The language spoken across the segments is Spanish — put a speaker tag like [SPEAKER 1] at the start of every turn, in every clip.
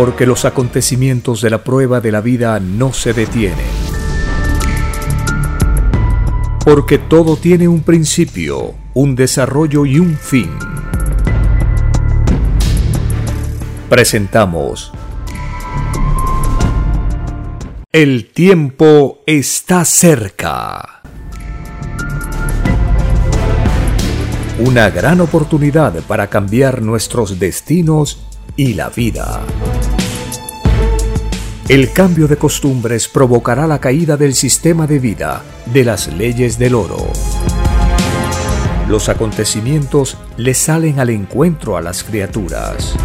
[SPEAKER 1] porque los acontecimientos de la prueba de la vida no se detienen. Porque todo tiene un principio, un desarrollo y un fin. Presentamos El tiempo está cerca. Una gran oportunidad para cambiar nuestros destinos y la vida. El cambio de costumbres provocará la caída del sistema de vida, de las leyes del oro. Los acontecimientos le salen al encuentro a las criaturas.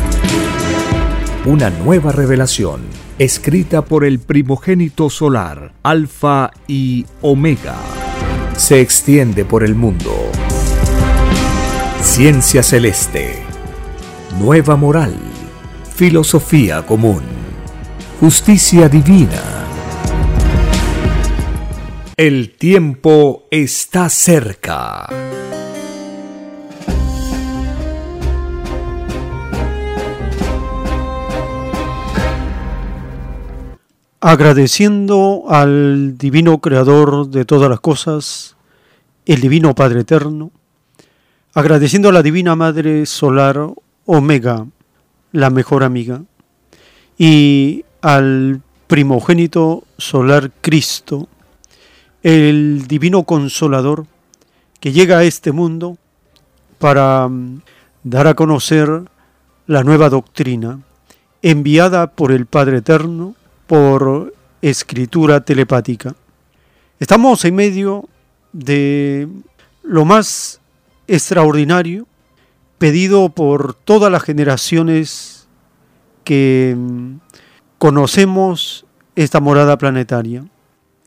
[SPEAKER 1] Una nueva revelación, escrita por el primogénito solar, Alfa y Omega, se extiende por el mundo. Ciencia celeste, nueva moral, filosofía común, justicia divina. El tiempo está cerca.
[SPEAKER 2] Agradeciendo al Divino Creador de todas las cosas, el Divino Padre Eterno, agradeciendo a la Divina Madre Solar Omega, la mejor amiga, y al primogénito solar Cristo, el Divino Consolador, que llega a este mundo para mm, dar a conocer la nueva doctrina, enviada por el Padre Eterno, por escritura telepática. Estamos en medio de lo más extraordinario pedido por todas las generaciones que mm, conocemos esta morada planetaria.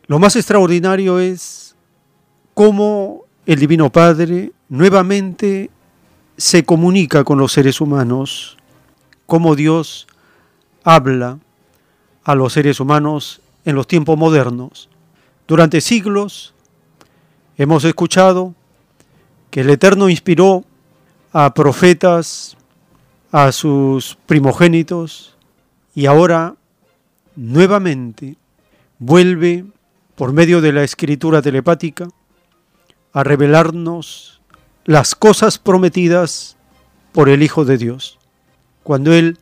[SPEAKER 2] Lo más extraordinario es cómo el Divino Padre nuevamente se comunica con los seres humanos, cómo Dios habla a los seres humanos en los tiempos modernos. Durante siglos hemos escuchado que el Eterno inspiró a profetas, a sus primogénitos, y ahora nuevamente vuelve por medio de la escritura telepática a revelarnos las cosas prometidas por el Hijo de Dios. Cuando Él,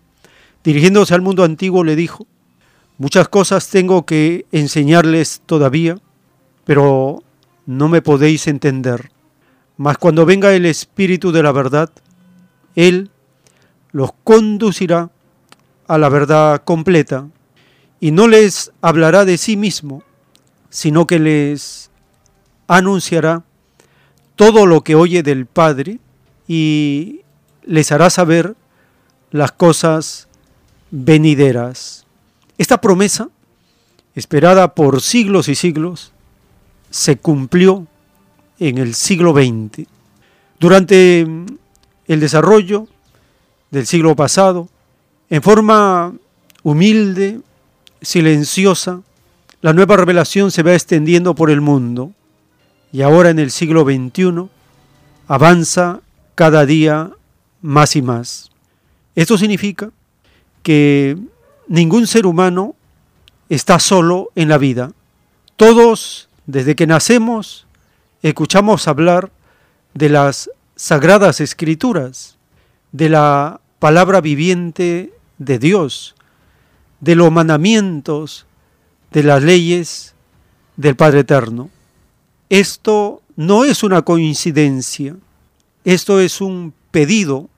[SPEAKER 2] dirigiéndose al mundo antiguo, le dijo, Muchas cosas tengo que enseñarles todavía, pero no me podéis entender. Mas cuando venga el Espíritu de la verdad, Él los conducirá a la verdad completa y no les hablará de sí mismo, sino que les anunciará todo lo que oye del Padre y les hará saber las cosas venideras. Esta promesa, esperada por siglos y siglos, se cumplió en el siglo XX. Durante el desarrollo del siglo pasado, en forma humilde, silenciosa, la nueva revelación se va extendiendo por el mundo y ahora en el siglo XXI avanza cada día más y más. Esto significa que ningún ser humano está solo en la vida. Todos, desde que nacemos, escuchamos hablar de las sagradas escrituras, de la palabra viviente de Dios, de los mandamientos, de las leyes del Padre Eterno. Esto no es una coincidencia, esto es un pedido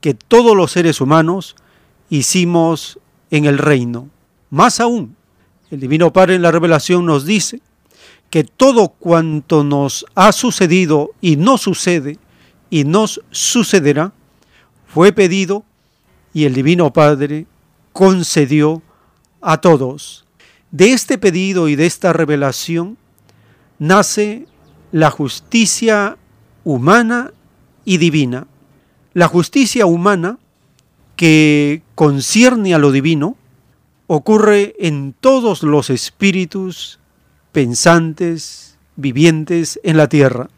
[SPEAKER 2] que todos los seres humanos hicimos en el reino. Más aún, el Divino Padre en la revelación nos dice que todo cuanto nos ha sucedido y no sucede y nos sucederá, fue pedido y el Divino Padre concedió a todos. De este pedido y de esta revelación nace la justicia humana y divina. La justicia humana que concierne a lo divino ocurre en todos los espíritus pensantes, vivientes en la tierra.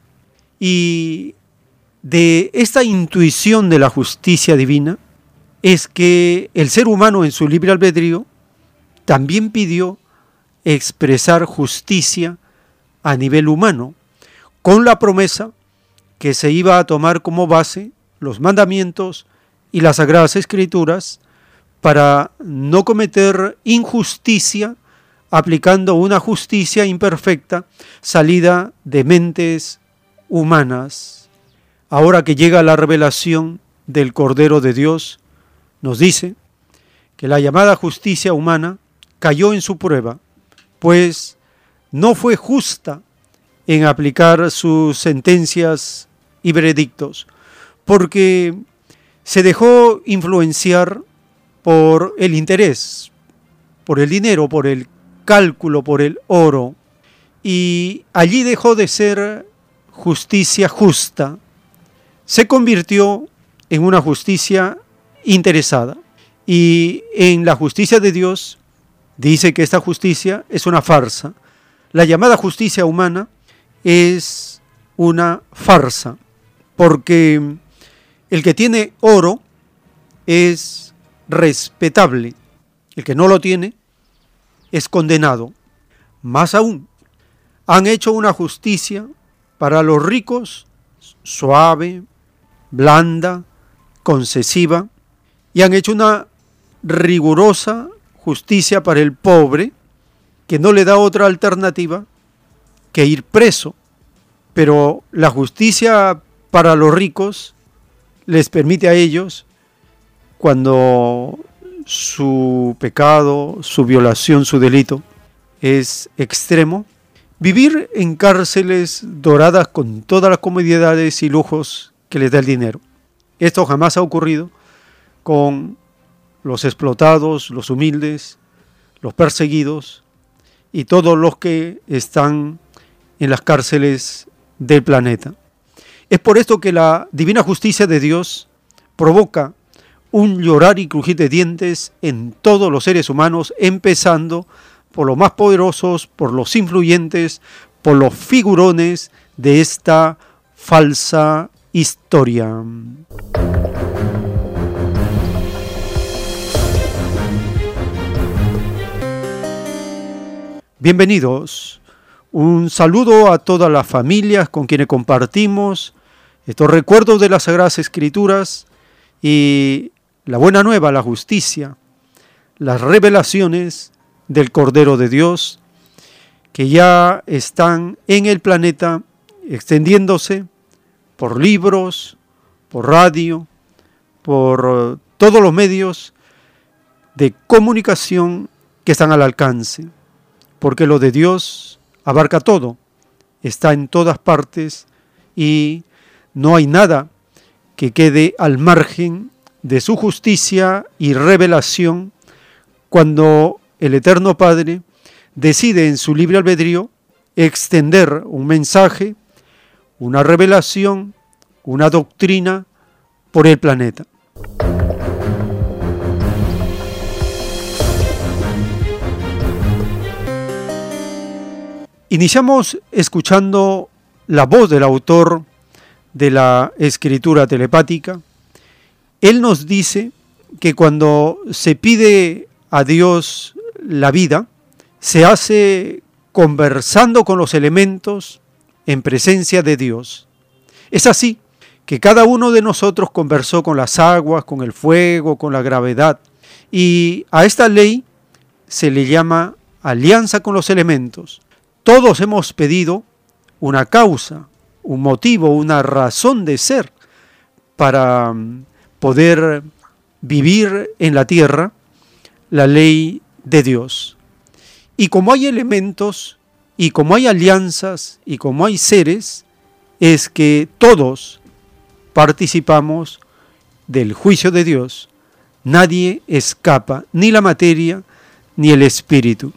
[SPEAKER 2] Y de esta intuición de la justicia divina es que el ser humano en su libre albedrío también pidió expresar justicia a nivel humano, con la promesa que se iba a tomar como base los mandamientos y las sagradas escrituras para no cometer injusticia aplicando una justicia imperfecta salida de mentes humanas. Ahora que llega la revelación del Cordero de Dios, nos dice que la llamada justicia humana cayó en su prueba, pues no fue justa en aplicar sus sentencias y veredictos, porque se dejó influenciar por el interés, por el dinero, por el cálculo, por el oro, y allí dejó de ser justicia justa, se convirtió en una justicia interesada. Y en la justicia de Dios dice que esta justicia es una farsa. La llamada justicia humana es una farsa, porque el que tiene oro es respetable, el que no lo tiene es condenado. Más aún, han hecho una justicia para los ricos suave, blanda, concesiva, y han hecho una rigurosa justicia para el pobre, que no le da otra alternativa que ir preso. Pero la justicia para los ricos les permite a ellos, cuando su pecado, su violación, su delito es extremo, vivir en cárceles doradas con todas las comodidades y lujos que les da el dinero. Esto jamás ha ocurrido con los explotados, los humildes, los perseguidos y todos los que están en las cárceles del planeta. Es por esto que la divina justicia de Dios provoca un llorar y crujir de dientes en todos los seres humanos, empezando por los más poderosos, por los influyentes, por los figurones de esta falsa historia. Bienvenidos. Un saludo a todas las familias con quienes compartimos estos recuerdos de las Sagradas Escrituras y la buena nueva, la justicia, las revelaciones del Cordero de Dios que ya están en el planeta extendiéndose por libros, por radio, por todos los medios de comunicación que están al alcance porque lo de Dios abarca todo, está en todas partes y no hay nada que quede al margen de su justicia y revelación cuando el Eterno Padre decide en su libre albedrío extender un mensaje, una revelación, una doctrina por el planeta. Iniciamos escuchando la voz del autor de la escritura telepática. Él nos dice que cuando se pide a Dios la vida, se hace conversando con los elementos en presencia de Dios. Es así que cada uno de nosotros conversó con las aguas, con el fuego, con la gravedad. Y a esta ley se le llama alianza con los elementos. Todos hemos pedido una causa, un motivo, una razón de ser para mm, poder vivir en la tierra la ley de Dios. Y como hay elementos, y como hay alianzas, y como hay seres, es que todos participamos del juicio de Dios. Nadie escapa, ni la materia, ni el espíritu.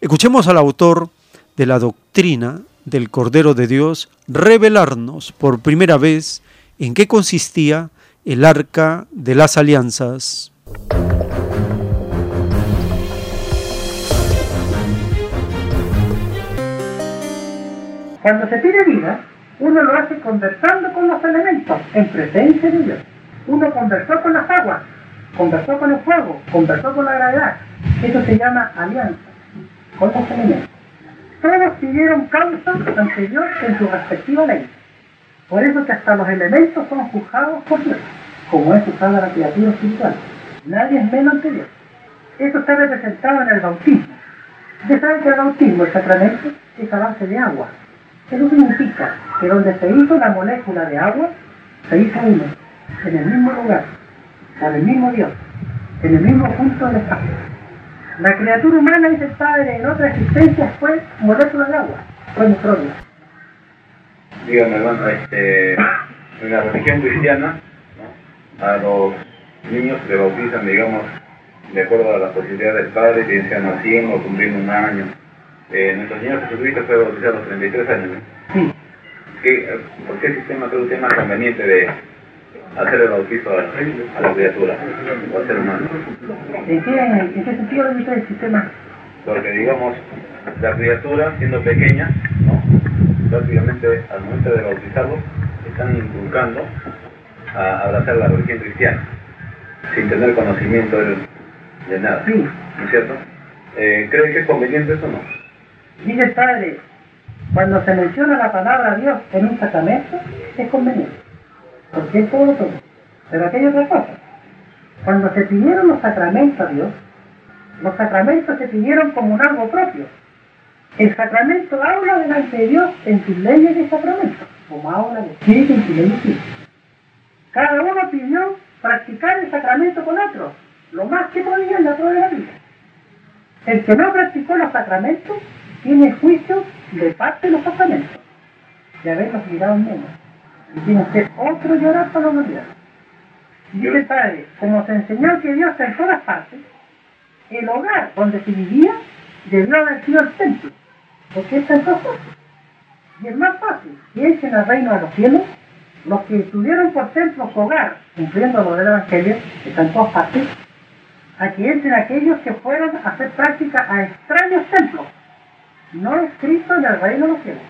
[SPEAKER 2] Escuchemos al autor de la doctrina del Cordero de Dios revelarnos por primera vez en qué consistía el arca de las alianzas.
[SPEAKER 3] Cuando se pide vida, uno lo hace conversando con los elementos, en presencia de Dios. Uno conversó con las aguas,
[SPEAKER 4] conversó con el fuego, conversó con la gravedad. Eso se llama alianza con los elementos. Todos pidieron causa ante Dios en su respectiva ley. Por eso que hasta los elementos son juzgados por Dios, como es juzgada la criatura espiritual. Nadie es menos que Dios. Esto está representado en el bautismo. Ustedes saben que el bautismo, el sacramento, es a base de agua. Eso significa que donde se hizo la molécula de agua, se hizo uno, en el mismo lugar, por el mismo Dios, en el mismo punto del espacio. La criatura humana, dice el Padre, en otra existencia fue molécula de agua, fue microbio.
[SPEAKER 5] Dígame, hermano, este, en la religión cristiana, ¿no? a los niños se bautizan, digamos, de acuerdo a la posibilidad del padre, bien sean naciendo o cumpliendo un año. Eh, nuestro Señor Jesucristo fue bautizado a los 33 años. ¿no?
[SPEAKER 4] Sí.
[SPEAKER 5] ¿Qué, ¿Por qué sistema cree usted más conveniente de hacer el bautizo a, la criatura o al ser humano?
[SPEAKER 4] ¿En qué, en qué sentido lo dice el sistema?
[SPEAKER 5] Porque, digamos, la criatura, siendo pequeña, ¿no? prácticamente al momento de bautizarlo, están inculcando a abrazar la religión cristiana, sin tener conocimiento de, de nada.
[SPEAKER 4] Sí.
[SPEAKER 5] ¿No es cierto? Eh, ¿Cree que es conveniente eso o no?
[SPEAKER 4] Dice el Padre, cuando se menciona la palabra Dios en un sacramento, es conveniente. Porque es todo. Pero hay otra cosa. Cuando se pidieron los sacramentos a Dios, los sacramentos se pidieron como un algo propio. El sacramento habla delante de Dios en sus leyes de sacramento, como habla el Espíritu en sus leyes espíritu. Cada uno pidió practicar el sacramento con otro, lo más que podía en la de la vida. El que no practicó los sacramentos tiene juicio de parte de los sacramentos, de haberlos mirado menos. Otro llorar para humanidad. Y Dice Padre, como se enseñó que Dios está en todas partes, el hogar donde se vivía debió haber sido el templo, porque está en todas partes. Y es más fácil que echen al reino de los cielos los que tuvieron por templo su hogar, cumpliendo lo del Evangelio, que está en todas partes, a que entren aquellos que fueron a hacer práctica a extraños templos, no escritos en el reino de los cielos.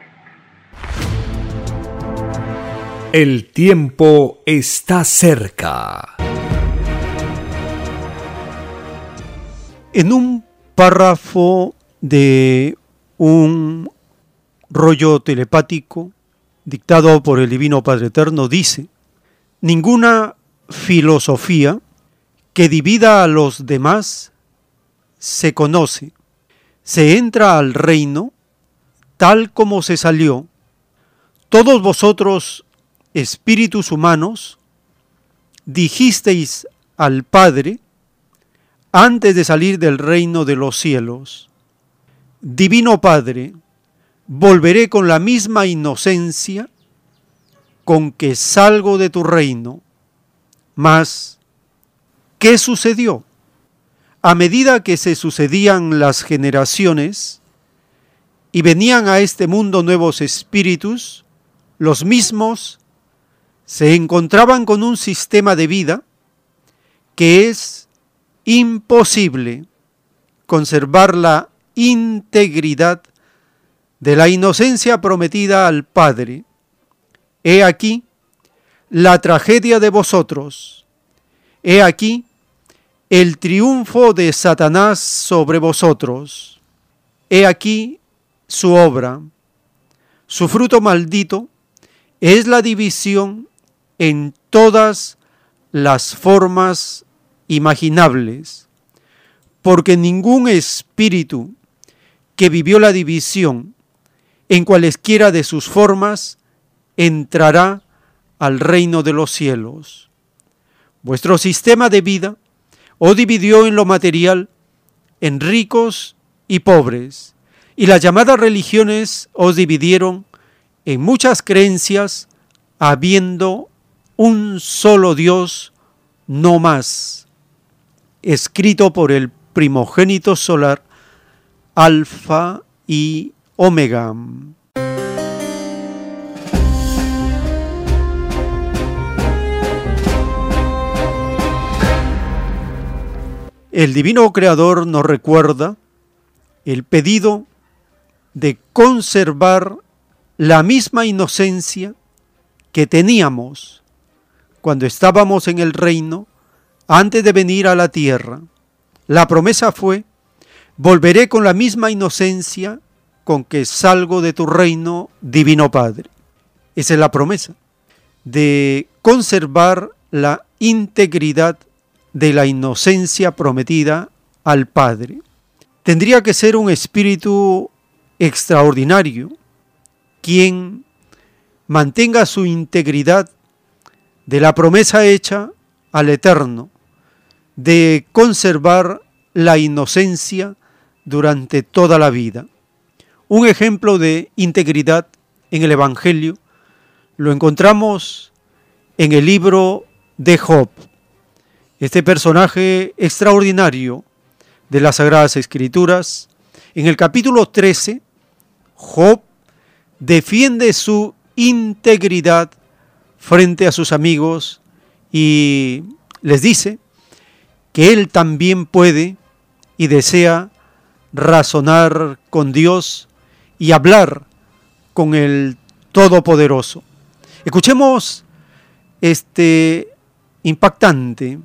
[SPEAKER 6] El tiempo está cerca.
[SPEAKER 2] En un párrafo de un rollo telepático dictado por el Divino Padre Eterno dice, ninguna filosofía que divida a los demás se conoce, se entra al reino tal como se salió. Todos vosotros, espíritus humanos, dijisteis al Padre antes de salir del reino de los cielos, Divino Padre, volveré con la misma inocencia con que salgo de tu reino. Mas, ¿qué sucedió? A medida que se sucedían las generaciones y venían a este mundo nuevos espíritus, los mismos se encontraban con un sistema de vida que es imposible conservar la integridad de la inocencia prometida al Padre. He aquí la tragedia de vosotros. He aquí el triunfo de Satanás sobre vosotros. He aquí su obra. Su fruto maldito es la división en todas las formas imaginables, porque ningún espíritu que vivió la división en cualesquiera de sus formas entrará al reino de los cielos. Vuestro sistema de vida os dividió en lo material en ricos y pobres, y las llamadas religiones os dividieron en muchas creencias, habiendo un solo Dios, no más. Escrito por el primogénito solar, Alfa y Omega. El Divino Creador nos recuerda el pedido de conservar la misma inocencia que teníamos cuando estábamos en el reino antes de venir a la tierra. La promesa fue, volveré con la misma inocencia con que salgo de tu reino, divino Padre. Esa es la promesa, de conservar la integridad de la inocencia prometida al Padre. Tendría que ser un espíritu extraordinario quien mantenga su integridad de la promesa hecha al Eterno, de conservar la inocencia durante toda la vida. Un ejemplo de integridad en el Evangelio lo encontramos en el libro de Job. Este personaje extraordinario de las Sagradas Escrituras, en el capítulo 13, Job defiende su integridad frente a sus amigos y les dice que él también puede y desea razonar con Dios y hablar con el Todopoderoso. Escuchemos este impactante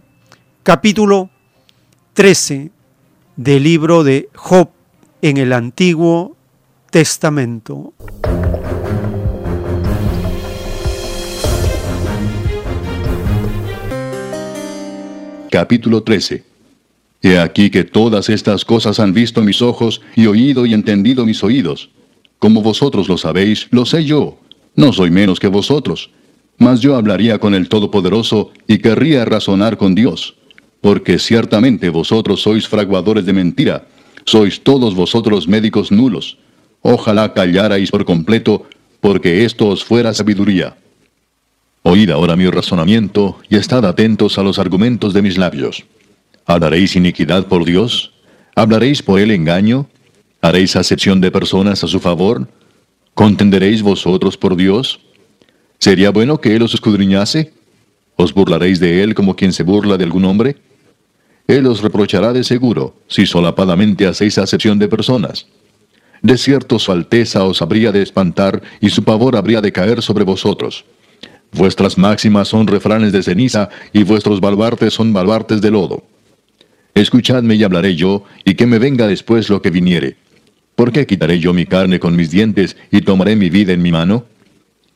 [SPEAKER 2] capítulo 13 del libro de Job en el Antiguo Testamento.
[SPEAKER 7] Capítulo 13 He aquí que todas estas cosas han visto mis ojos y oído y entendido mis oídos. Como vosotros lo sabéis, lo sé yo. No soy menos que vosotros. Mas yo hablaría con el Todopoderoso y querría razonar con Dios. Porque ciertamente vosotros sois fraguadores de mentira. Sois todos vosotros médicos nulos. Ojalá callarais por completo, porque esto os fuera sabiduría. Oíd ahora mi razonamiento, y estad atentos a los argumentos de mis labios. ¿Hablaréis iniquidad por Dios? ¿Hablaréis por él engaño? ¿Haréis acepción de personas a su favor? ¿Contenderéis vosotros por Dios? ¿Sería bueno que él os escudriñase? ¿Os burlaréis de él como quien se burla de algún hombre? Él os reprochará de seguro, si solapadamente hacéis acepción de personas. De cierto su alteza os habría de espantar y su pavor habría de caer sobre vosotros. Vuestras máximas son refranes de ceniza y vuestros baluartes son baluartes de lodo. Escuchadme y hablaré yo, y que me venga después lo que viniere. ¿Por qué quitaré yo mi carne con mis dientes y tomaré mi vida en mi mano?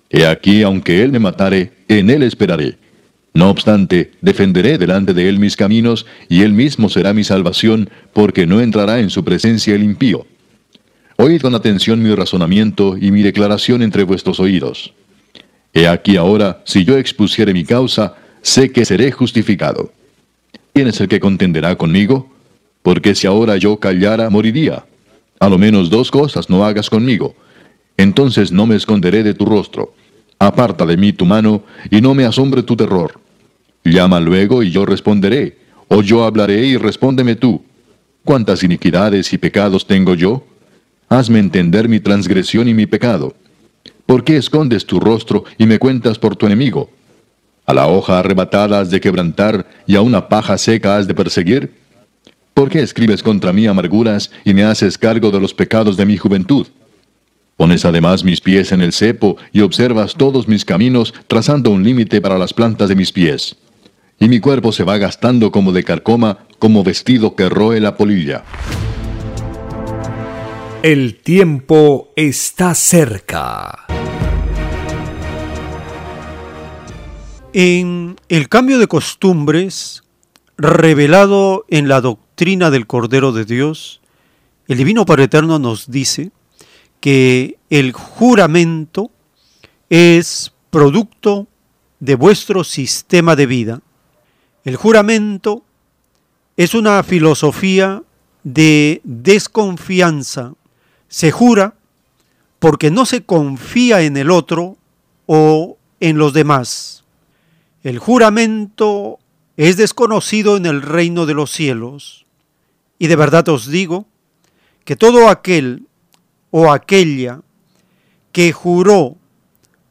[SPEAKER 7] He aquí, aunque él me matare, en él esperaré. No obstante, defenderé delante de él mis caminos, y él mismo será mi salvación, porque no entrará en su presencia el impío. Oíd con atención mi razonamiento y mi declaración entre vuestros oídos. He aquí ahora, si yo expusiere mi causa, sé que seré justificado. ¿Quién es el que contenderá conmigo? Porque si ahora yo callara, moriría. A lo menos dos cosas no hagas conmigo. Entonces no me esconderé de tu rostro. Aparta de mí tu mano, y no me asombre tu terror. Llama luego, y yo responderé. O yo hablaré, y respóndeme tú. ¿Cuántas iniquidades y pecados tengo yo? Hazme entender mi transgresión y mi pecado. ¿Por qué escondes tu rostro y me cuentas por tu enemigo? ¿A la hoja arrebatada has de quebrantar y a una paja seca has de perseguir? ¿Por qué escribes contra mí amarguras y me haces cargo de los pecados de mi juventud? Pones además mis pies en el cepo y observas todos mis caminos, trazando un límite para las plantas de mis pies. Y mi cuerpo se va gastando como de carcoma, como vestido que roe la polilla.
[SPEAKER 6] El tiempo está cerca.
[SPEAKER 2] En el cambio de costumbres revelado en la doctrina del Cordero de Dios, el Divino Padre Eterno nos dice que el juramento es producto de vuestro sistema de vida. El juramento es una filosofía de desconfianza se jura porque no se confía en el otro o en los demás. El juramento es desconocido en el reino de los cielos. Y de verdad os digo que todo aquel o aquella que juró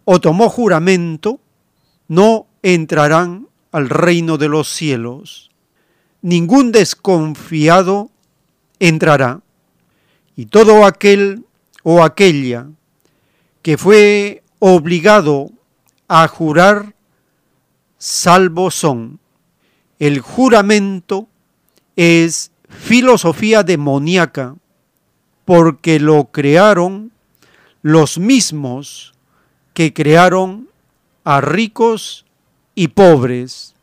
[SPEAKER 2] o tomó juramento no entrarán al reino de los cielos. Ningún desconfiado entrará y todo aquel o aquella que fue obligado a jurar, salvo son. el juramento es filosofía demoníaca porque lo crearon los mismos que crearon a ricos y pobres.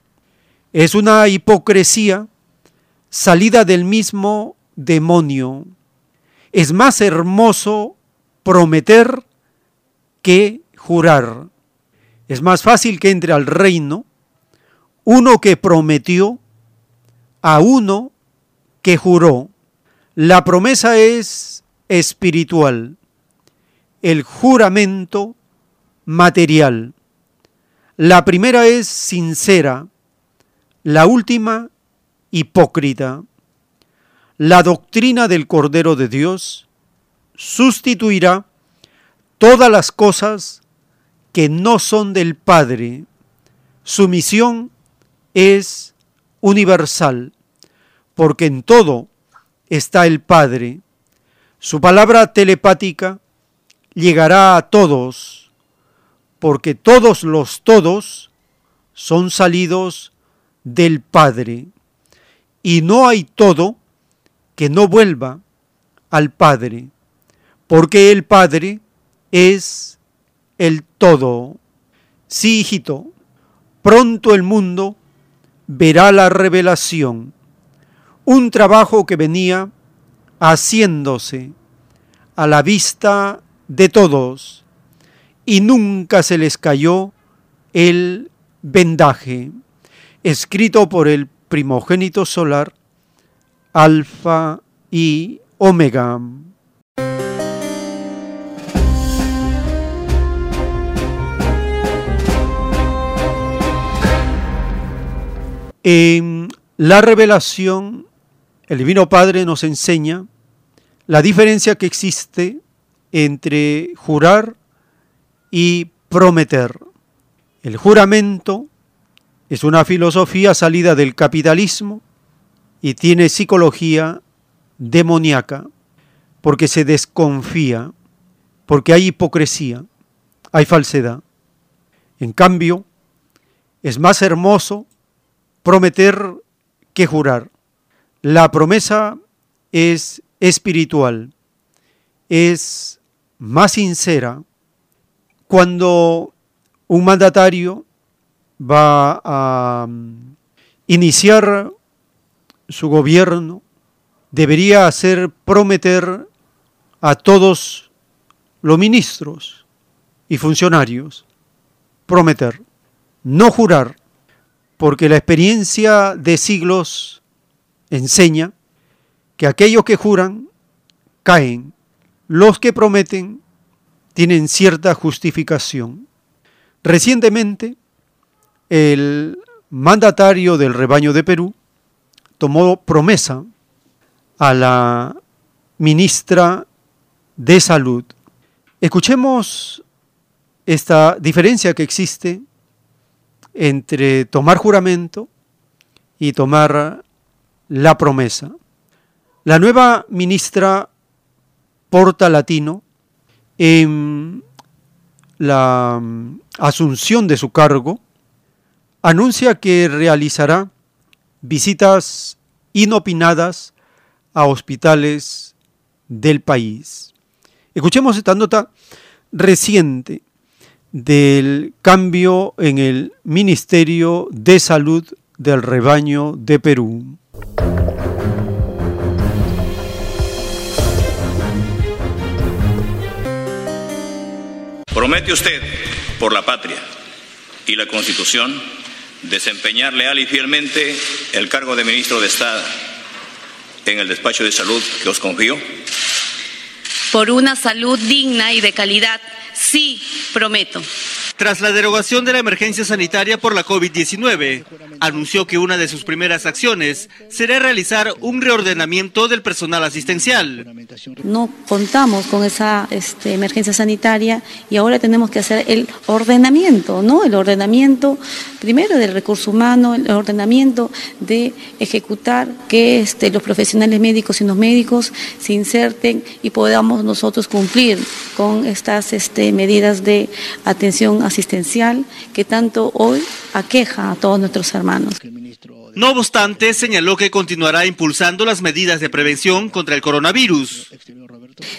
[SPEAKER 2] Es una hipocresía salida del mismo demonio. Es más hermoso prometer que jurar. Es más fácil que entre al reino uno que prometió a uno que juró. La promesa es espiritual, el juramento material. La primera es sincera, la última hipócrita. La doctrina del Cordero de Dios sustituirá todas las cosas que no son del Padre. Su misión es universal, porque en todo está el Padre. Su palabra telepática llegará a todos, porque todos los todos son salidos del Padre, y no hay todo que no vuelva al Padre, porque el Padre es el todo. Sí, hijito, pronto el mundo verá la revelación, un trabajo que venía haciéndose a la vista de todos y nunca se les cayó el vendaje, escrito por el primogénito solar, Alfa y Omega. En la revelación, el Divino Padre nos enseña la diferencia que existe entre jurar y prometer. El juramento es una filosofía salida del capitalismo y tiene psicología demoníaca porque se desconfía, porque hay hipocresía, hay falsedad. En cambio, es más hermoso prometer que jurar. La promesa es espiritual, es más sincera cuando un mandatario va a mm, iniciar su gobierno, debería hacer prometer a todos los ministros y funcionarios, prometer, no jurar, porque la experiencia de siglos enseña que aquellos que juran caen, los que prometen tienen cierta justificación. Recientemente, el mandatario del rebaño de Perú tomó promesa a la ministra de Salud. Escuchemos esta diferencia que existe entre tomar juramento y tomar la promesa. La nueva ministra Porta Latino, en la mm, asunción de su cargo, anuncia que realizará visitas inopinadas a hospitales del país. Escuchemos esta nota reciente del cambio en el Ministerio de Salud del Rebaño de Perú.
[SPEAKER 8] Promete usted, por la patria y la Constitución, desempeñar leal y fielmente el cargo de ministro de Estado en el despacho de salud que os confío.
[SPEAKER 9] Por una salud digna y de calidad Sí, prometo.
[SPEAKER 10] Tras la derogación de la emergencia sanitaria por la COVID-19, anunció que una de sus primeras acciones será realizar un reordenamiento del personal asistencial.
[SPEAKER 11] No contamos con esa este, emergencia sanitaria y ahora tenemos que hacer el ordenamiento, ¿no? El ordenamiento primero del recurso humano, el ordenamiento de ejecutar que este, los profesionales médicos y no médicos se inserten y podamos nosotros cumplir con estas este, medidas de atención asistencial que tanto hoy aqueja a todos nuestros hermanos.
[SPEAKER 10] No obstante, señaló que continuará impulsando las medidas de prevención contra el coronavirus.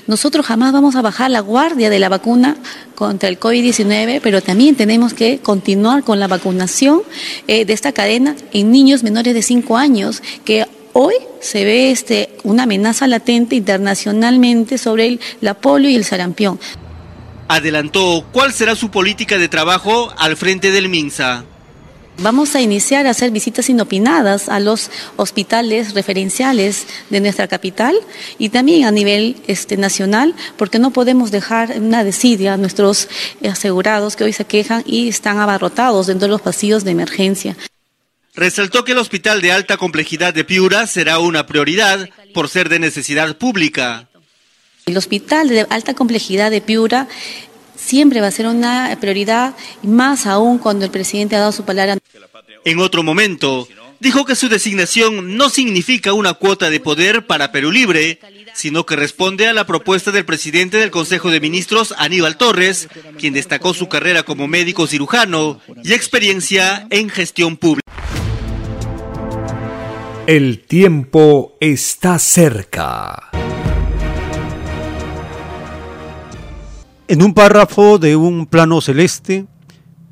[SPEAKER 11] Nosotros jamás vamos a bajar la guardia de la vacuna contra el COVID-19, pero también tenemos que continuar con la vacunación eh, de esta cadena en niños menores de 5 años que Hoy se ve este, una amenaza latente internacionalmente sobre el, la polio y el sarampión.
[SPEAKER 10] Adelantó cuál será su política de trabajo al frente del MINSA.
[SPEAKER 11] Vamos a iniciar a hacer visitas inopinadas a los hospitales referenciales de nuestra capital y también a nivel este, nacional, porque no podemos dejar una desidia a nuestros asegurados que hoy se quejan y están abarrotados dentro de los pasillos de emergencia.
[SPEAKER 10] Resaltó que el hospital de alta complejidad de Piura será una prioridad por ser de necesidad pública.
[SPEAKER 11] El hospital de alta complejidad de Piura siempre va a ser una prioridad, más aún cuando el presidente ha dado su palabra.
[SPEAKER 10] En otro momento, dijo que su designación no significa una cuota de poder para Perú Libre, sino que responde a la propuesta del presidente del Consejo de Ministros, Aníbal Torres, quien destacó su carrera como médico cirujano y experiencia en gestión pública.
[SPEAKER 1] El tiempo está cerca.
[SPEAKER 2] En un párrafo de un plano celeste,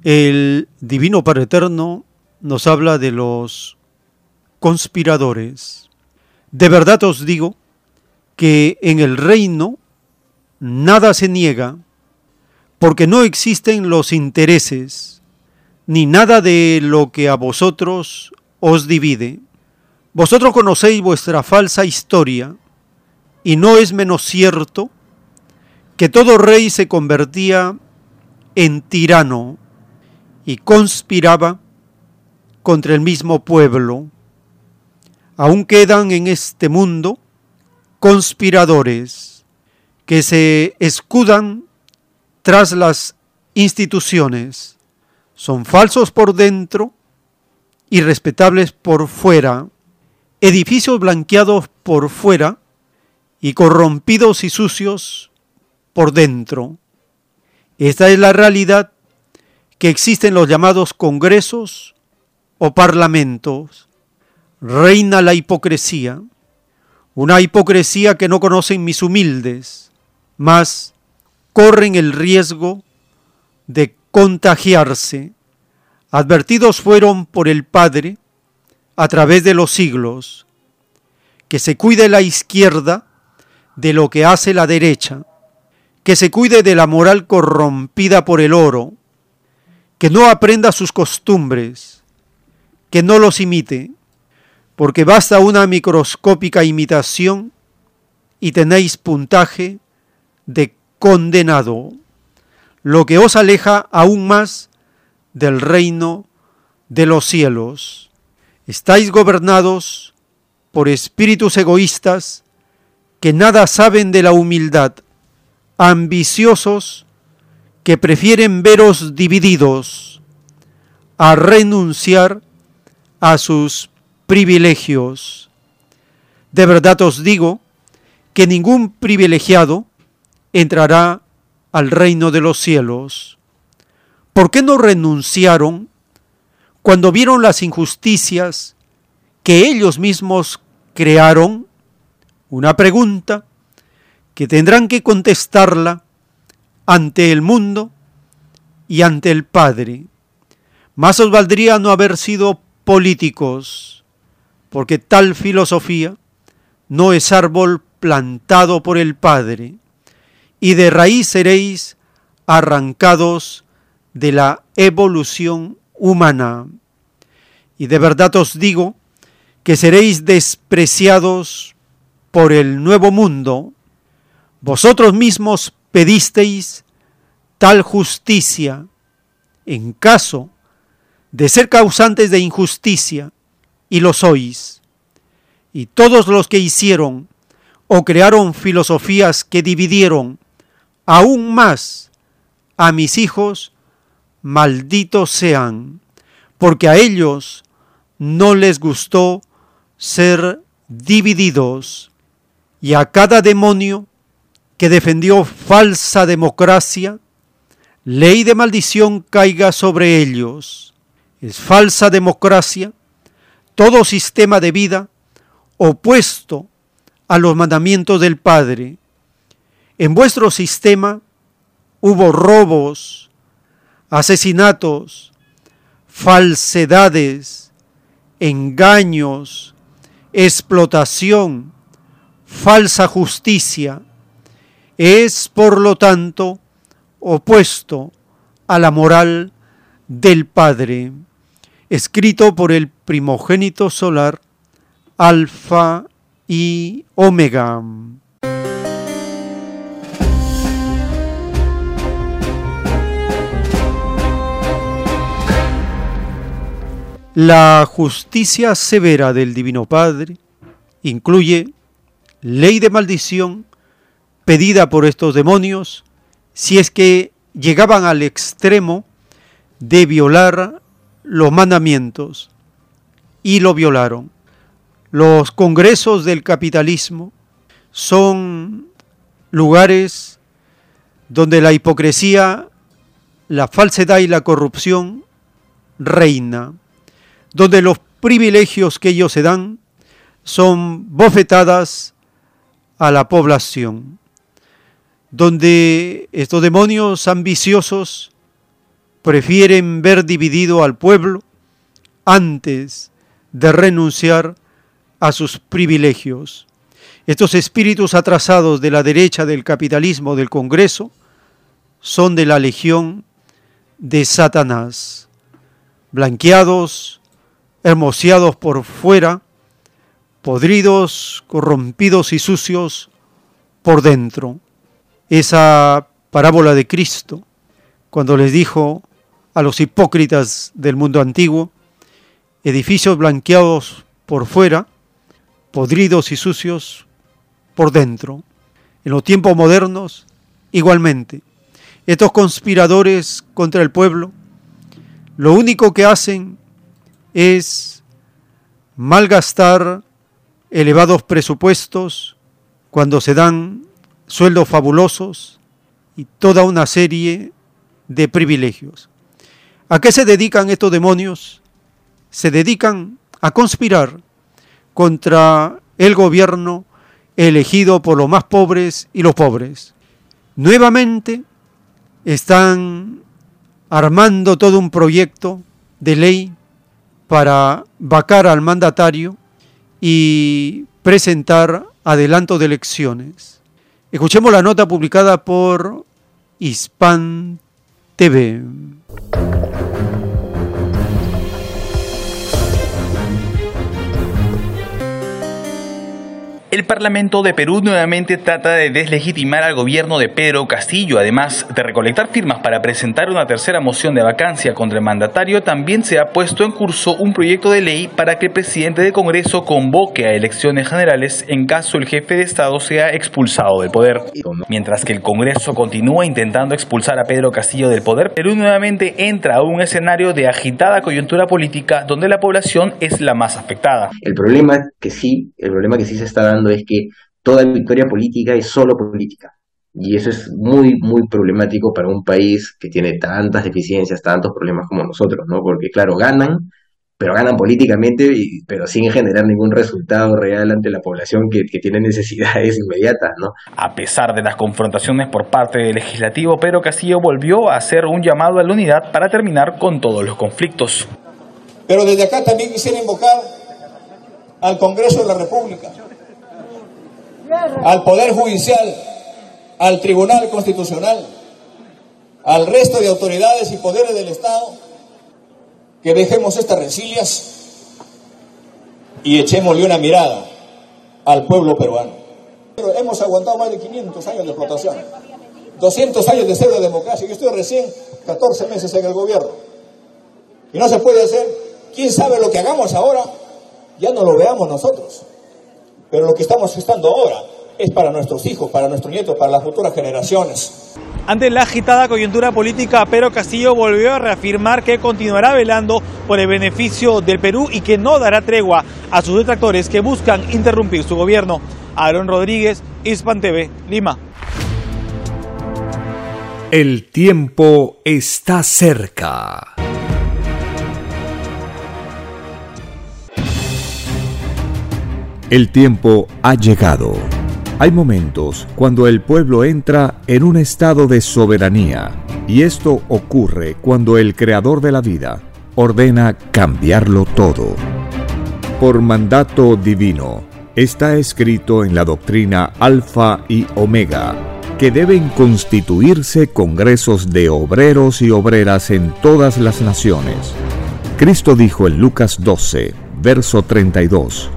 [SPEAKER 2] el Divino Padre Eterno nos habla de los conspiradores. De verdad os digo que en el reino nada se niega, porque no existen los intereses, ni nada de lo que a vosotros os divide. Vosotros conocéis vuestra falsa historia, y no es menos cierto que todo rey se convertía en tirano y conspiraba contra el mismo pueblo. Aún quedan en este mundo conspiradores que se escudan tras las instituciones. Son falsos por dentro y respetables por fuera edificios blanqueados por fuera y corrompidos y sucios por dentro. Esta es la realidad que existen los llamados congresos o parlamentos. Reina la hipocresía, una hipocresía que no conocen mis humildes, mas corren el riesgo de contagiarse. Advertidos fueron por el Padre a través de los siglos, que se cuide la izquierda de lo que hace la derecha, que se cuide de la moral corrompida por el oro, que no aprenda sus costumbres, que no los imite, porque basta una microscópica imitación y tenéis puntaje de condenado, lo que os aleja aún más del reino de los cielos. Estáis gobernados por espíritus egoístas que nada saben de la humildad, ambiciosos que prefieren veros divididos a renunciar a sus privilegios. De verdad os digo que ningún privilegiado entrará al reino de los cielos. ¿Por qué no renunciaron cuando vieron las injusticias que ellos mismos crearon, una pregunta que tendrán que contestarla ante el mundo y ante el Padre. Más os valdría no haber sido políticos, porque tal filosofía no es árbol plantado por el Padre, y de raíz seréis arrancados de la evolución humana. Y de verdad os digo que seréis despreciados por el nuevo mundo. Vosotros mismos pedisteis tal justicia en caso de ser causantes de injusticia, y lo sois. Y todos los que hicieron o crearon filosofías que dividieron aún más a mis hijos, malditos sean, porque a ellos no les gustó ser divididos y a cada demonio que defendió falsa democracia, ley de maldición caiga sobre ellos. Es falsa democracia todo sistema de vida opuesto a los mandamientos del Padre. En vuestro sistema hubo robos, asesinatos, falsedades, engaños, explotación, falsa justicia. Es, por lo tanto, opuesto a la moral del Padre, escrito por el primogénito solar, Alfa y Omega. La justicia severa del Divino Padre incluye ley de maldición pedida por estos demonios si es que llegaban al extremo de violar los mandamientos y lo violaron. Los congresos del capitalismo son lugares donde la hipocresía, la falsedad y la corrupción reina, donde los privilegios que ellos se dan son bofetadas a la población, donde estos demonios ambiciosos prefieren ver dividido al pueblo antes de renunciar a sus privilegios. Estos espíritus atrasados de la derecha del capitalismo del Congreso son de la legión de Satanás, blanqueados, hermoseados por fuera, podridos, corrompidos y sucios por dentro. Esa parábola de Cristo, cuando les dijo a los hipócritas del mundo antiguo, edificios blanqueados por fuera, podridos y sucios por dentro. En los tiempos modernos, igualmente, estos conspiradores contra el pueblo, lo único que hacen es malgastar elevados presupuestos cuando se dan sueldos fabulosos y toda una serie de privilegios. ¿A qué se dedican estos demonios? Se dedican a conspirar contra el gobierno elegido por los más pobres y los pobres. Nuevamente están armando todo un proyecto de ley para vacar al mandatario y presentar adelanto de elecciones. Escuchemos la nota publicada por Hispan TV.
[SPEAKER 12] El Parlamento de Perú nuevamente trata de deslegitimar al gobierno de Pedro Castillo. Además de recolectar firmas para presentar una tercera moción de vacancia contra el mandatario, también se ha puesto en curso un proyecto de ley para que el presidente del Congreso convoque a elecciones generales en caso el jefe de Estado sea expulsado del poder. Mientras que el Congreso continúa intentando expulsar a Pedro Castillo del poder, Perú nuevamente entra a un escenario de agitada coyuntura política donde la población es la más afectada.
[SPEAKER 13] El problema que sí, el problema que sí se está dando es que toda victoria política es solo política. Y eso es muy, muy problemático para un país que tiene tantas deficiencias, tantos problemas como nosotros, ¿no? Porque, claro, ganan, pero ganan políticamente, pero sin generar ningún resultado real ante la población que, que, tiene necesidades inmediatas, ¿no?
[SPEAKER 12] A pesar de las confrontaciones por parte del legislativo, Pedro Castillo volvió a hacer un llamado a la unidad para terminar con todos los conflictos.
[SPEAKER 14] Pero desde acá también quisiera invocar al Congreso de la República, al Poder Judicial, al Tribunal Constitucional, al resto de autoridades y poderes del Estado, que dejemos estas rencillas y echémosle una mirada al pueblo peruano. Pero hemos aguantado más de 500 años de explotación, 200 años de pseudo democracia. Yo estoy recién 14 meses en el gobierno y no se puede hacer. ¿Quién sabe lo que hagamos ahora? Ya no lo veamos nosotros. Pero lo que estamos estando ahora es para nuestros hijos, para nuestros nietos, para las futuras generaciones.
[SPEAKER 15] Ante la agitada coyuntura política, Pedro Castillo volvió a reafirmar que continuará velando por el beneficio del Perú y que no dará tregua a sus detractores que buscan interrumpir su gobierno. Aaron Rodríguez, Hispan TV, Lima.
[SPEAKER 1] El tiempo está cerca. El tiempo ha llegado. Hay momentos cuando el pueblo entra en un estado de soberanía y esto ocurre cuando el creador de la vida ordena cambiarlo todo. Por mandato divino, está escrito en la doctrina Alfa y Omega que deben constituirse congresos de obreros y obreras en todas las naciones. Cristo dijo en Lucas 12, verso 32,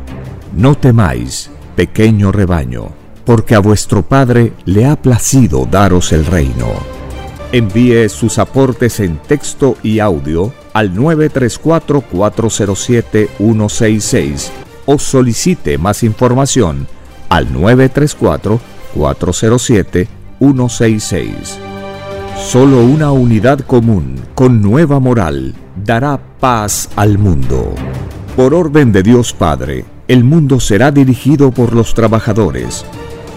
[SPEAKER 1] No temáis, pequeño rebaño porque a vuestro Padre le ha placido daros el reino. Envíe sus aportes en texto y audio al 934-407-166 o solicite más información al 934-407-166. Solo una unidad común con nueva moral dará paz al mundo. Por orden de Dios Padre, el mundo será dirigido por los trabajadores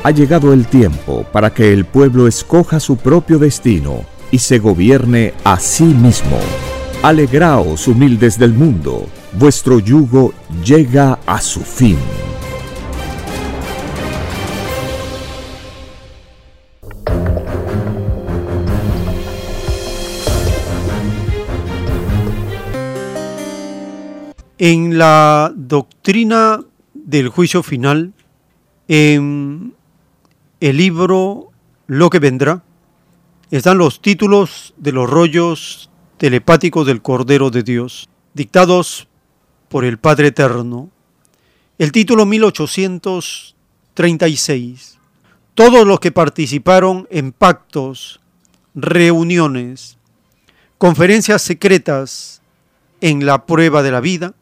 [SPEAKER 1] ha llegado el tiempo para que el pueblo escoja su propio destino y se gobierne a sí mismo. Alegraos, humildes del mundo, vuestro yugo llega a su fin.
[SPEAKER 2] En la doctrina del juicio final, en el libro Lo que vendrá, están los títulos de los rollos telepáticos del Cordero de Dios, dictados por el Padre Eterno. El título 1836. Todos los que participaron en pactos, reuniones, conferencias secretas en la prueba de la vida,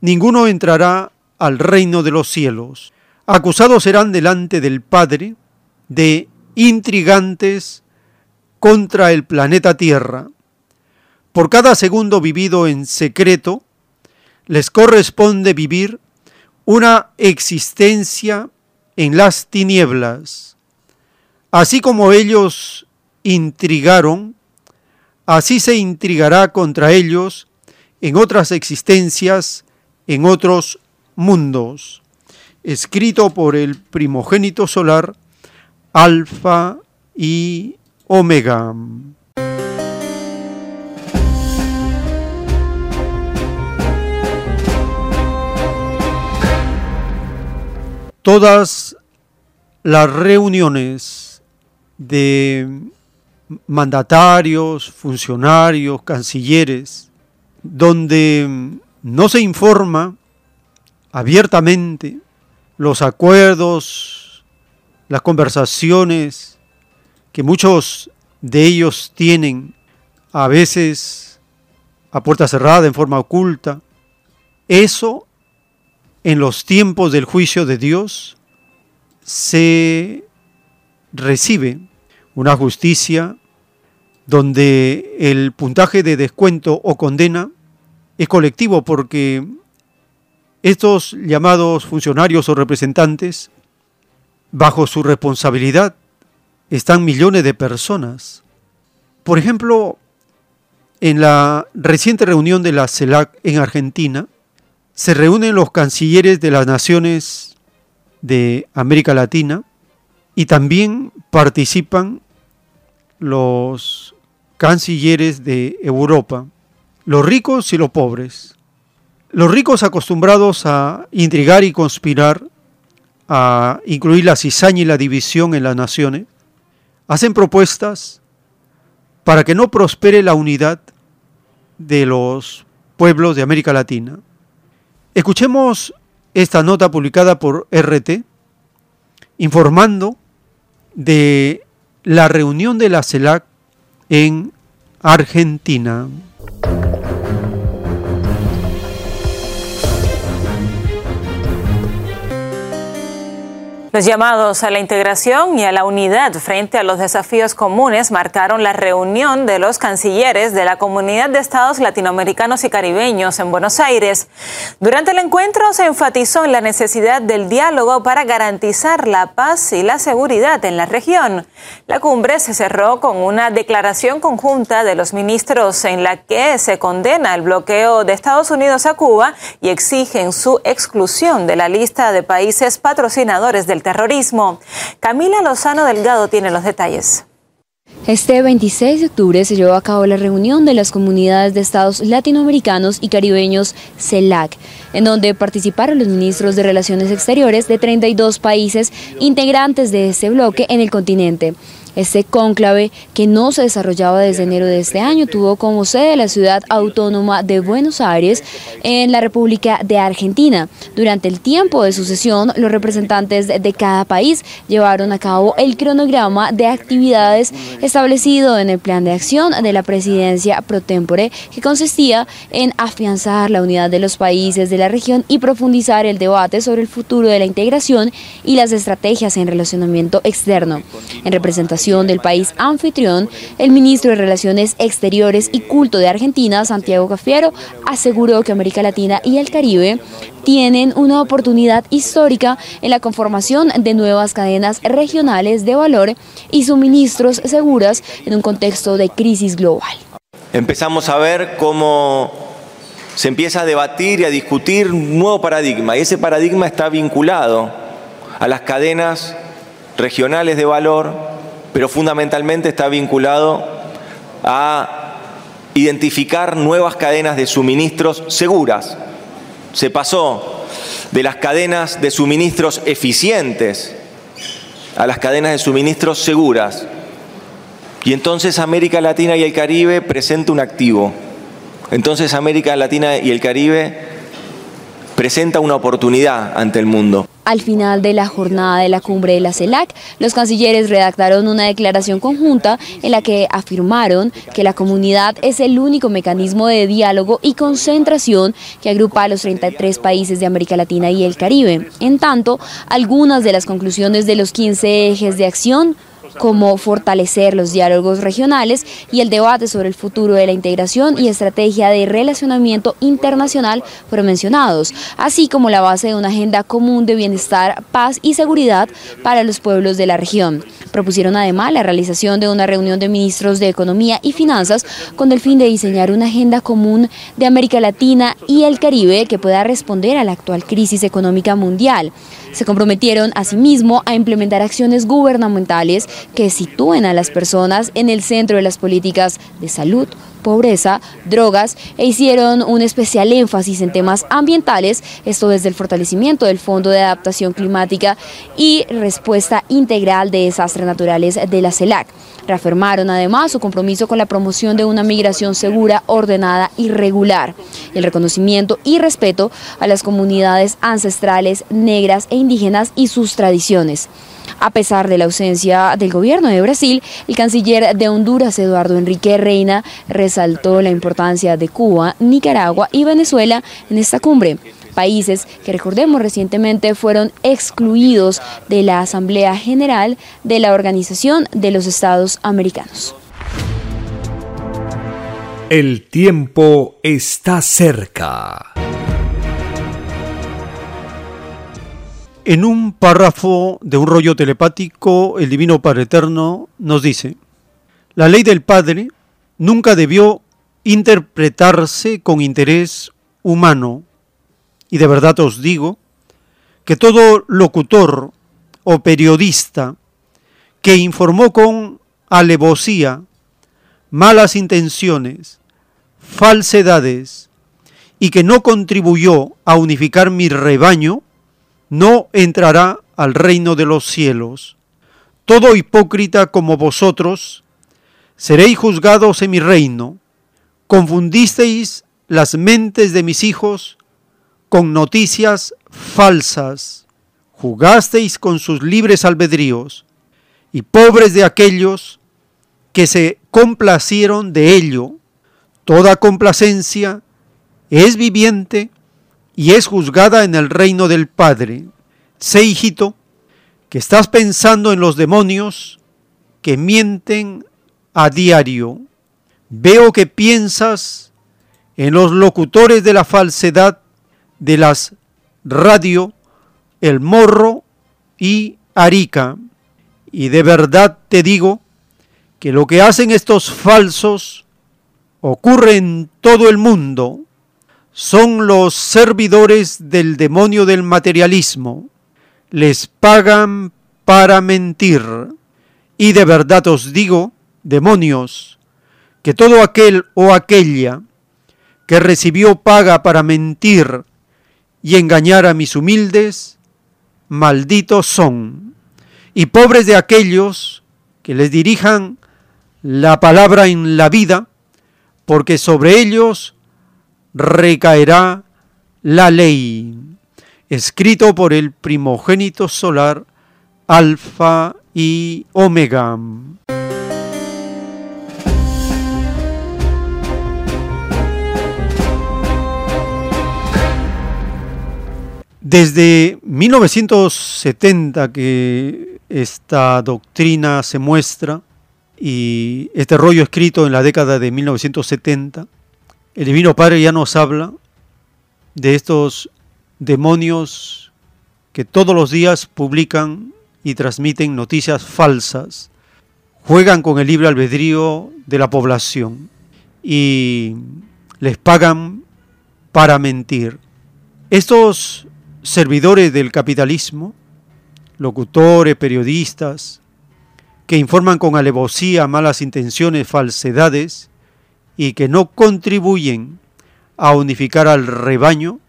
[SPEAKER 2] ninguno entrará al reino de los cielos acusados serán delante del Padre de intrigantes contra el planeta Tierra. Por cada segundo vivido en secreto, les corresponde vivir una existencia en las tinieblas. Así como ellos intrigaron, así se intrigará contra ellos en otras existencias, en otros mundos escrito por el primogénito solar, Alfa y Omega. Todas las reuniones de mandatarios, funcionarios, cancilleres, donde no se informa abiertamente los acuerdos, las conversaciones que muchos de ellos tienen, a veces a puerta cerrada, en forma oculta, eso en los tiempos del juicio de Dios se recibe una justicia donde el puntaje de descuento o condena es colectivo porque estos llamados funcionarios o representantes, bajo su responsabilidad, están millones de personas. Por ejemplo, en la reciente reunión de la CELAC en Argentina, se reúnen los cancilleres de las naciones de América Latina y también participan los cancilleres de Europa, los ricos y los pobres. Los ricos acostumbrados a intrigar y conspirar, a incluir la cizaña y la división en las naciones, hacen propuestas para que no prospere la unidad de los pueblos de América Latina. Escuchemos esta nota publicada por RT informando de la reunión de la CELAC en Argentina.
[SPEAKER 16] Los llamados a la integración y a la unidad frente a los desafíos comunes marcaron la reunión de los cancilleres de la Comunidad de Estados Latinoamericanos y Caribeños en Buenos Aires. Durante el encuentro se enfatizó en la necesidad del diálogo para garantizar la paz y la seguridad en la región. La cumbre se cerró con una declaración conjunta de los ministros en la que se condena el bloqueo de Estados Unidos a Cuba y exigen su exclusión de la lista de países patrocinadores del terrorismo. Camila Lozano Delgado tiene los detalles.
[SPEAKER 17] Este 26 de octubre se llevó a cabo la reunión de las comunidades de estados latinoamericanos y caribeños CELAC, en donde participaron los ministros de Relaciones Exteriores de 32 países integrantes de este bloque en el continente. Este cónclave, que no se desarrollaba desde enero de este año, tuvo como sede la ciudad autónoma de Buenos Aires, en la República de Argentina. Durante el tiempo de su sesión, los representantes de cada país llevaron a cabo el cronograma de actividades establecido en el plan de acción de la presidencia pro tempore, que consistía en afianzar la unidad de los países de la región y profundizar el debate sobre el futuro de la integración y las estrategias en relacionamiento externo. En representación del país anfitrión, el ministro de Relaciones Exteriores y Culto de Argentina, Santiago Cafiero, aseguró que América Latina y el Caribe tienen una oportunidad histórica en la conformación de nuevas cadenas regionales de valor y suministros seguras en un contexto de crisis global.
[SPEAKER 18] Empezamos a ver cómo se empieza a debatir y a discutir un nuevo paradigma y ese paradigma está vinculado a las cadenas regionales de valor pero fundamentalmente está vinculado a identificar nuevas cadenas de suministros seguras. Se pasó de las cadenas de suministros eficientes a las cadenas de suministros seguras. Y entonces América Latina y el Caribe presenta un activo. Entonces América Latina y el Caribe presenta una oportunidad ante el mundo.
[SPEAKER 17] Al final de la jornada de la cumbre de la CELAC, los cancilleres redactaron una declaración conjunta en la que afirmaron que la comunidad es el único mecanismo de diálogo y concentración que agrupa a los 33 países de América Latina y el Caribe. En tanto, algunas de las conclusiones de los 15 ejes de acción como fortalecer los diálogos regionales y el debate sobre el futuro de la integración y estrategia de relacionamiento internacional mencionados, así como la base de una agenda común de bienestar, paz y seguridad para los pueblos de la región. Propusieron además la realización de una reunión de ministros de Economía y Finanzas con el fin de diseñar una agenda común de América Latina y el Caribe que pueda responder a la actual crisis económica mundial. Se comprometieron asimismo a implementar acciones gubernamentales que sitúen a las personas en el centro de las políticas de salud, pobreza, drogas e hicieron un especial énfasis en temas ambientales, esto desde el fortalecimiento del Fondo de Adaptación Climática y respuesta integral de desastres naturales de la CELAC. Reafirmaron además su compromiso con la promoción de una migración segura, ordenada y regular, el reconocimiento y respeto a las comunidades ancestrales, negras e indígenas y sus tradiciones. A pesar de la ausencia del gobierno de Brasil, el canciller de Honduras, Eduardo Enrique Reina, resaltó la importancia de Cuba, Nicaragua y Venezuela en esta cumbre países que recordemos recientemente fueron excluidos de la Asamblea General de la Organización de los Estados Americanos.
[SPEAKER 1] El tiempo está cerca.
[SPEAKER 2] En un párrafo de un rollo telepático, el Divino Padre Eterno nos dice, la ley del Padre nunca debió interpretarse con interés humano, y de verdad os digo que todo locutor o periodista que informó con alevosía, malas intenciones, falsedades, y que no contribuyó a unificar mi rebaño, no entrará al reino de los cielos. Todo hipócrita como vosotros, seréis juzgados en mi reino. Confundisteis las mentes de mis hijos con noticias falsas. Jugasteis con sus libres albedríos, y pobres de aquellos que se complacieron de ello. Toda complacencia es viviente y es juzgada en el reino del Padre. Sé, hijito, que estás pensando en los demonios que mienten a diario. Veo que piensas en los locutores de la falsedad de las radio, El Morro y Arica. Y de verdad te digo que lo que hacen estos falsos ocurre en todo el mundo. Son los servidores del demonio del materialismo les pagan para mentir. Y de verdad os digo, demonios, que todo aquel o aquella que recibió paga para mentir y engañar a mis humildes, malditos son, y pobres de aquellos que les dirijan la palabra en la vida, porque sobre ellos recaerá la ley escrito por el primogénito solar Alfa y Omega. Desde 1970 que esta doctrina se muestra y este rollo escrito en la década de 1970, el Divino Padre ya nos habla de estos demonios que todos los días publican y transmiten noticias falsas, juegan con el libre albedrío de la población y les pagan para mentir. Estos servidores del capitalismo, locutores, periodistas, que informan con alevosía, malas intenciones, falsedades y que no contribuyen a unificar al rebaño,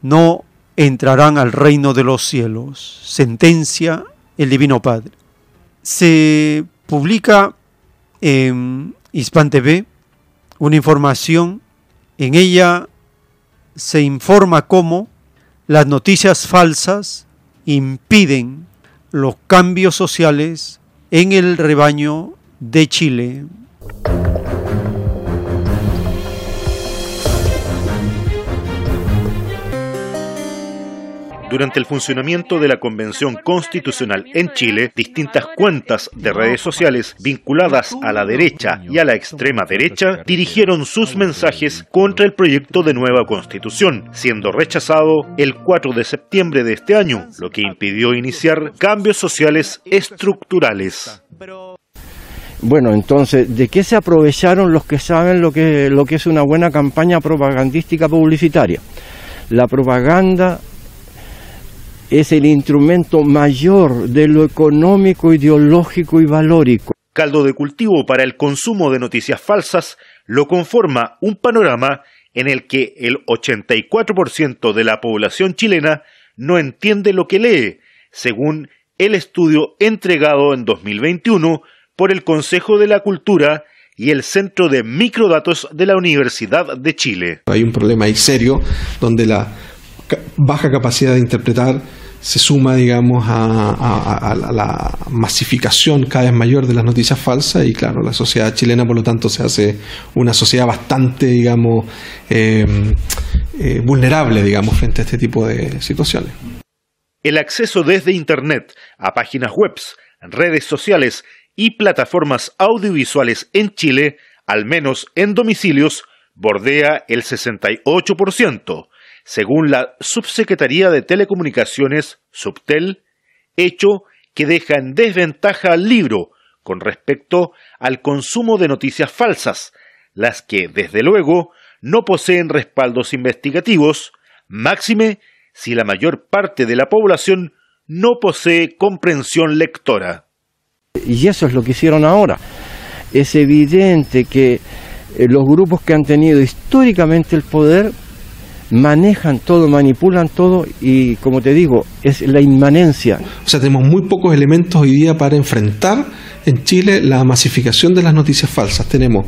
[SPEAKER 2] no entrarán al reino de los cielos. Sentencia el Divino Padre. Se publica en Hispan TV una información, en ella se informa cómo las noticias falsas impiden los cambios sociales en el rebaño de Chile.
[SPEAKER 19] Durante el funcionamiento de la Convención Constitucional en Chile, distintas cuentas de redes sociales vinculadas a la derecha y a la extrema derecha dirigieron sus mensajes contra el proyecto de nueva constitución, siendo rechazado el 4 de septiembre de este año, lo que impidió iniciar cambios sociales estructurales.
[SPEAKER 20] Bueno, entonces, ¿de qué se aprovecharon los que saben lo que, lo que es una buena campaña propagandística publicitaria? La propaganda es el instrumento mayor de lo económico, ideológico y valórico.
[SPEAKER 19] Caldo de cultivo para el consumo de noticias falsas lo conforma un panorama en el que el 84% de la población chilena no entiende lo que lee, según el estudio entregado en 2021 por el Consejo de la Cultura y el Centro de Microdatos de la Universidad de Chile.
[SPEAKER 21] Hay un problema ahí serio donde la baja capacidad de interpretar se suma, digamos, a, la masificación cada vez mayor de las noticias falsas y, claro, la sociedad chilena, por lo tanto, se hace una sociedad bastante, digamos, em, eh, vulnerable, digamos, frente a este tipo de situaciones.
[SPEAKER 19] El acceso desde Internet a páginas web, redes sociales y plataformas audiovisuales en Chile, al menos en domicilios, bordea el 68% según la Subsecretaría de Telecomunicaciones, Subtel, hecho que deja en desventaja al libro con respecto al consumo de noticias falsas, las que, desde luego, no poseen respaldos investigativos, máxime si la mayor parte de la población no posee comprensión lectora.
[SPEAKER 20] Y eso es lo que hicieron ahora. Es evidente que eh, los grupos que han tenido históricamente el poder manejan todo, manipulan todo y como te digo, es la inmanencia.
[SPEAKER 21] O sea, tenemos muy pocos elementos hoy día para enfrentar en Chile la masificación de las noticias falsas. Tenemos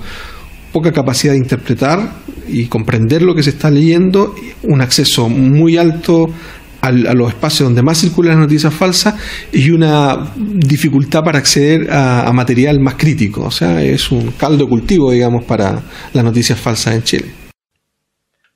[SPEAKER 21] poca capacidad de interpretar y comprender lo que se está leyendo, un acceso muy alto a los espacios donde más circulan las noticias falsas y una dificultad para acceder a, a, material más crítico. O sea, es un caldo cultivo, digamos, para las noticias falsas en Chile.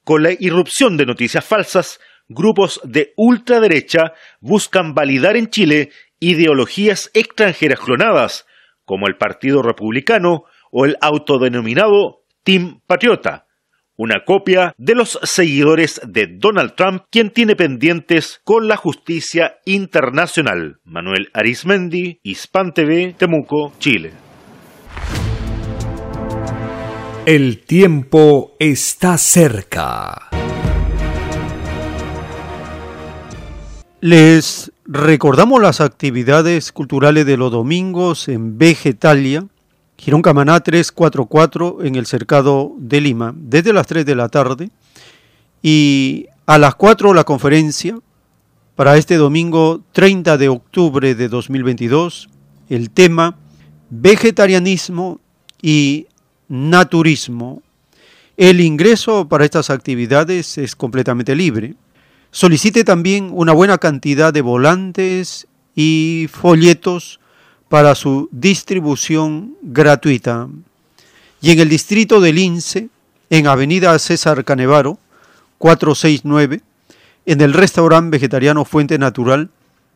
[SPEAKER 19] Con la irrupción de noticias falsas, grupos de ultraderecha buscan validar en Chile ideologías extranjeras clonadas, como el Partido Republicano o el autodenominado Team Patriota, una copia de los seguidores de Donald Trump, quien tiene pendientes con la justicia internacional. Manuel Arismendi, Hispan TV, Temuco, Chile.
[SPEAKER 1] El tiempo está cerca.
[SPEAKER 2] Les recordamos las actividades culturales de los domingos en Vegetalia, Girón Camaná 344 en el Cercado de Lima, desde las 3 de la tarde. Y a las 4 la conferencia para este domingo 30 de octubre de 2022. El tema vegetarianismo y naturismo. El ingreso para estas actividades es completamente libre. Solicite también una buena cantidad de volantes y folletos para su distribución gratuita. Y en el distrito del Lince, en Avenida César Canevaro, 469, en el restaurante vegetariano Fuente Natural,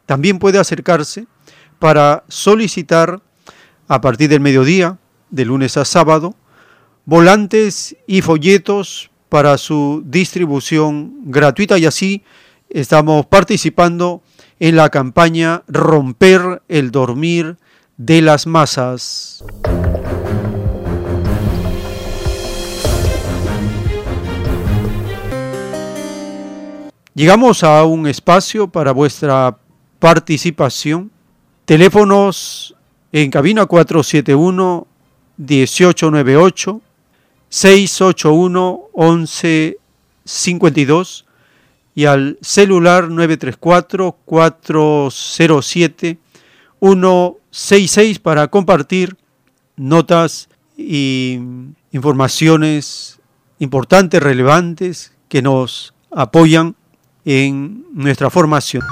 [SPEAKER 2] también puede acercarse para solicitar a partir del mediodía, de lunes a sábado, volantes y folletos para su distribución gratuita y así estamos participando en la campaña Romper el dormir de las masas. Llegamos a un espacio para vuestra participación. Teléfonos en cabina 471 1898 681-1152 y al celular 934-407-166 para compartir notas y informaciones importantes, relevantes que nos apoyan en nuestra formación.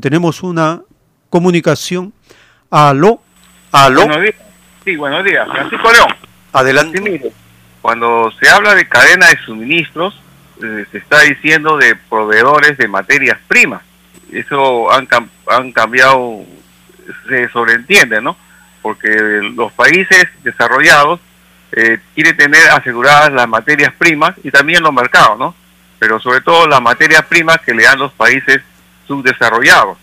[SPEAKER 2] Tenemos una comunicación. Aló. Aló.
[SPEAKER 22] Buenos días. Sí, buenos días. Francisco León.
[SPEAKER 2] Adelante.
[SPEAKER 22] cuando se habla de cadena de suministros, eh, se está diciendo de proveedores de materias primas. Eso han, han cambiado, se sobreentiende, ¿no? Porque los países desarrollados eh, quieren tener aseguradas las materias primas y también los mercados, ¿no? Pero sobre todo las materias primas que le dan los países subdesarrollados.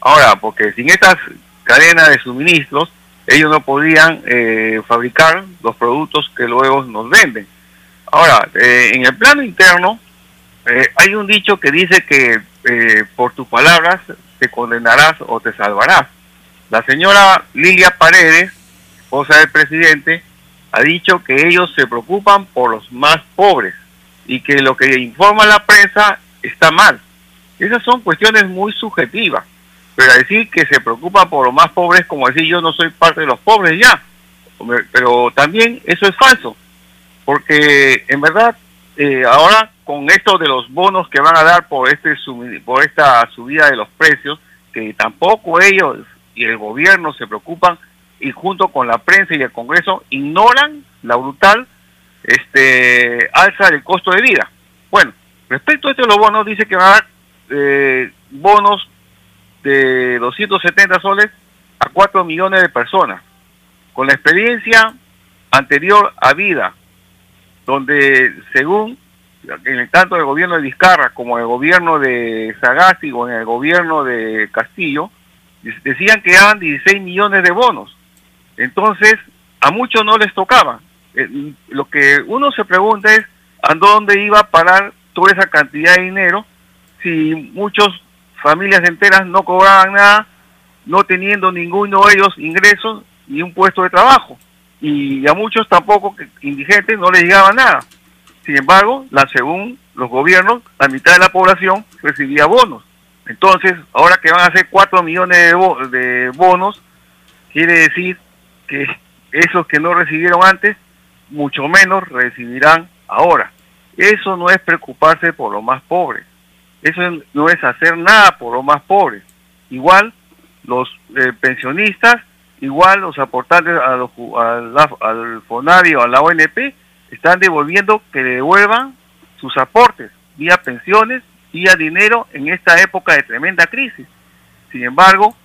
[SPEAKER 22] Ahora, porque sin estas cadenas de suministros, ellos no podían eh, fabricar los productos que luego nos venden. Ahora, eh, en el plano interno, eh, hay un dicho que dice que por tus palabras te condenarás o te salvarás. La señora Lilia Paredes, esposa del presidente, ha dicho que ellos se preocupan por los más pobres y que lo que informa la prensa está mal. Esas son cuestiones muy subjetivas. Pero decir que se preocupa por los más pobres, como decir yo no soy parte de los pobres ya. Pero también eso es falso, porque en verdad eh, ahora con esto de los bonos que van a dar por este por esta subida de los precios, que tampoco ellos y el gobierno se preocupan y junto con la prensa y el Congreso ignoran la brutal este alza del costo de vida. Bueno, respecto a esto de los bonos, dice que van a dar eh, bonos de 270 soles a 4 millones de personas. Con la experiencia anterior a vida, donde según en el tanto el gobierno de Vizcarra como el gobierno de Sagasti o en el gobierno de Castillo, decían que eran 16 millones de bonos. Entonces, a muchos no les tocaba. Eh, lo que uno se pregunta es, ¿a dónde iba a parar toda esa cantidad de dinero si muchos familias enteras no cobraban nada, no teniendo ninguno de ellos ingresos ni un puesto de trabajo. Y a muchos tampoco indigentes no les llegaba nada. Sin embargo, la, según los gobiernos, la mitad de la población recibía bonos. Entonces, ahora que van a ser 4 millones de, de bonos, quiere decir que esos que no recibieron antes, mucho menos recibirán ahora. Eso no es preocuparse por los más pobres. Eso no es hacer nada por los más pobres. Igual los eh, pensionistas, igual los aportantes a los, al FONAVI o a la ONP, están devolviendo que devuelvan sus aportes vía pensiones y a dinero en esta época de tremenda crisis. Sin embargo,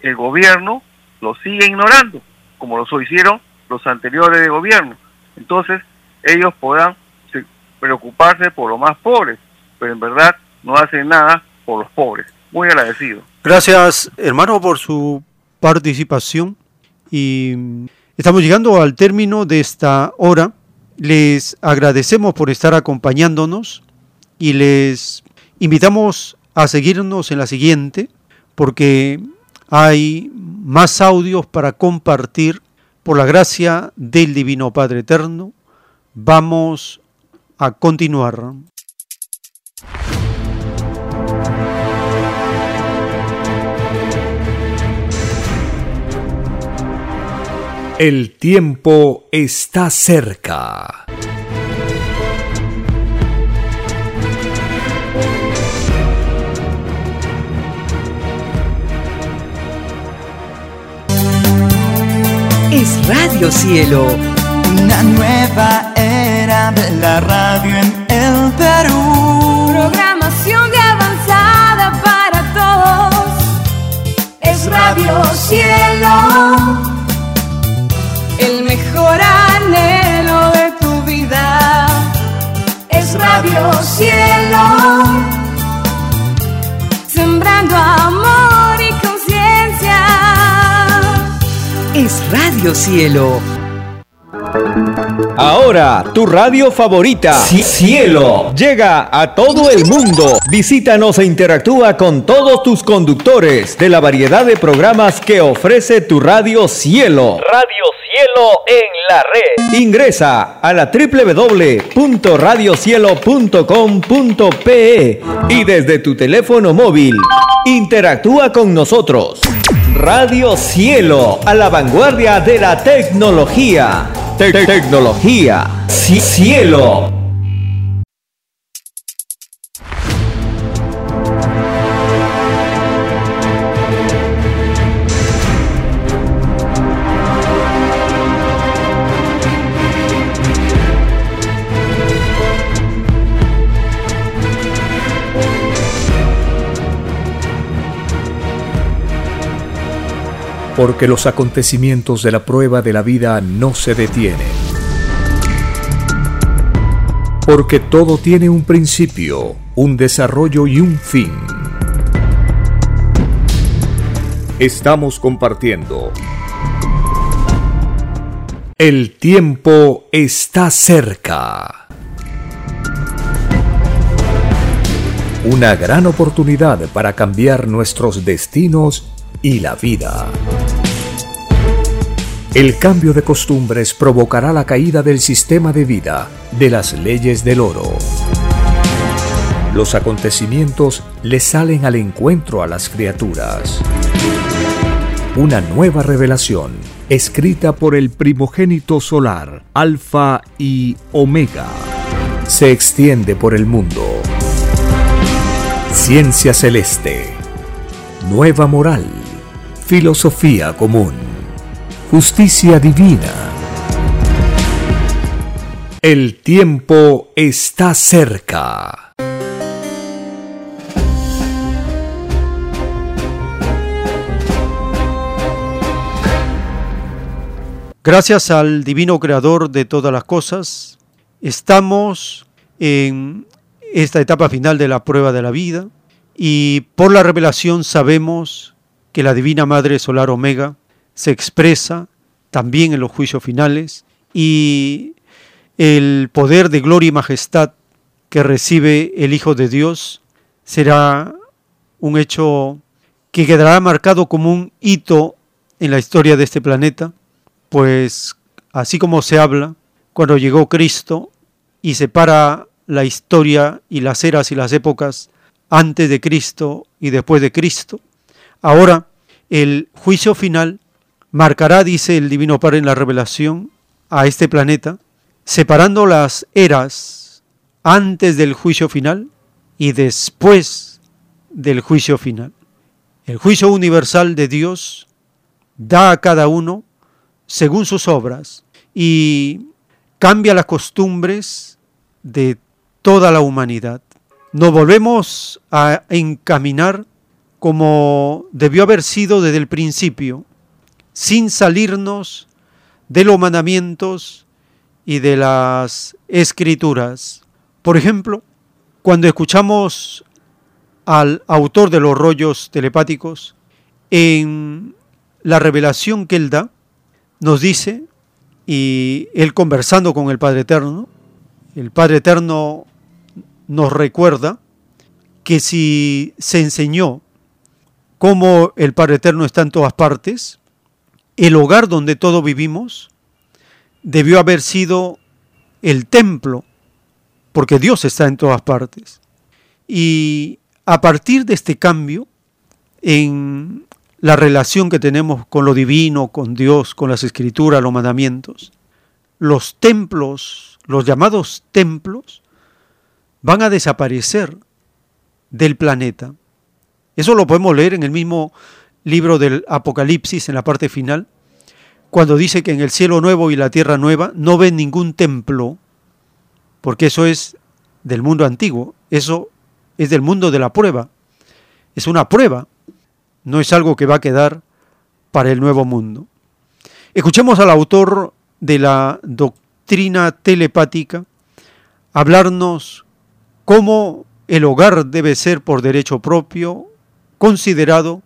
[SPEAKER 22] el gobierno lo sigue ignorando, como lo hicieron los anteriores de gobierno. Entonces, ellos podrán preocuparse por los más pobres, pero en verdad no hacen nada por los pobres. Muy agradecido.
[SPEAKER 2] Gracias, hermano, por su participación. Y estamos llegando al término de esta hora. Les agradecemos por estar acompañándonos y les invitamos a seguirnos en la siguiente porque hay más audios para compartir por la gracia del Divino Padre Eterno. Vamos a continuar.
[SPEAKER 1] El tiempo está cerca.
[SPEAKER 23] Es Radio Cielo.
[SPEAKER 24] Una nueva era de la radio en el Perú.
[SPEAKER 25] Programación de avanzada para todos. Es Radio Cielo Radio Cielo, sembrando amor y conciencia.
[SPEAKER 23] Es Radio Cielo.
[SPEAKER 26] Ahora, tu radio favorita, Cielo, llega a todo el mundo. Visítanos e interactúa con todos tus conductores de la variedad de programas que ofrece tu radio Cielo. Radio Cielo en la red. Ingresa a la www.radiocielo.com.pe y desde tu teléfono móvil interactúa con nosotros. Radio Cielo, a la vanguardia de la tecnología. tecnología. Cielo.
[SPEAKER 1] Porque los acontecimientos de la prueba de la vida no se detienen. Porque todo tiene un principio, un desarrollo y un fin. Estamos compartiendo. El tiempo está cerca. Una gran oportunidad para cambiar nuestros destinos y la vida. El cambio de costumbres provocará la caída del sistema de vida, de las leyes del oro. Los acontecimientos le salen al encuentro a las criaturas. Una nueva revelación, escrita por el primogénito solar, Alfa y Omega, se extiende por el mundo. Ciencia celeste, nueva moral, filosofía común justicia divina. El tiempo está cerca.
[SPEAKER 2] Gracias al divino creador de todas las cosas, estamos en esta etapa final de la prueba de la vida y por la revelación sabemos que la Divina Madre Solar Omega se expresa también en los juicios finales y el poder de gloria y majestad que recibe el Hijo de Dios será un hecho que quedará marcado como un hito en la historia de este planeta, pues así como se habla cuando llegó Cristo y separa la historia y las eras y las épocas antes de Cristo y después de Cristo, ahora el juicio final marcará, dice el Divino Padre en la revelación, a este planeta, separando las eras antes del juicio final y después del juicio final. El juicio universal de Dios da a cada uno según sus obras y cambia las costumbres de toda la humanidad. nos volvemos a encaminar como debió haber sido desde el principio, sin salirnos de los mandamientos y de las escrituras. Por ejemplo, cuando escuchamos al autor de los rollos telepáticos, en la revelación que él da, nos dice, y él conversando con el Padre Eterno, el Padre Eterno nos recuerda que si se enseñó cómo el Padre Eterno está en todas partes, el hogar donde todos vivimos debió haber sido el templo, porque Dios está en todas partes. Y a partir de este cambio en la relación que tenemos con lo divino, con Dios, con las escrituras, los mandamientos, los templos, los llamados templos, van a desaparecer del planeta. Eso lo podemos leer en el mismo libro del Apocalipsis, en la parte final, cuando dice que en el cielo nuevo y la tierra nueva no ven ningún templo, porque eso es del mundo antiguo, eso es del mundo de la prueba, es una prueba, no es algo que va a quedar para el nuevo mundo. Escuchemos al autor de la doctrina telepática hablarnos cómo el hogar debe ser por derecho propio considerado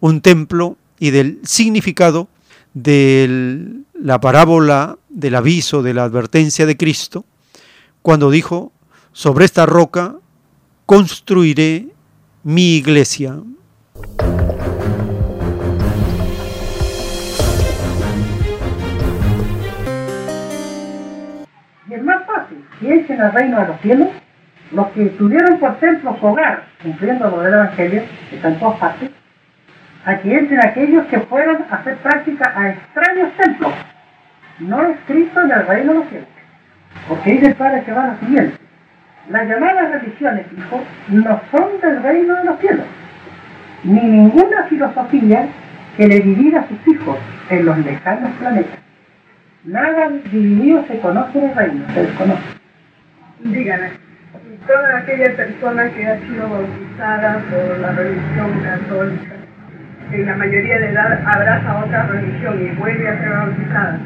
[SPEAKER 2] un templo y del significado de la parábola del aviso, de la advertencia de Cristo, cuando dijo, sobre esta roca construiré mi iglesia.
[SPEAKER 4] Y es más fácil que echen al reino de los cielos los que tuvieron por templo su hogar, cumpliendo lo del Evangelio, que está en todas partes, a que entren aquellos que fueron a hacer práctica a extraños templos, no escritos en el reino de los cielos. Porque dice el Padre que va a lo siguiente. Las llamadas religiones, hijo, no son del reino de los cielos, ni ninguna filosofía que le divida a sus hijos en los lejanos planetas. Nada dividido se conoce en el reino, se desconoce.
[SPEAKER 27] Dígame, toda aquella persona que ha sido bautizada por la religión católica, en la mayoría de edad abraza otra religión y vuelve a ser bautizada,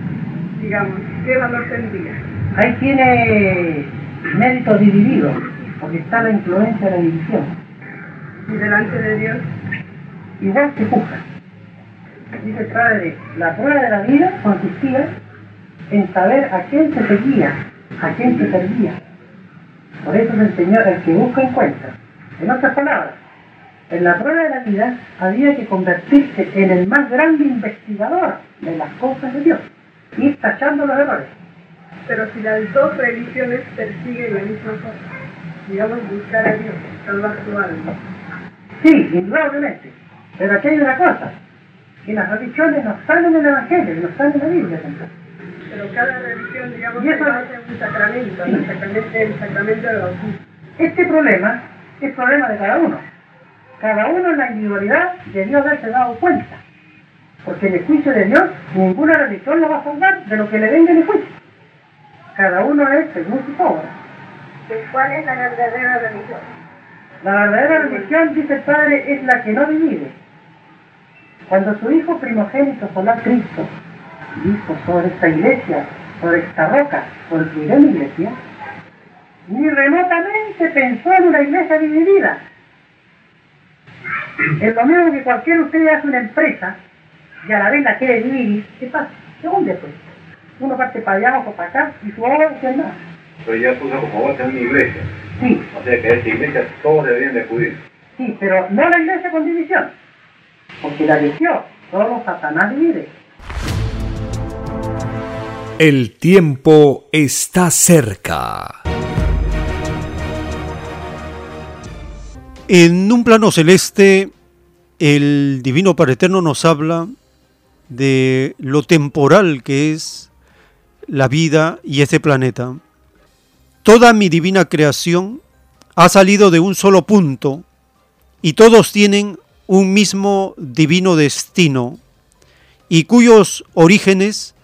[SPEAKER 27] digamos, ¿qué valor tendría?
[SPEAKER 4] Ahí tiene méritos divididos, porque está la influencia de la división.
[SPEAKER 27] Y delante de Dios,
[SPEAKER 4] igual que juzga. Dice el Padre, la prueba de la vida consistía en saber a quién se seguía, a quién se servía. Por eso se enseñó el que busca encuentra. En otras palabras, en la prueba de la vida había que convertirse en el más grande investigador de las cosas de Dios, ir tachando los errores.
[SPEAKER 27] pero si las dos religiones persiguen la misma cosa, digamos, buscar a Dios, salvar su alma.
[SPEAKER 4] Sí, indudablemente. Pero aquí hay una cosa, que las religiones no están en el Evangelio, no están en la Biblia tampoco.
[SPEAKER 27] Pero cada religión, digamos,
[SPEAKER 4] Y eso-
[SPEAKER 27] hace un sacramento,
[SPEAKER 4] Sí.
[SPEAKER 27] el sacramento, el sacramento del bautismo.
[SPEAKER 4] Este problema es problema de cada uno. Cada uno en la individualidad debió haberse dado cuenta. Porque en el juicio de Dios ninguna religión la va a salvar de lo que le venga en el juicio. Cada uno es según su obra.
[SPEAKER 27] ¿Cuál es la verdadera religión?
[SPEAKER 4] La verdadera religión, dice el Padre, es la que no divide. Cuando su Hijo primogénito solar Cristo dijo sobre esta iglesia, sobre esta roca, construiré mi iglesia, ni remotamente pensó en una iglesia dividida. Es lo mismo que cualquiera de ustedes hace una empresa y a la vez la quiere dividir. ¿Qué pasa? ¿De dónde pues? Uno parte para allá, otro para acá, y su obra no es nada.
[SPEAKER 28] Pero ya puso como vos en mi iglesia.
[SPEAKER 4] Sí.
[SPEAKER 28] O sea que a esta iglesia todos deberían de acudir.
[SPEAKER 4] Sí, pero no la iglesia con división. Porque la división, solo Satanás divide.
[SPEAKER 1] El tiempo está cerca.
[SPEAKER 2] En un plano celeste, el Divino Padre Eterno nos habla de lo temporal que es la vida y este planeta. Toda mi divina creación ha salido de un solo punto y todos tienen un mismo divino destino y cuyos orígenes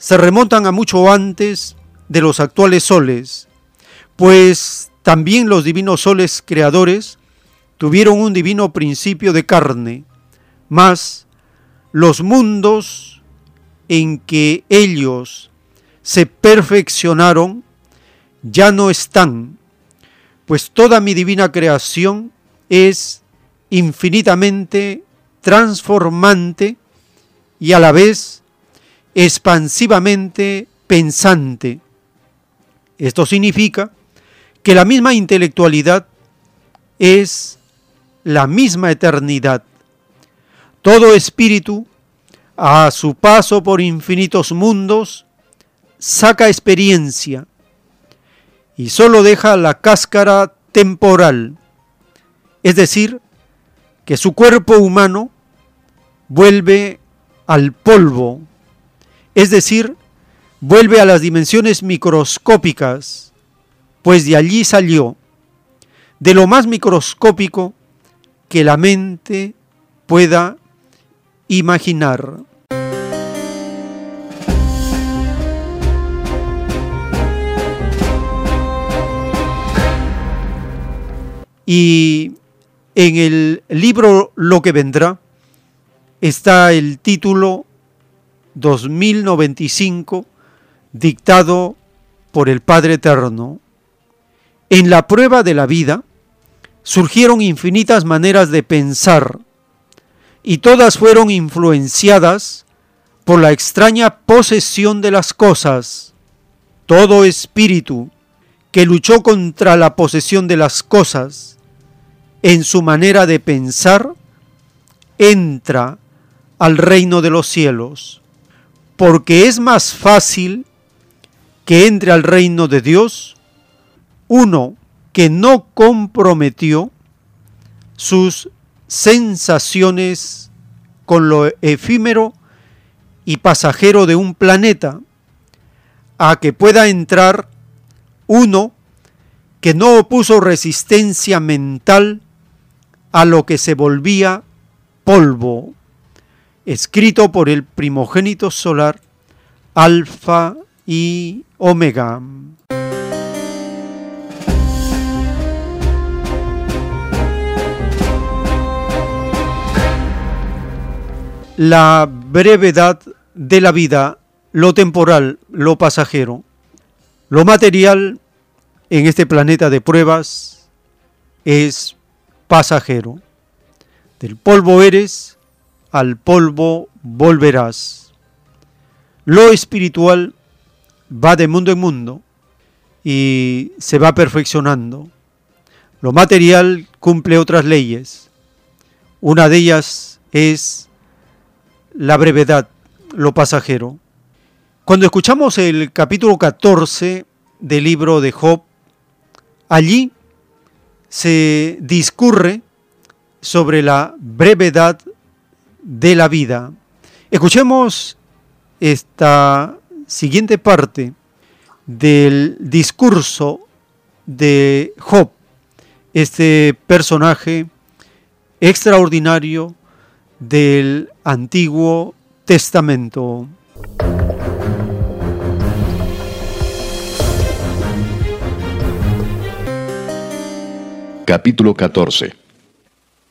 [SPEAKER 2] se remontan a mucho antes de los actuales soles, pues también los divinos soles creadores tuvieron un divino principio de carne, mas los mundos en que ellos se perfeccionaron ya no están, pues toda mi divina creación es infinitamente transformante y a la vez expansivamente pensante. Esto significa que la misma intelectualidad es la misma eternidad. Todo espíritu, a su paso por infinitos mundos, saca experiencia y solo deja la cáscara temporal, es decir, que su cuerpo humano vuelve al polvo, es decir, vuelve a las dimensiones microscópicas, pues de allí salió, de lo más microscópico que la mente pueda imaginar. Y en el libro Lo que vendrá está el título 2095 dictado por el Padre Eterno. En la prueba de la vida surgieron infinitas maneras de pensar y todas fueron influenciadas por la extraña posesión de las cosas. Todo espíritu que luchó contra la posesión de las cosas en su manera de pensar, entra al reino de los cielos, porque es más fácil que entre al reino de Dios uno que no comprometió sus sensaciones con lo efímero y pasajero de un planeta, a que pueda entrar uno que no opuso resistencia mental a lo que se volvía polvo, escrito por el primogénito solar, Alfa y Omega. La brevedad de la vida, lo temporal, lo pasajero, lo material en este planeta de pruebas es pasajero. Del polvo eres, al polvo volverás. Lo espiritual va de mundo en mundo y se va perfeccionando. Lo material cumple otras leyes. Una de ellas es la brevedad, lo pasajero. Cuando escuchamos el capítulo 14 del libro de Job, allí se discurre sobre la brevedad de la vida. Escuchemos esta siguiente parte del discurso de Job, este personaje extraordinario del Antiguo Testamento.
[SPEAKER 7] Capítulo 14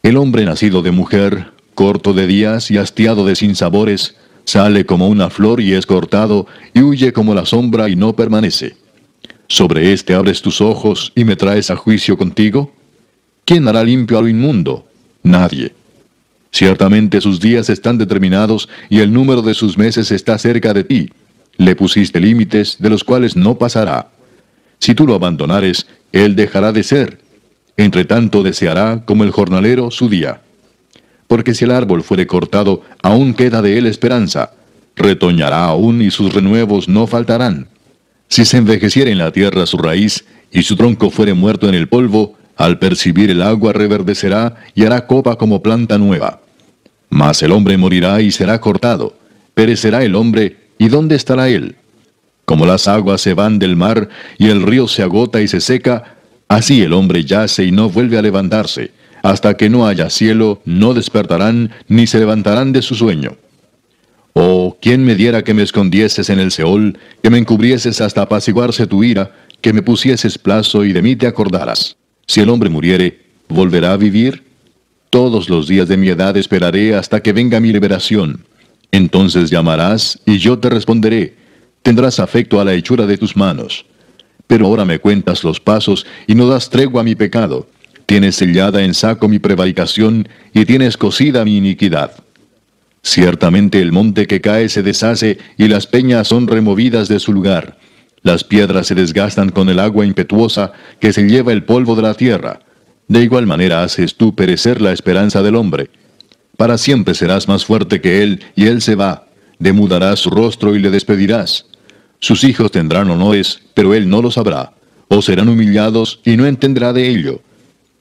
[SPEAKER 7] El hombre nacido de mujer, corto de días y hastiado de sinsabores, sale como una flor y es cortado, y huye como la sombra y no permanece. ¿Sobre éste abres tus ojos y me traes a juicio contigo? ¿Quién hará limpio a lo inmundo? Nadie. Ciertamente sus días están determinados y el número de sus meses está cerca de ti. Le pusiste límites de los cuales no pasará. Si tú lo abandonares, él dejará de ser entre tanto deseará como el jornalero su día. Porque si el árbol fuere cortado, aún queda de él esperanza. Retoñará aún y sus renuevos no faltarán. Si se envejeciera en la tierra su raíz y su tronco fuere muerto en el polvo, al percibir el agua reverdecerá y hará copa como planta nueva. Mas el hombre morirá y será cortado. Perecerá el hombre, ¿y dónde estará él? Como las aguas se van del mar y el río se agota y se seca, Así el hombre yace y no vuelve a levantarse. Hasta que no haya cielo, no despertarán ni se levantarán de su sueño. Oh, ¿quién me diera que me escondieses en el Seol, que me encubrieses hasta apaciguarse tu ira, que me pusieses plazo y de mí te acordaras. Si el hombre muriere, ¿volverá a vivir? Todos los días de mi edad esperaré hasta que venga mi liberación. Entonces llamarás y yo te responderé. Tendrás afecto a la hechura de tus manos. Pero ahora me cuentas los pasos y no das tregua a mi pecado. Tienes sellada en saco mi prevaricación y tienes cosida mi iniquidad. Ciertamente el monte que cae se deshace y las peñas son removidas de su lugar. Las piedras se desgastan con el agua impetuosa que se lleva el polvo de la tierra. De igual manera haces tú perecer la esperanza del hombre. Para siempre serás más fuerte que él, y él se va. Demudarás su rostro y le despedirás. Sus hijos tendrán honores, pero él no lo sabrá. O serán humillados, y no entenderá de ello.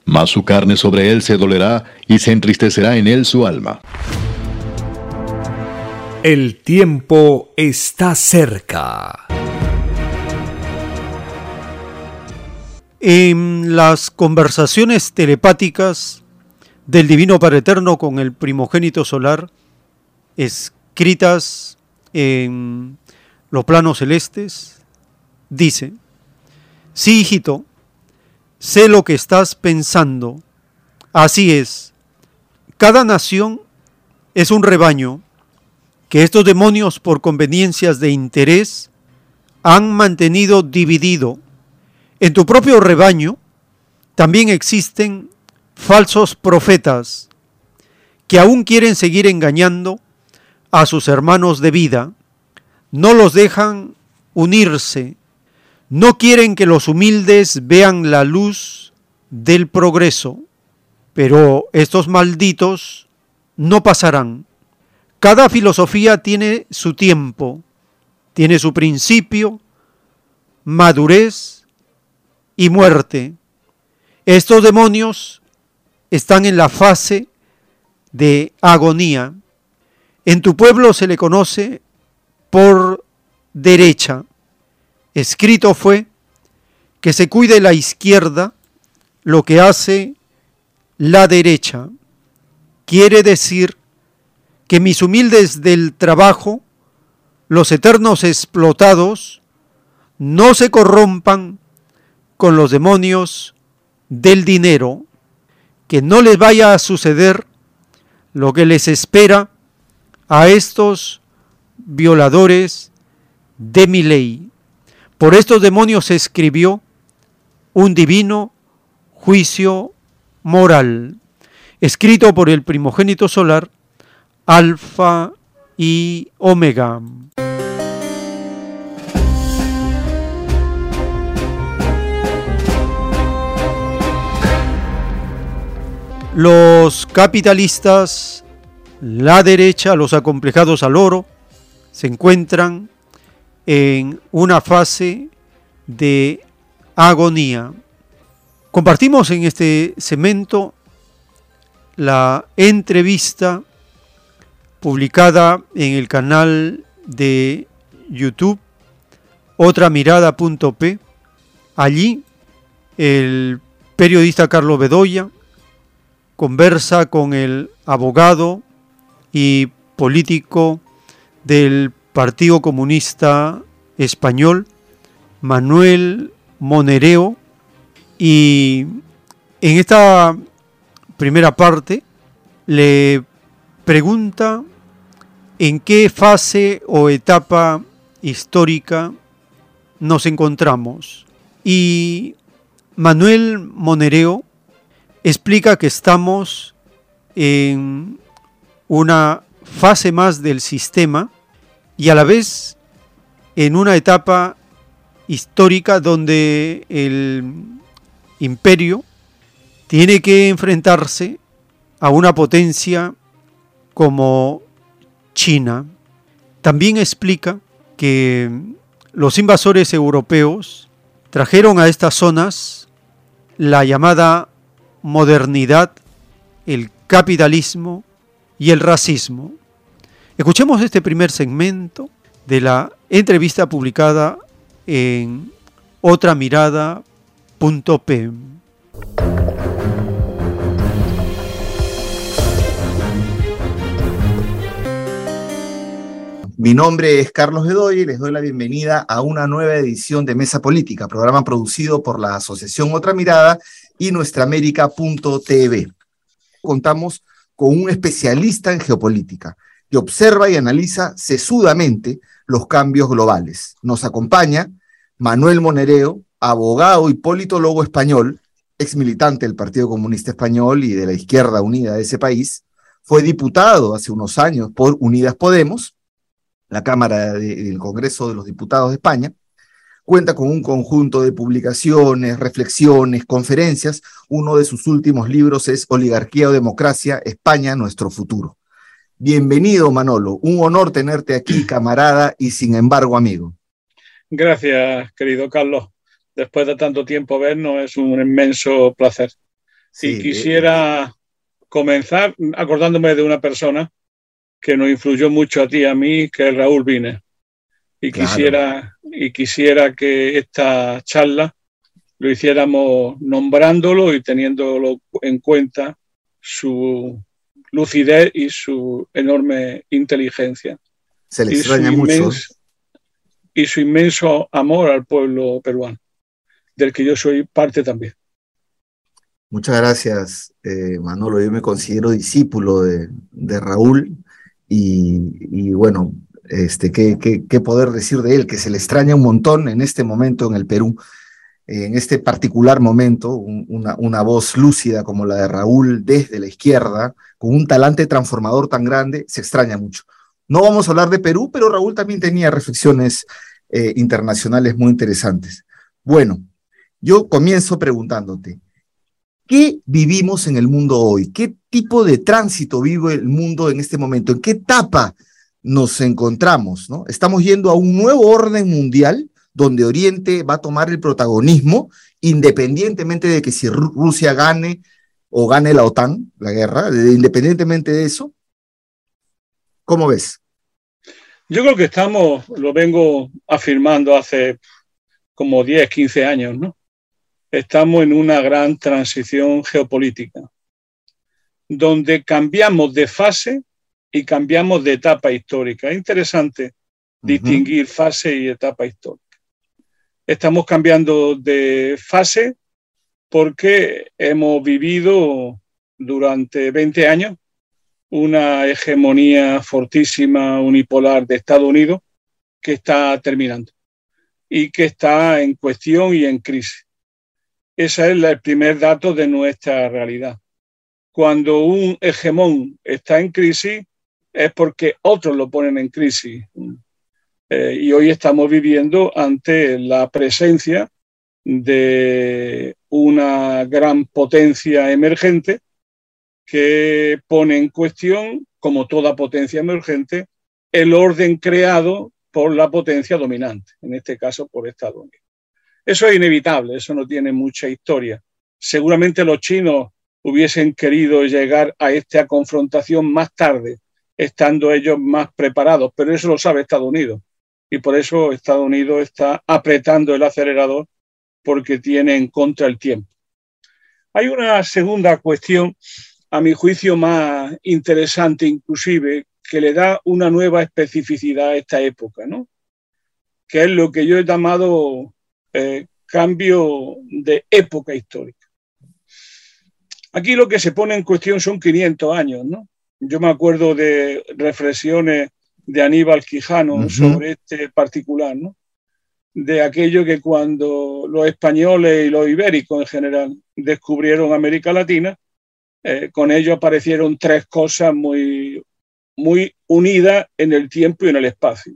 [SPEAKER 7] Mas su carne sobre él se dolerá, y se entristecerá en él su alma.
[SPEAKER 1] El tiempo está cerca.
[SPEAKER 2] En las conversaciones telepáticas del Divino Padre Eterno con el primogénito solar, escritas en los planos celestes, dice, sí, hijito, sé lo que estás pensando. Así es, cada nación es un rebaño que estos demonios por conveniencias de interés han mantenido dividido. En tu propio rebaño también existen falsos profetas que aún quieren seguir engañando a sus hermanos de vida, no los dejan unirse, no quieren que los humildes vean la luz del progreso, pero estos malditos no pasarán. Cada filosofía tiene su tiempo, tiene su principio, madurez y muerte. Estos demonios están en la fase de agonía. En tu pueblo se le conoce por derecha. Escrito fue que se cuide la izquierda lo que hace la derecha. Quiere decir que mis humildes del trabajo, los eternos explotados, no se corrompan con los demonios del dinero, que no les vaya a suceder lo que les espera a estos violadores de mi ley. Por estos demonios se escribió un divino juicio moral, escrito por el primogénito solar, Alfa y Omega. Los capitalistas, la derecha, los acomplejados al oro, se encuentran en una fase de agonía. Compartimos en este cemento la entrevista publicada en el canal de YouTube otra mirada.p. Allí el periodista Carlos Bedoya conversa con el abogado y político del Partido Comunista Español, Manuel Monereo, y en esta primera parte le pregunta en qué fase o etapa histórica nos encontramos. Y Manuel Monereo explica que estamos en una fase más del sistema y a la vez en una etapa histórica donde el imperio tiene que enfrentarse a una potencia como China. También explica que los invasores europeos trajeron a estas zonas la llamada modernidad, el capitalismo y el racismo. Escuchemos este primer segmento de la entrevista publicada en otramirada.p.
[SPEAKER 29] Mi nombre es Carlos Bedoy y les doy la bienvenida a una nueva edición de Mesa Política, programa producido por la Asociación Otra Mirada y nuestraamérica.tv. Contamos con un especialista en geopolítica que observa y analiza sesudamente los cambios globales. Nos acompaña Manuel Monereo, abogado y politólogo español, ex militante del Partido Comunista Español y de la Izquierda Unida de ese país, fue diputado hace unos años por Unidas Podemos, la Cámara del Congreso de los Diputados de España, cuenta con un conjunto de publicaciones, reflexiones, conferencias. Uno de sus últimos libros es Oligarquía o Democracia, España, nuestro futuro. Bienvenido, Manolo. Un honor tenerte aquí, camarada y sin embargo amigo.
[SPEAKER 30] Gracias, querido Carlos. Después de tanto tiempo vernos, es un inmenso placer. Si
[SPEAKER 29] Sí,
[SPEAKER 30] quisiera
[SPEAKER 29] eh,
[SPEAKER 30] comenzar acordándome de una persona que nos influyó mucho a ti y a mí, que es Raúl Vine. Y
[SPEAKER 29] Claro.
[SPEAKER 30] quisiera, y quisiera que esta charla lo hiciéramos nombrándolo y teniéndolo en cuenta su lucidez y su enorme inteligencia.
[SPEAKER 29] Se le extraña mucho.
[SPEAKER 30] Y su inmenso amor al pueblo peruano, del que yo soy parte también.
[SPEAKER 29] Muchas gracias, eh, Manolo. Yo me considero discípulo de, de Raúl y, y bueno, este, ¿qué, qué, qué poder decir de él? Que se le extraña un montón en este momento en el Perú, en este particular momento, un- una, una voz lúcida como la de Raúl desde la izquierda, con un talante transformador tan grande, se extraña mucho. No vamos a hablar de Perú, pero Raúl también tenía reflexiones eh, internacionales muy interesantes. Bueno, yo comienzo preguntándote. ¿Qué vivimos en el mundo hoy? ¿Qué tipo de tránsito vive el mundo en este momento? ¿En qué etapa nos encontramos? ¿no? Estamos yendo a un nuevo orden mundial donde Oriente va a tomar el protagonismo, independientemente de que si Ru- Rusia gane o gane la OTAN, la guerra, de- independientemente de eso. ¿Cómo ves?
[SPEAKER 30] Yo creo que estamos, lo vengo afirmando hace como 10, 15 años, ¿no? Estamos en una gran transición geopolítica, donde cambiamos de fase y cambiamos de etapa histórica. Es interesante distinguir fase y etapa histórica. Estamos cambiando de fase porque hemos vivido durante 20 años una hegemonía fortísima unipolar de Estados Unidos que está terminando y que está en cuestión y en crisis. Ese es el primer dato de nuestra realidad. Cuando un hegemón está en crisis es porque otros lo ponen en crisis. Eh, y hoy estamos viviendo ante la presencia de una gran potencia emergente que pone en cuestión, como toda potencia emergente, el orden creado por la potencia dominante, en este caso por Estados Unidos. Eso es inevitable, eso no tiene mucha historia. Seguramente los chinos hubiesen querido llegar a esta confrontación más tarde, estando ellos más preparados, pero eso lo sabe Estados Unidos. Y por eso Estados Unidos está apretando el acelerador porque tiene en contra el tiempo. Hay una segunda cuestión, a mi juicio más interesante inclusive, que le da una nueva especificidad a esta época, ¿no? que es lo que yo he llamado eh, cambio de época histórica. Aquí lo que se pone en cuestión son 500 años, ¿no? Yo me acuerdo de reflexiones de Aníbal Quijano sobre este particular, ¿no? De aquello que cuando los españoles y los ibéricos en general descubrieron América Latina, eh, con ello aparecieron tres cosas muy, muy unidas en el tiempo y en el espacio.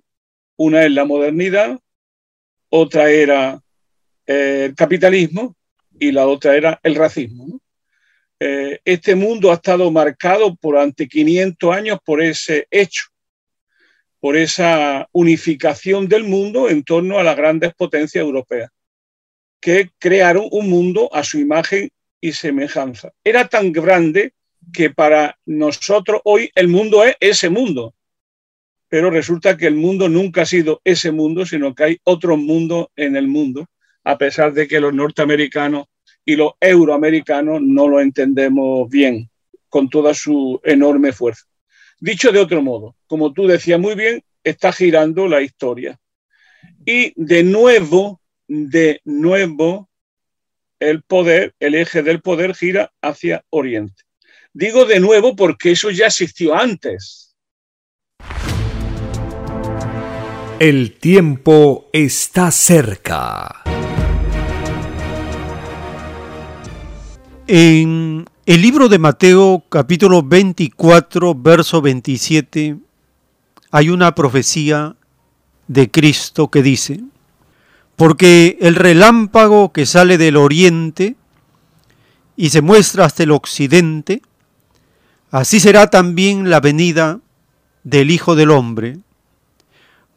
[SPEAKER 30] Una es la modernidad, otra era eh, el capitalismo y la otra era el racismo. Eh, este mundo ha estado marcado por ante 500 años por ese hecho, por esa unificación del mundo en torno a las grandes potencias europeas, que crearon un mundo a su imagen y semejanza. Era tan grande que para nosotros hoy el mundo es ese mundo, pero resulta que el mundo nunca ha sido ese mundo, sino que hay otro mundo en el mundo, a pesar de que los norteamericanos y los euroamericanos no lo entendemos bien, con toda su enorme fuerza. Dicho de otro modo, como tú decías muy bien, está girando la historia. Y de nuevo, de nuevo, el poder, el eje del poder gira hacia Oriente. Digo de nuevo porque eso ya existió antes.
[SPEAKER 1] El tiempo está cerca.
[SPEAKER 2] En el libro de Mateo capítulo 24, verso 27, hay una profecía de Cristo que dice, porque el relámpago que sale del oriente y se muestra hasta el occidente, así será también la venida del Hijo del Hombre,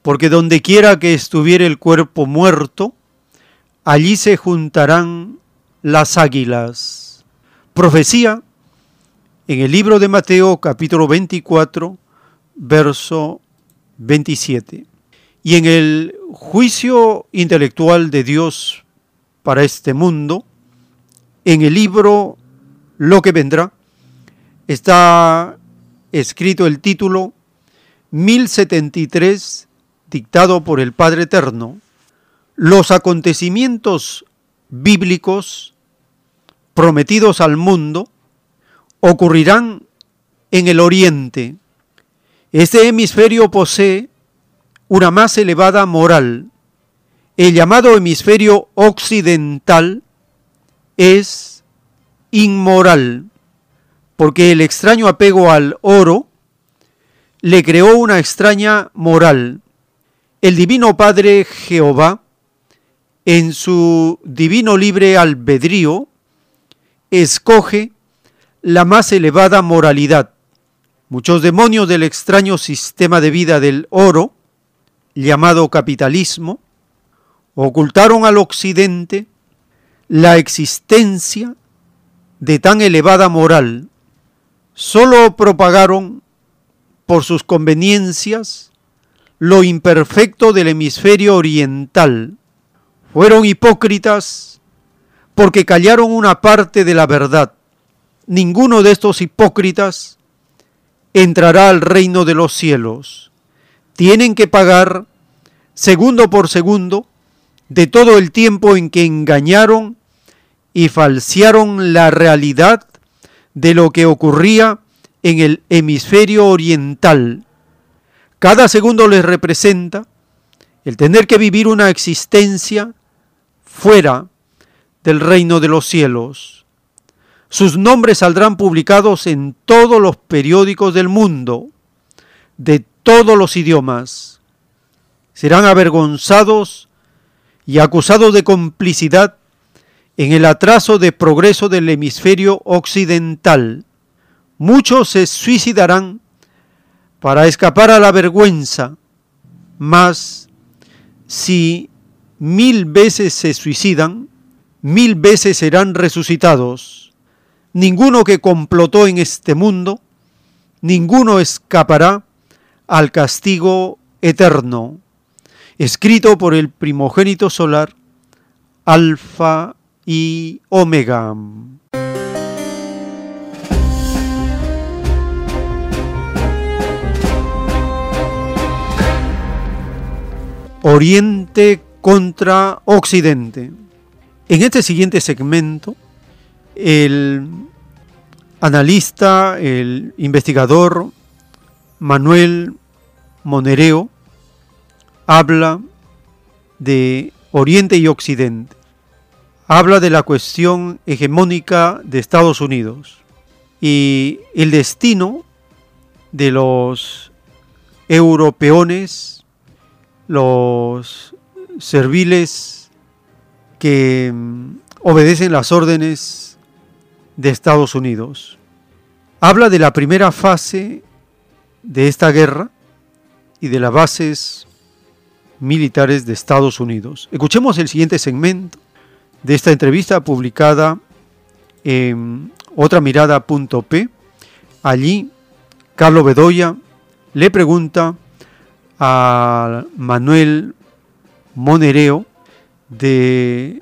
[SPEAKER 2] porque donde quiera que estuviera el cuerpo muerto, allí se juntarán las águilas profecía en el libro de Mateo capítulo 24, verso 27. Y en el juicio intelectual de Dios para este mundo, en el libro Lo que vendrá, está escrito el título 1073, dictado por el Padre Eterno, los acontecimientos bíblicos prometidos al mundo ocurrirán en el oriente. Este hemisferio posee una más elevada moral. El llamado hemisferio occidental es inmoral, porque el extraño apego al oro le creó una extraña moral. El Divino Padre Jehová, en su divino libre albedrío, escoge la más elevada moralidad. Muchos demonios del extraño sistema de vida del oro, llamado capitalismo, ocultaron al occidente la existencia de tan elevada moral. Solo propagaron por sus conveniencias lo imperfecto del hemisferio oriental. Fueron hipócritas porque callaron una parte de la verdad. Ninguno de estos hipócritas entrará al reino de los cielos. Tienen que pagar segundo por segundo de todo el tiempo en que engañaron y falsearon la realidad de lo que ocurría en el hemisferio oriental. Cada segundo les representa el tener que vivir una existencia fuera del reino de los cielos. Sus nombres saldrán publicados en todos los periódicos del mundo, de todos los idiomas. Serán avergonzados y acusados de complicidad en el atraso de progreso del hemisferio occidental. Muchos se suicidarán para escapar a la vergüenza, mas si mil veces se suicidan, mil veces serán resucitados. Ninguno que complotó en este mundo, ninguno escapará al castigo eterno. Escrito por el primogénito solar, Alfa y Omega. Oriente contra Occidente. En este siguiente segmento, el analista, el investigador Manuel Monereo habla de Oriente y Occidente. Habla de la cuestión hegemónica de Estados Unidos y el destino de los europeones, los serviles que mm, obedecen las órdenes de Estados Unidos. Habla de la primera fase de esta guerra y de las bases militares de Estados Unidos. Escuchemos el siguiente segmento de esta entrevista publicada en otramirada.p. Allí, Carlos Bedoya le pregunta a Manuel Monereo de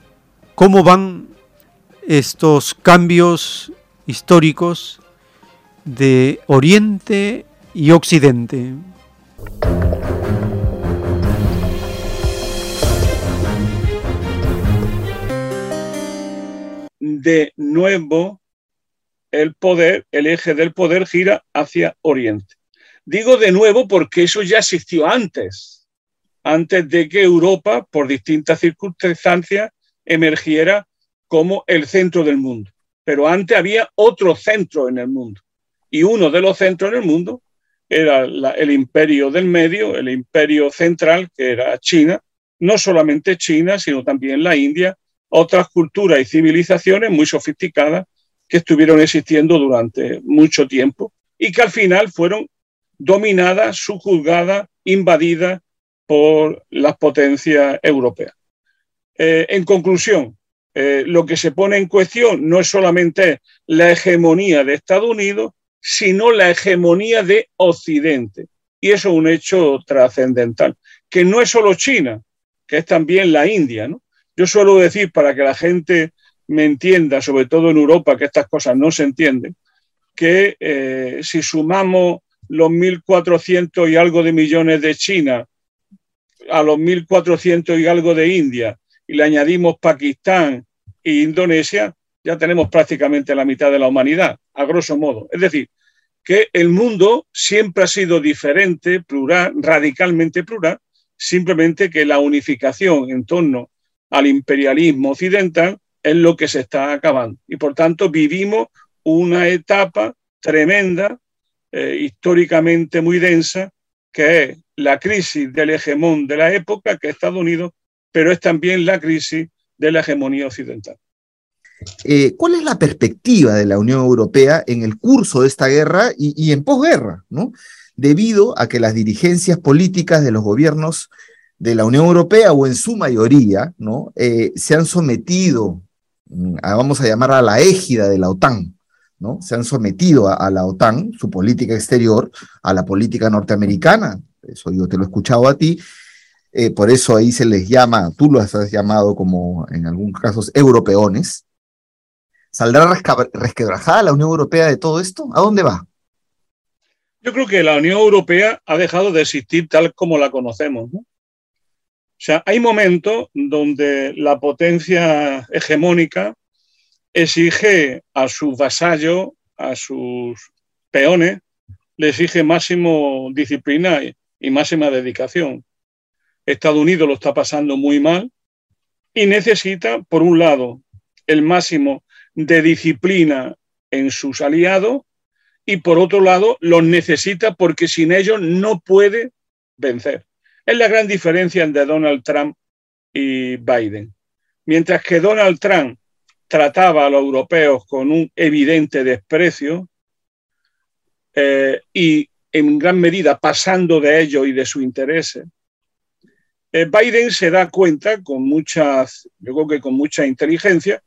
[SPEAKER 2] cómo van estos cambios históricos de Oriente y Occidente.
[SPEAKER 30] De nuevo, el poder, el eje del poder gira hacia Oriente. Digo de nuevo porque eso ya existió antes antes de que Europa, por distintas circunstancias, emergiera como el centro del mundo. Pero antes había otro centro en el mundo. Y uno de los centros en el mundo era el imperio del medio, el imperio central, que era China, no solamente China, sino también la India, otras culturas y civilizaciones muy sofisticadas que estuvieron existiendo durante mucho tiempo y que al final fueron dominadas, subjuzgadas, invadidas por las potencias europeas. Eh, en conclusión, eh, lo que se pone en cuestión no es solamente la hegemonía de Estados Unidos, sino la hegemonía de Occidente. Y eso es un hecho trascendental, que no es solo China, que es también la India. Yo suelo decir, para que la gente me entienda, sobre todo en Europa, que estas cosas no se entienden, que eh, si sumamos los 1.400 y algo de millones de China a los 1.400 y algo de India y le añadimos Pakistán e Indonesia, ya tenemos prácticamente la mitad de la humanidad, a grosso modo. Es decir, que el mundo siempre ha sido diferente, plural, radicalmente plural, simplemente que la unificación en torno al imperialismo occidental es lo que se está acabando. Y por tanto vivimos una etapa tremenda, eh, históricamente muy densa, que es la crisis del hegemón de la época, que es Estados Unidos, pero es también la crisis de la hegemonía occidental.
[SPEAKER 29] Eh, ¿Cuál es la perspectiva de la Unión Europea en el curso de esta guerra y, en posguerra? ¿no? Debido a que las dirigencias políticas de los gobiernos de la Unión Europea, o en su mayoría, ¿no? Eh, se han sometido, mm, vamos a llamar a la égida de la OTAN, ¿no? Se han sometido a, la OTAN, su política exterior, a la política norteamericana, eso yo te lo he escuchado a ti, eh, por eso ahí se les llama, tú lo has llamado como en algunos casos europeones. ¿Saldrá resquebrajada la Unión Europea de todo esto? ¿A dónde va?
[SPEAKER 30] Yo creo que la Unión Europea ha dejado de existir tal como la conocemos. O sea, hay momentos donde la potencia hegemónica exige a sus vasallos, a sus peones, le exige máximo disciplina y máxima dedicación. Estados Unidos lo está pasando muy mal y necesita, por un lado, el máximo de disciplina en sus aliados y por otro lado los necesita porque sin ellos no puede vencer. Es la gran diferencia entre Donald Trump y Biden. Mientras que Donald Trump trataba a los europeos con un evidente desprecio eh, y en gran medida pasando de ellos y de sus intereses, eh, Biden se da cuenta con muchas, yo creo que con mucha inteligencia,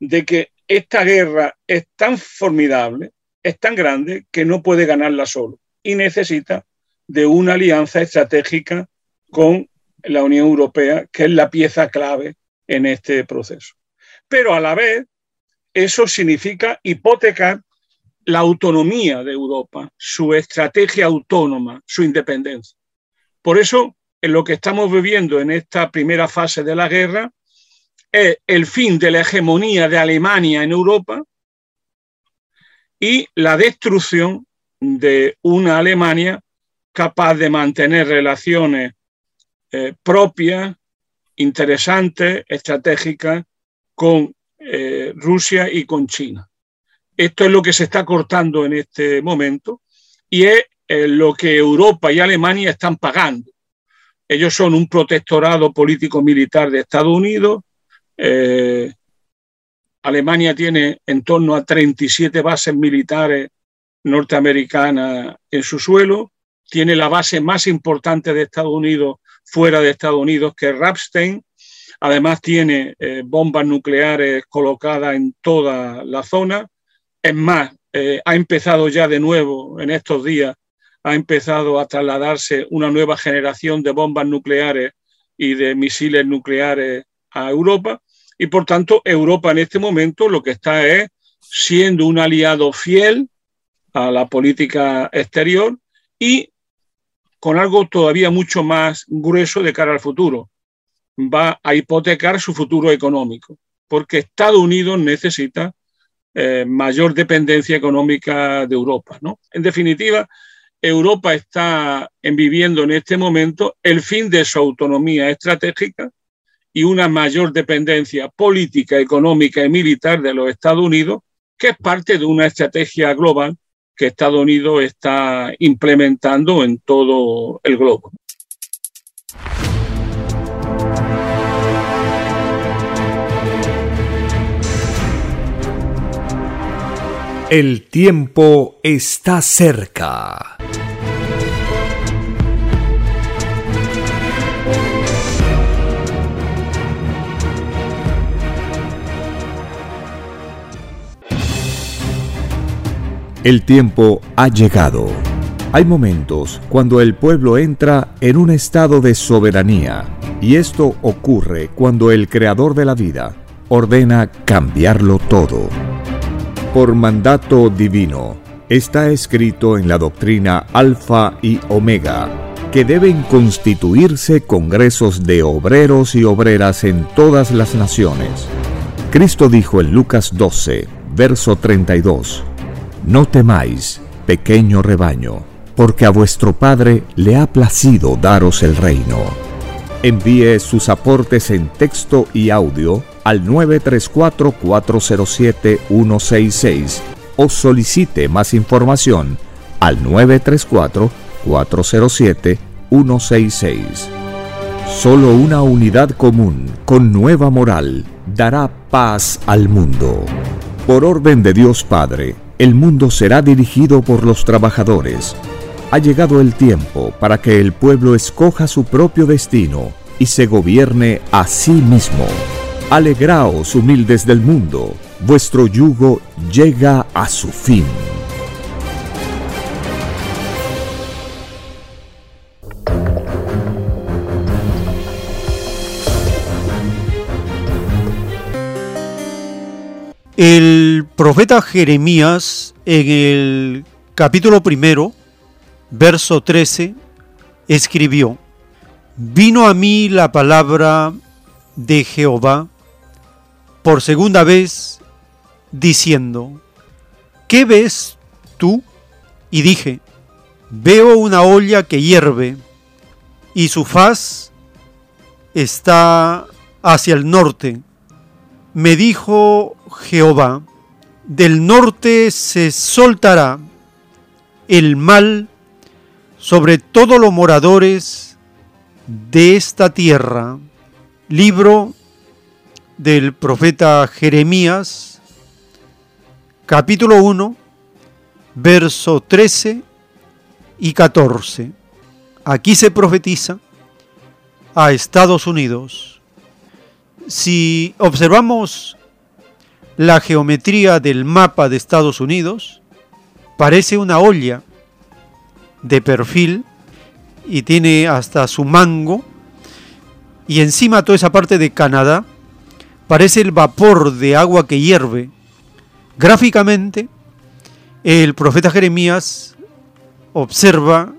[SPEAKER 30] de que esta guerra es tan formidable, es tan grande, que no puede ganarla solo y necesita de una alianza estratégica con la Unión Europea, que es la pieza clave en este proceso. Pero a la vez, eso significa hipotecar la autonomía de Europa, su estrategia autónoma, su independencia. Por eso, en lo que estamos viviendo en esta primera fase de la guerra es el fin de la hegemonía de Alemania en Europa y la destrucción de una Alemania capaz de mantener relaciones eh, propias, interesantes, estratégicas con eh, Rusia y con China. Esto es lo que se está cortando en este momento y es eh, lo que Europa y Alemania están pagando ellos son un protectorado político-militar de Estados Unidos. Eh, Alemania tiene en torno a 37 bases militares norteamericanas en su suelo. Tiene la base más importante de Estados Unidos fuera de Estados Unidos, que es Rapstein. Además tiene eh, bombas nucleares colocadas en toda la zona. Es más, eh, ha empezado ya de nuevo en estos días ha empezado a trasladarse una nueva generación de bombas nucleares y de misiles nucleares a Europa. Y por tanto, Europa en este momento lo que está es siendo un aliado fiel a la política exterior y con algo todavía mucho más grueso de cara al futuro. Va a hipotecar su futuro económico. porque Estados Unidos necesita eh, mayor dependencia económica de Europa. En definitiva, Europa está viviendo en este momento el fin de su autonomía estratégica y una mayor dependencia política, económica y militar de los Estados Unidos, que es parte de una estrategia global que Estados Unidos está implementando en todo el globo.
[SPEAKER 1] El tiempo está cerca. El tiempo ha llegado. Hay momentos cuando el pueblo entra en un estado de soberanía y esto ocurre cuando el creador de la vida ordena cambiarlo todo por mandato divino. Está escrito en la doctrina Alfa y Omega que deben constituirse congresos de obreros y obreras en todas las naciones. Cristo dijo en Lucas 12, verso 32, No temáis, pequeño rebaño, porque a vuestro Padre le ha placido daros el reino. Envíe sus aportes en texto y audio al 934-407-166 o solicite más información al 934-407-166. Solo una unidad común con nueva moral dará paz al mundo. Por orden de Dios Padre, el mundo será dirigido por los trabajadores. Ha llegado el tiempo para que el pueblo escoja su propio destino y se gobierne a sí mismo. Alegraos humildes del mundo, vuestro yugo llega a su fin.
[SPEAKER 2] El profeta Jeremías en el capítulo primero, verso 13, escribió, Vino a mí la palabra de Jehová por segunda vez, diciendo, ¿qué ves tú? Y dije, veo una olla que hierve, y su faz está hacia el norte. Me dijo Jehová, del norte se soltará el mal sobre todos los moradores de esta tierra. Libro del profeta Jeremías, capítulo 1, verso 13 y 14. Aquí se profetiza a Estados Unidos. Si observamos la geometría del mapa de Estados Unidos, parece una olla de perfil y tiene hasta su mango y encima toda esa parte de Canadá parece el vapor de agua que hierve. Gráficamente, el profeta Jeremías observa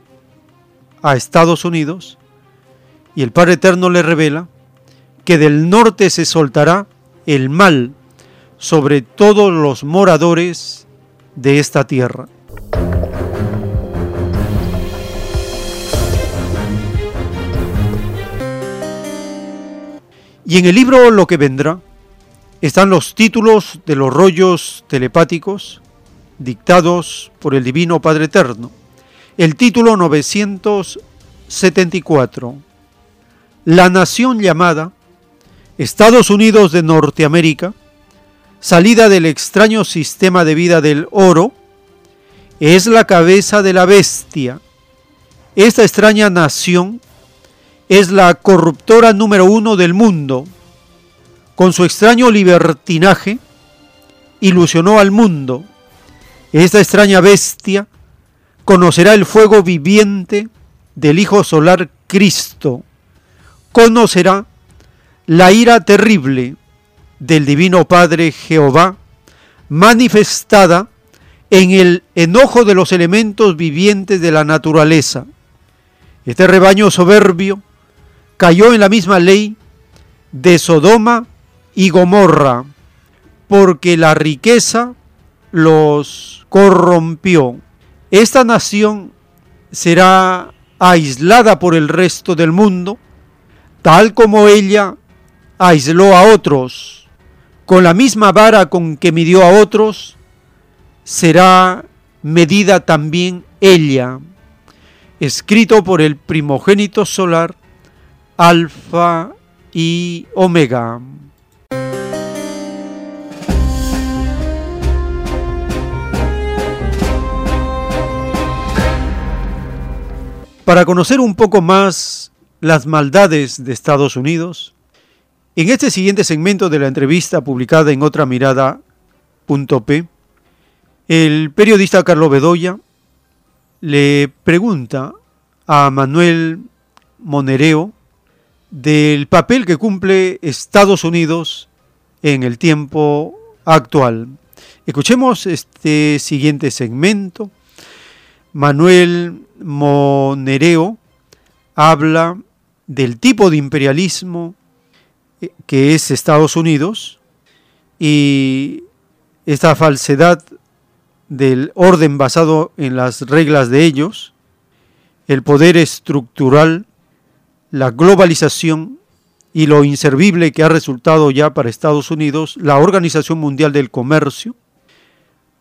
[SPEAKER 2] a Estados Unidos y el Padre Eterno le revela que del norte se soltará el mal sobre todos los moradores de esta tierra. Y en el libro Lo que vendrá están los títulos de los rollos telepáticos dictados por el Divino Padre Eterno. El título 974. La nación llamada Estados Unidos de Norteamérica, salida del extraño sistema de vida del oro, es la cabeza de la bestia. Esta extraña nación es la corruptora número uno del mundo. Con su extraño libertinaje, ilusionó al mundo. Esta extraña bestia conocerá el fuego viviente del Hijo Solar Cristo. Conocerá la ira terrible del Divino Padre Jehová, manifestada en el enojo de los elementos vivientes de la naturaleza. Este rebaño soberbio cayó en la misma ley de Sodoma y Gomorra, porque la riqueza los corrompió. Esta nación será aislada por el resto del mundo, tal como ella aisló a otros, con la misma vara con que midió a otros, será medida también ella. Escrito por el primogénito solar, Alfa y Omega. Para conocer un poco más las maldades de Estados Unidos, en este siguiente segmento de la entrevista publicada en otra mirada.p, el periodista Carlos Bedoya le pregunta a Manuel Monereo del papel que cumple Estados Unidos en el tiempo actual. Escuchemos este siguiente segmento Manuel Monereo habla del tipo de imperialismo eh, que es Estados Unidos y esta falsedad del orden basado en las reglas de ellos, el poder estructural, la globalización y lo inservible que ha resultado ya para Estados Unidos la Organización Mundial del Comercio,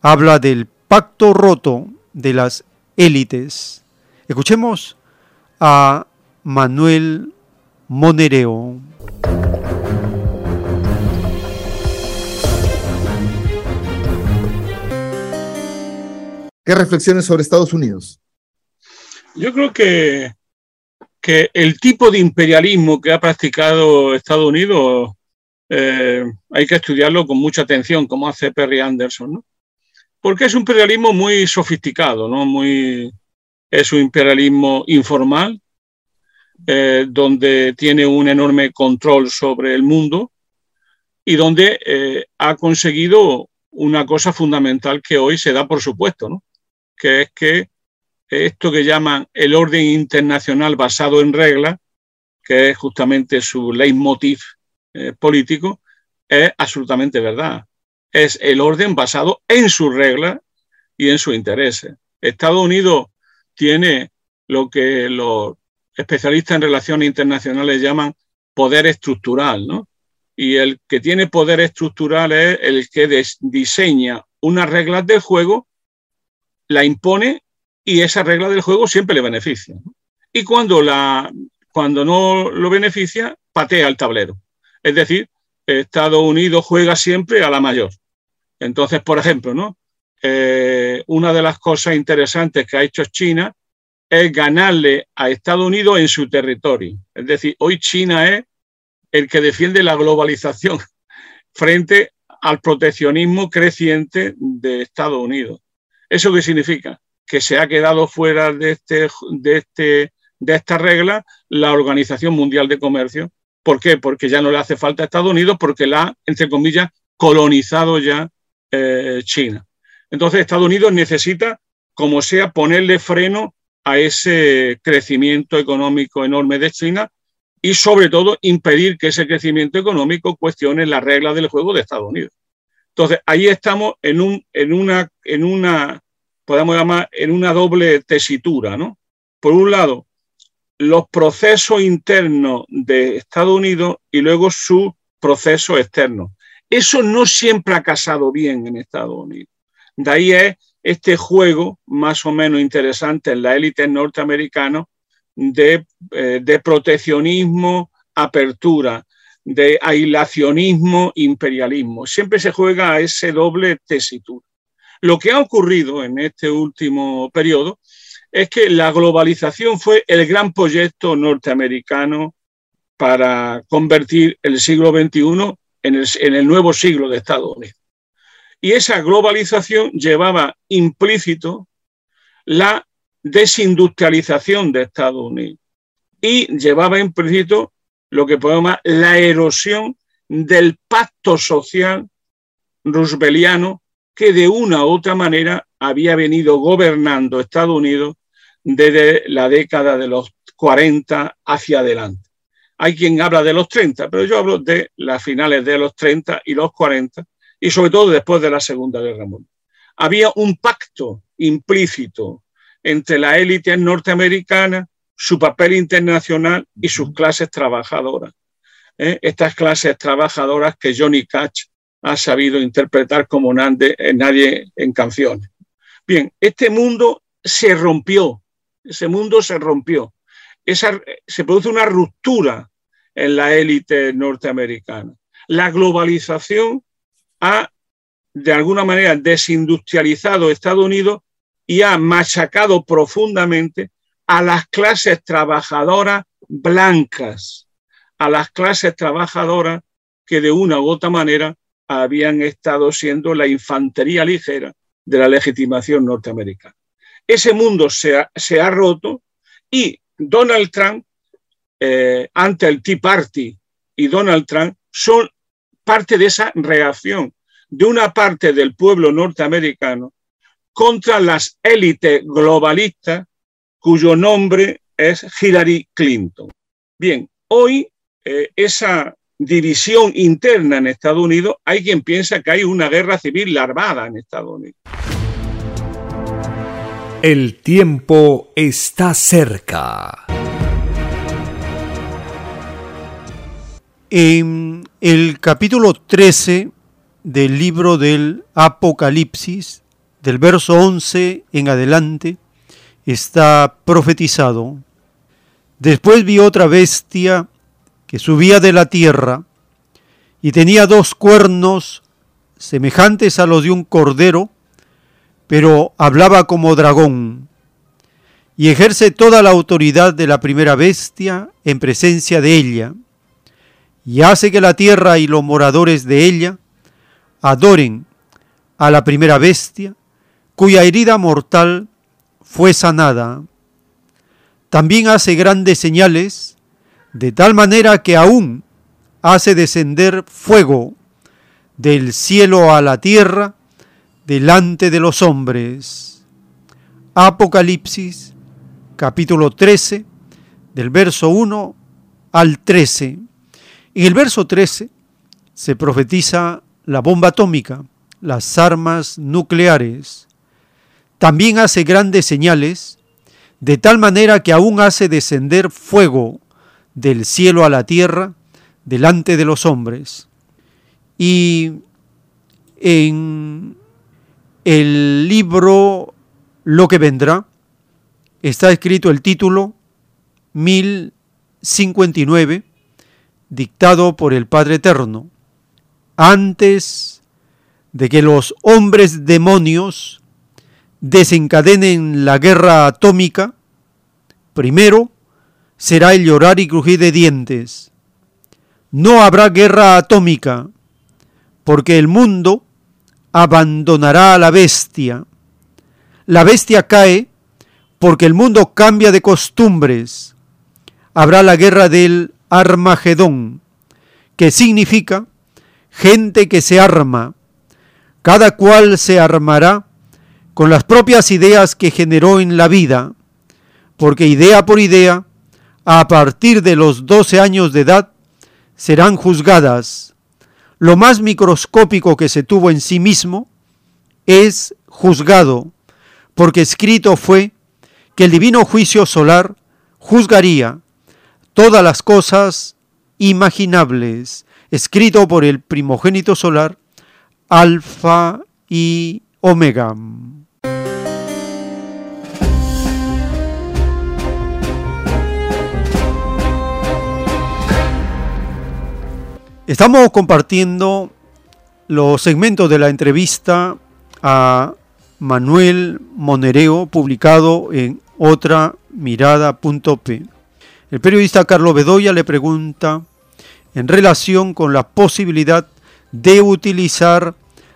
[SPEAKER 2] habla del pacto roto de las élites. Escuchemos a Manuel Monereo.
[SPEAKER 29] ¿Qué reflexiones sobre Estados Unidos?
[SPEAKER 30] Yo creo que, que el tipo de imperialismo que ha practicado Estados Unidos eh, hay que estudiarlo con mucha atención, como hace Perry Anderson. ¿no? porque es un imperialismo muy sofisticado, ¿no? Muy, es un imperialismo informal, eh, donde tiene un enorme control sobre el mundo y donde eh, ha conseguido una cosa fundamental que hoy se da por supuesto, ¿no? que es que esto que llaman el orden internacional basado en reglas, que es justamente su leitmotiv eh, político, es absolutamente verdad es el orden basado en sus reglas y en sus intereses. Estados Unidos tiene lo que los especialistas en relaciones internacionales llaman poder estructural, ¿no? Y el que tiene poder estructural es el que diseña unas reglas del juego, la impone y esa regla del juego siempre le beneficia. Y cuando, la, cuando no lo beneficia, patea el tablero. Es decir, Estados Unidos juega siempre a la mayor. Entonces, por ejemplo, ¿no? Eh, una de las cosas interesantes que ha hecho China es ganarle a Estados Unidos en su territorio. Es decir, hoy China es el que defiende la globalización frente al proteccionismo creciente de Estados Unidos. ¿Eso qué significa? Que se ha quedado fuera de, este, de, este, de esta regla la Organización Mundial de Comercio. ¿Por qué? Porque ya no le hace falta a Estados Unidos, porque la entre comillas, colonizado ya eh, China. Entonces Estados Unidos necesita, como sea, ponerle freno a ese crecimiento económico enorme de China y sobre todo impedir que ese crecimiento económico cuestione las reglas del juego de Estados Unidos. Entonces ahí estamos en, un, en, una, en una, podemos llamar, en una doble tesitura, ¿no? Por un lado, los procesos internos de Estados Unidos y luego su proceso externo. Eso no siempre ha casado bien en Estados Unidos. De ahí es este juego más o menos interesante en la élite norteamericana de, eh, de proteccionismo, apertura, de aislacionismo, imperialismo. Siempre se juega a ese doble tesitura. Lo que ha ocurrido en este último periodo es que la globalización fue el gran proyecto norteamericano para convertir el siglo XXI en el, nuevo siglo de Estados Unidos. Y esa globalización llevaba implícito la desindustrialización de Estados Unidos y llevaba implícito lo que podemos llamar la erosión del pacto social rooseveliano que de una u otra manera había venido gobernando Estados Unidos desde la década de los 40 hacia adelante. Hay quien habla de los 30, pero yo hablo de las finales de los 30 y los 40, y sobre todo después de la Segunda Guerra Mundial. Había un pacto implícito entre la élite norteamericana, su papel internacional y sus clases trabajadoras. ¿eh? Estas clases trabajadoras que Johnny Cash ha sabido interpretar como eh, nadie en canciones. Bien, este mundo se rompió, ese mundo se rompió. Esa, se produce una ruptura en la élite norteamericana. La globalización ha, de alguna manera, desindustrializado Estados Unidos y ha machacado profundamente a las clases trabajadoras blancas, a las clases trabajadoras que de una u otra manera habían estado siendo la infantería ligera de la legitimación norteamericana. Ese mundo se ha, roto y Donald Trump, eh, ante el Tea Party y Donald Trump, son parte de esa reacción de una parte del pueblo norteamericano contra las élites globalistas cuyo nombre es Hillary Clinton. Bien, hoy eh, esa división interna en Estados Unidos, hay quien piensa que hay una guerra civil larvada en Estados Unidos.
[SPEAKER 1] El tiempo está cerca.
[SPEAKER 2] En el capítulo 13 del libro del Apocalipsis, del verso 11 en adelante, está profetizado. Después vi otra bestia que subía de la tierra y tenía dos cuernos semejantes a los de un cordero, pero hablaba como dragón, y ejerce toda la autoridad de la primera bestia en presencia de ella, y hace que la tierra y los moradores de ella adoren a la primera bestia, cuya herida mortal fue sanada. También hace grandes señales, de tal manera que aún hace descender fuego del cielo a la tierra delante de los hombres. Apocalipsis capítulo 13 del verso 1 al 13. En el verso 13 se profetiza la bomba atómica, las armas nucleares. También hace grandes señales, de tal manera que aún hace descender fuego del cielo a la tierra delante de los hombres. Y en el libro Lo que vendrá está escrito el título 1059, dictado por el Padre Eterno antes de que los hombres demonios desencadenen la guerra atómica, primero será el llorar y crujir de dientes. No habrá guerra atómica, porque el mundo abandonará a la bestia. La bestia cae porque el mundo cambia de costumbres. Habrá la guerra del Armagedón, que significa gente que se arma, cada cual se armará con las propias ideas que generó en la vida, porque idea por idea, a partir de los 12 años de edad, serán juzgadas. Lo más microscópico que se tuvo en sí mismo es juzgado, porque escrito fue que el divino juicio solar juzgaría todas las cosas imaginables escrito por el primogénito solar, Alfa y Omega. Estamos compartiendo los segmentos de la entrevista a Manuel Monereo, publicado en otra mirada.p. El periodista Carlos Bedoya le pregunta en relación con la posibilidad de utilizar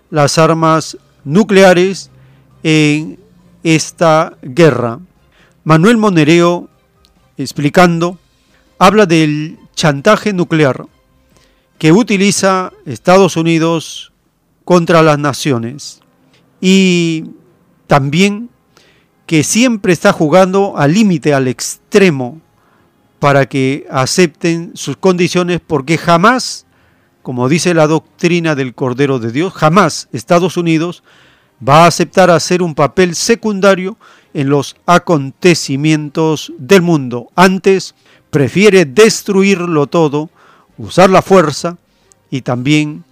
[SPEAKER 2] las armas nucleares en esta guerra. Manuel Monereo, explicando, habla del chantaje nuclear que utiliza Estados Unidos contra las naciones y también que siempre está jugando al límite, al extremo, para que acepten sus condiciones porque jamás, como dice la doctrina del Cordero de Dios, jamás Estados Unidos va a aceptar hacer un papel secundario en los acontecimientos del mundo. Antes prefiere destruirlo todo, usar la fuerza y también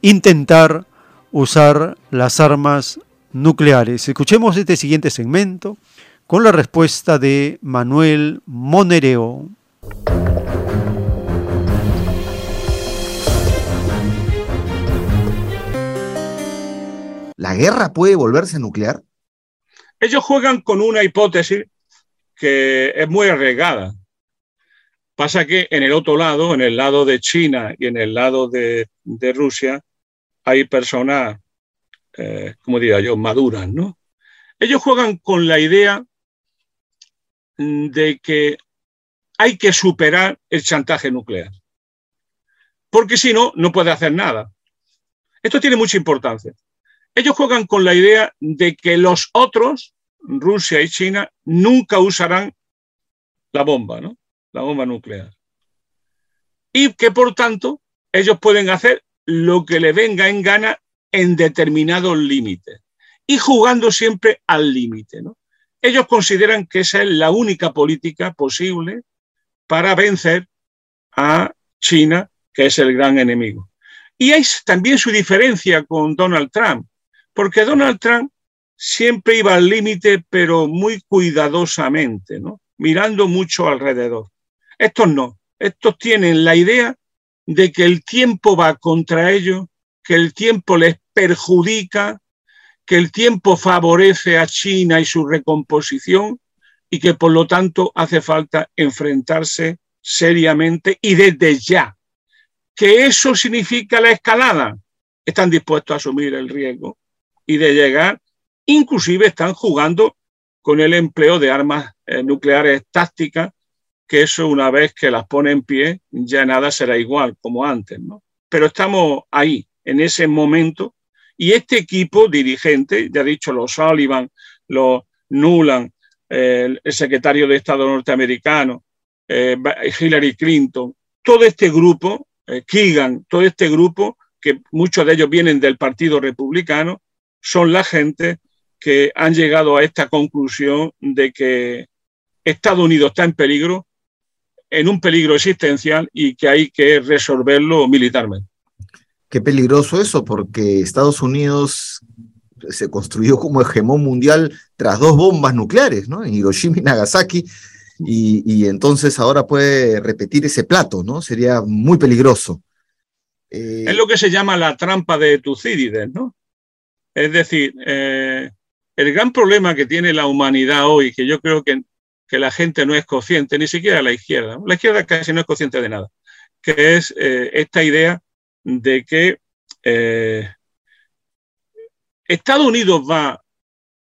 [SPEAKER 2] intentar usar las armas nucleares. Escuchemos este siguiente segmento con la respuesta de Manuel Monereo.
[SPEAKER 29] ¿La guerra puede volverse nuclear?
[SPEAKER 30] Ellos juegan con una hipótesis que es muy arriesgada. Pasa que en el otro lado, en el lado de China y en el lado de, Rusia, hay personas, eh, como diría yo, maduras, ¿no? Ellos juegan con la idea de que hay que superar el chantaje nuclear. Porque si no, no puede hacer nada. Esto tiene mucha importancia. Ellos juegan con la idea de que los otros, Rusia y China, nunca usarán la bomba, ¿no? La bomba nuclear. Y que por tanto ellos pueden hacer lo que le venga en gana en determinados límites y jugando siempre al límite, ¿no? Ellos consideran que esa es la única política posible para vencer a China, que es el gran enemigo. Y hay también su diferencia con Donald Trump, porque Donald Trump siempre iba al límite, pero muy cuidadosamente, ¿no? mirando mucho alrededor. Estos no, estos tienen la idea de que el tiempo va contra ellos, que el tiempo les perjudica que el tiempo favorece a China y su recomposición y que por lo tanto hace falta enfrentarse seriamente y desde ya. ¿Que eso significa la escalada? Están dispuestos a asumir el riesgo y de llegar, inclusive están jugando con el empleo de armas eh, nucleares tácticas, que eso una vez que las pone en pie, ya nada será igual como antes, ¿no? Pero estamos ahí, en ese momento y este equipo dirigente, ya he dicho, los Sullivan, los Nuland, el, secretario de Estado norteamericano, eh, Hillary Clinton, todo este grupo, eh, Keegan, todo este grupo, que muchos de ellos vienen del Partido Republicano, son la gente que han llegado a esta conclusión de que Estados Unidos está en peligro, en un peligro existencial y que hay que resolverlo militarmente.
[SPEAKER 29] Qué peligroso eso, porque Estados Unidos se construyó como hegemón mundial tras dos bombas nucleares, ¿no? En Hiroshima y Nagasaki, y, entonces ahora puede repetir ese plato, ¿no? Sería muy peligroso.
[SPEAKER 30] Eh, es lo que se llama la trampa de Tucídides, ¿no? Es decir, eh, el gran problema que tiene la humanidad hoy, que yo creo que, que, la gente no es consciente, ni siquiera la izquierda, la izquierda casi no es consciente de nada, que es eh, esta idea de que eh, Estados Unidos va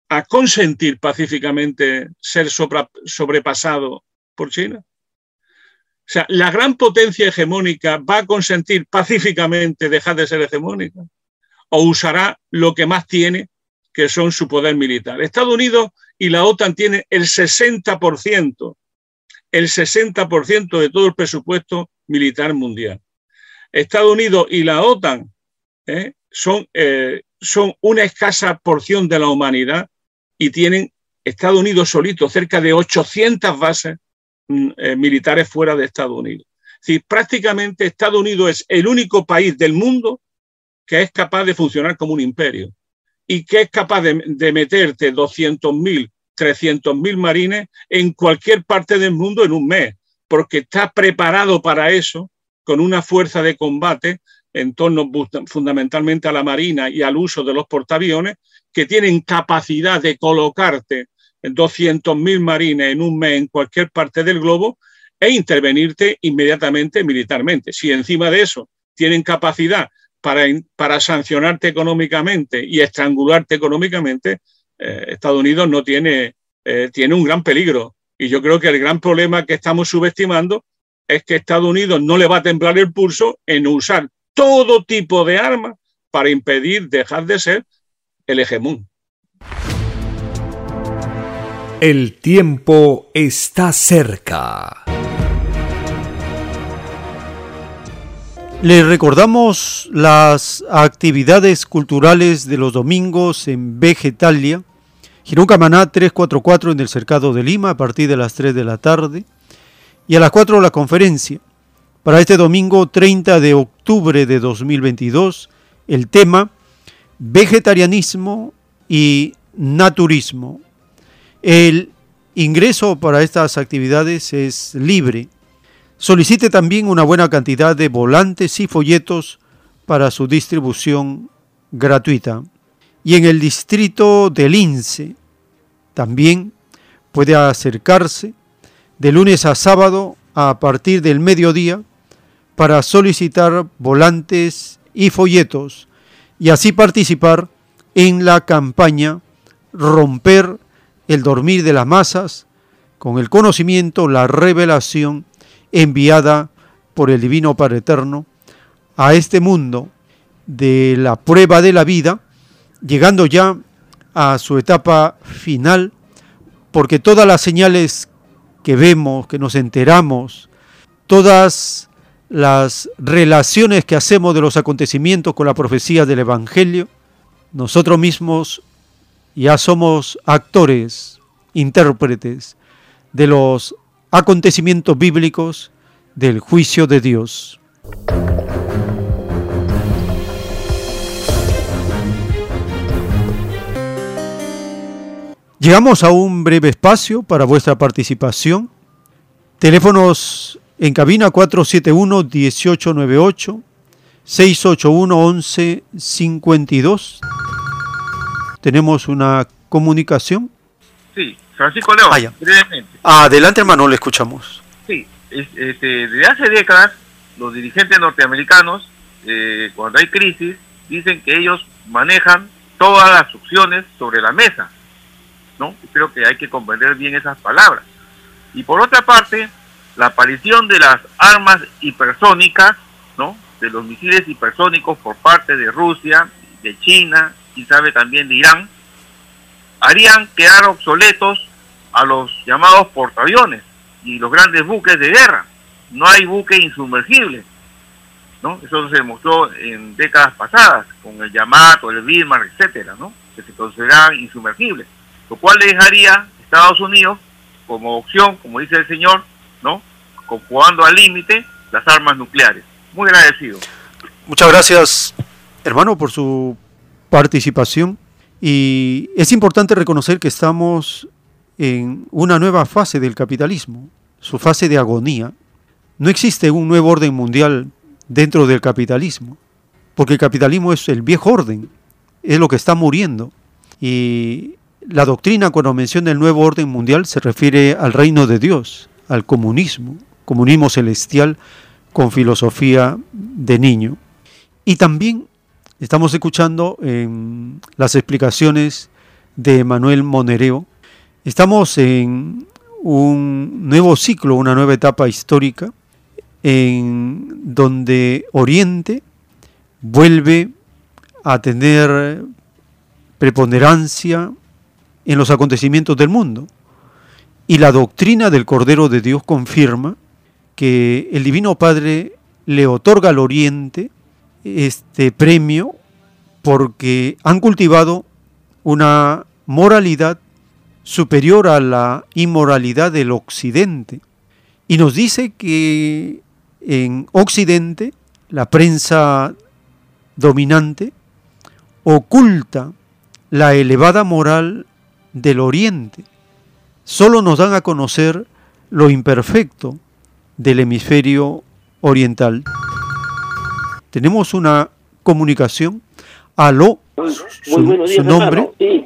[SPEAKER 30] a consentir pacíficamente ser sobrepasado por China. O sea, la gran potencia hegemónica va a consentir pacíficamente dejar de ser hegemónica o usará lo que más tiene, que son su poder militar. Estados Unidos y la OTAN tienen el 60%, el 60% de todo el presupuesto militar mundial. Estados Unidos y la OTAN ¿eh? son, eh, son una escasa porción de la humanidad y tienen Estados Unidos solito cerca de 800 bases mm, eh, militares fuera de Estados Unidos. Es decir, prácticamente Estados Unidos es el único país del mundo que es capaz de funcionar como un imperio y que es capaz de, de meterte 200.000, 300.000 marines en cualquier parte del mundo en un mes, porque está preparado para eso con una fuerza de combate en torno fundamentalmente a la marina y al uso de los portaaviones, que tienen capacidad de colocarte 200.000 marines en un mes en cualquier parte del globo e intervenirte inmediatamente militarmente. Si encima de eso tienen capacidad para, sancionarte económicamente y estrangularte económicamente, eh, Estados Unidos no tiene, eh, tiene un gran peligro. Y yo creo que el gran problema que estamos subestimando es que Estados Unidos no le va a temblar el pulso en usar todo tipo de armas para impedir dejar de ser el hegemón.
[SPEAKER 1] El tiempo está cerca.
[SPEAKER 2] Les recordamos las actividades culturales de los domingos en Vegetalia, Girón Camaná 344 en el Cercado de Lima a partir de las 3 de la tarde y a las 4 la conferencia. Para este domingo 30 de octubre de 2022, el tema vegetarianismo y naturismo. El ingreso para estas actividades es libre. Solicite también una buena cantidad de volantes y folletos para su distribución gratuita. Y en el distrito del Lince también puede acercarse de lunes a sábado a partir del mediodía para solicitar volantes y folletos y así participar en la campaña Romper el dormir de las masas con el conocimiento, la revelación enviada por el Divino Padre Eterno a este mundo de la prueba de la vida, llegando ya a su etapa final, porque todas las señales que vemos, que nos enteramos, todas las relaciones que hacemos de los acontecimientos con la profecía del Evangelio, nosotros mismos ya somos actores, intérpretes de los acontecimientos bíblicos del juicio de Dios. Llegamos a un breve espacio para vuestra participación. Teléfonos en cabina 471-1898, 681-1152. Tenemos una comunicación.
[SPEAKER 22] Sí, Francisco León,
[SPEAKER 2] Ah,
[SPEAKER 22] brevemente.
[SPEAKER 2] Adelante, hermano, le escuchamos.
[SPEAKER 22] Sí, es- este, desde hace décadas los dirigentes norteamericanos, eh, cuando hay crisis, dicen que ellos manejan todas las opciones sobre la mesa. ¿no? Creo que hay que comprender bien esas palabras. Y por otra parte, la aparición de las armas hipersónicas, ¿no? de los misiles hipersónicos por parte de Rusia, de China y sabe también de Irán, harían quedar obsoletos a los llamados portaaviones y los grandes buques de guerra. No hay buque insumergible. ¿no? Eso se demostró en décadas pasadas con el Yamato, el Bismarck, etcétera, ¿no? que se consideraban insumergibles. Lo cual dejaría a Estados Unidos como opción, como dice el señor, ¿no? Al límite las armas nucleares. Muy agradecido.
[SPEAKER 2] Muchas gracias, hermano, por su participación. Y es importante reconocer que estamos en una nueva fase del capitalismo, su fase de agonía. No existe un nuevo orden mundial dentro del capitalismo, porque el capitalismo es el viejo orden, es lo que está muriendo. Y la doctrina cuando menciona el nuevo orden mundial se refiere al reino de Dios, al comunismo, comunismo celestial con filosofía de niño. Y también estamos escuchando en las explicaciones de Manuel Monereo. Estamos en un nuevo ciclo, una nueva etapa histórica, en donde Oriente vuelve a tener preponderancia en los acontecimientos del mundo. Y la doctrina del Cordero de Dios confirma que el Divino Padre le otorga al Oriente este premio porque han cultivado una moralidad superior a la inmoralidad del Occidente. Y nos dice que en Occidente la prensa dominante oculta la elevada moral del Oriente. Solo nos dan a conocer lo imperfecto del hemisferio oriental. Tenemos una comunicación. Aló, su, su nombre.
[SPEAKER 31] Sí,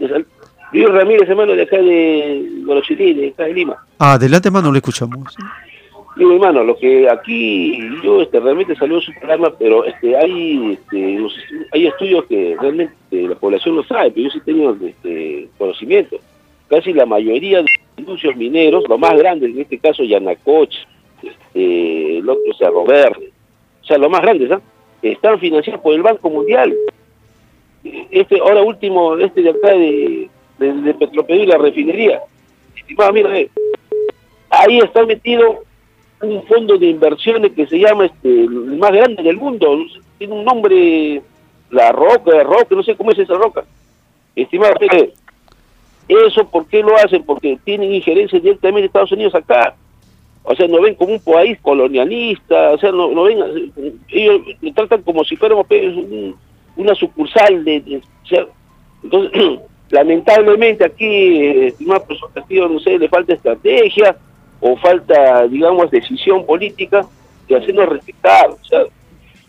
[SPEAKER 31] Luis Ramírez, hermano, de acá de de acá de Lima.
[SPEAKER 2] Adelante, hermano, le escuchamos.
[SPEAKER 31] Digo, hermano, lo que aquí yo este, realmente salió su programa, pero este, hay, este, hay estudios que realmente la población no sabe, pero yo sí tengo este, conocimiento. Casi la mayoría de los anuncios mineros, los más grandes, en este caso Yanacocha, este, el otro Cerro Verde, o sea, los más grandes, ¿ah? están financiados por el Banco Mundial. Este, ahora último, este de acá de, de, de Petroperú y la refinería. Estimado, mira, eh, ahí está metido un fondo de inversiones que se llama este, el más grande del mundo, tiene un nombre, la roca, roca, no sé cómo es esa roca. Estimado, eso, ¿por qué lo hacen? Porque tienen injerencia directamente de Estados Unidos acá. O sea, no ven como un país colonialista, o sea, no, no ven, ellos lo tratan como si fuéramos una sucursal de, entonces, lamentablemente aquí, estimado profesor Castillo, no sé, le falta estrategia o falta, digamos, decisión política de hacernos respetar. O sea,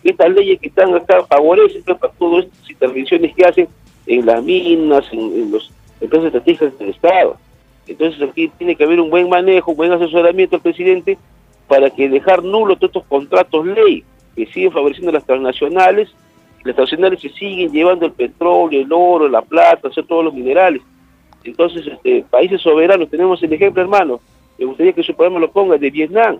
[SPEAKER 31] estas leyes que están acá favorecen pues, para todas estas intervenciones que hacen en las minas, en, en los empresas estratégicas del Estado. Entonces aquí tiene que haber un buen manejo, un buen asesoramiento del presidente para que dejar nulos todos estos contratos ley que siguen favoreciendo a las transnacionales. Las transnacionales se siguen llevando el petróleo, el oro, la plata, hacer todos los minerales. Entonces, este, países soberanos, tenemos el ejemplo, hermano, me gustaría que su programa lo ponga, de Vietnam.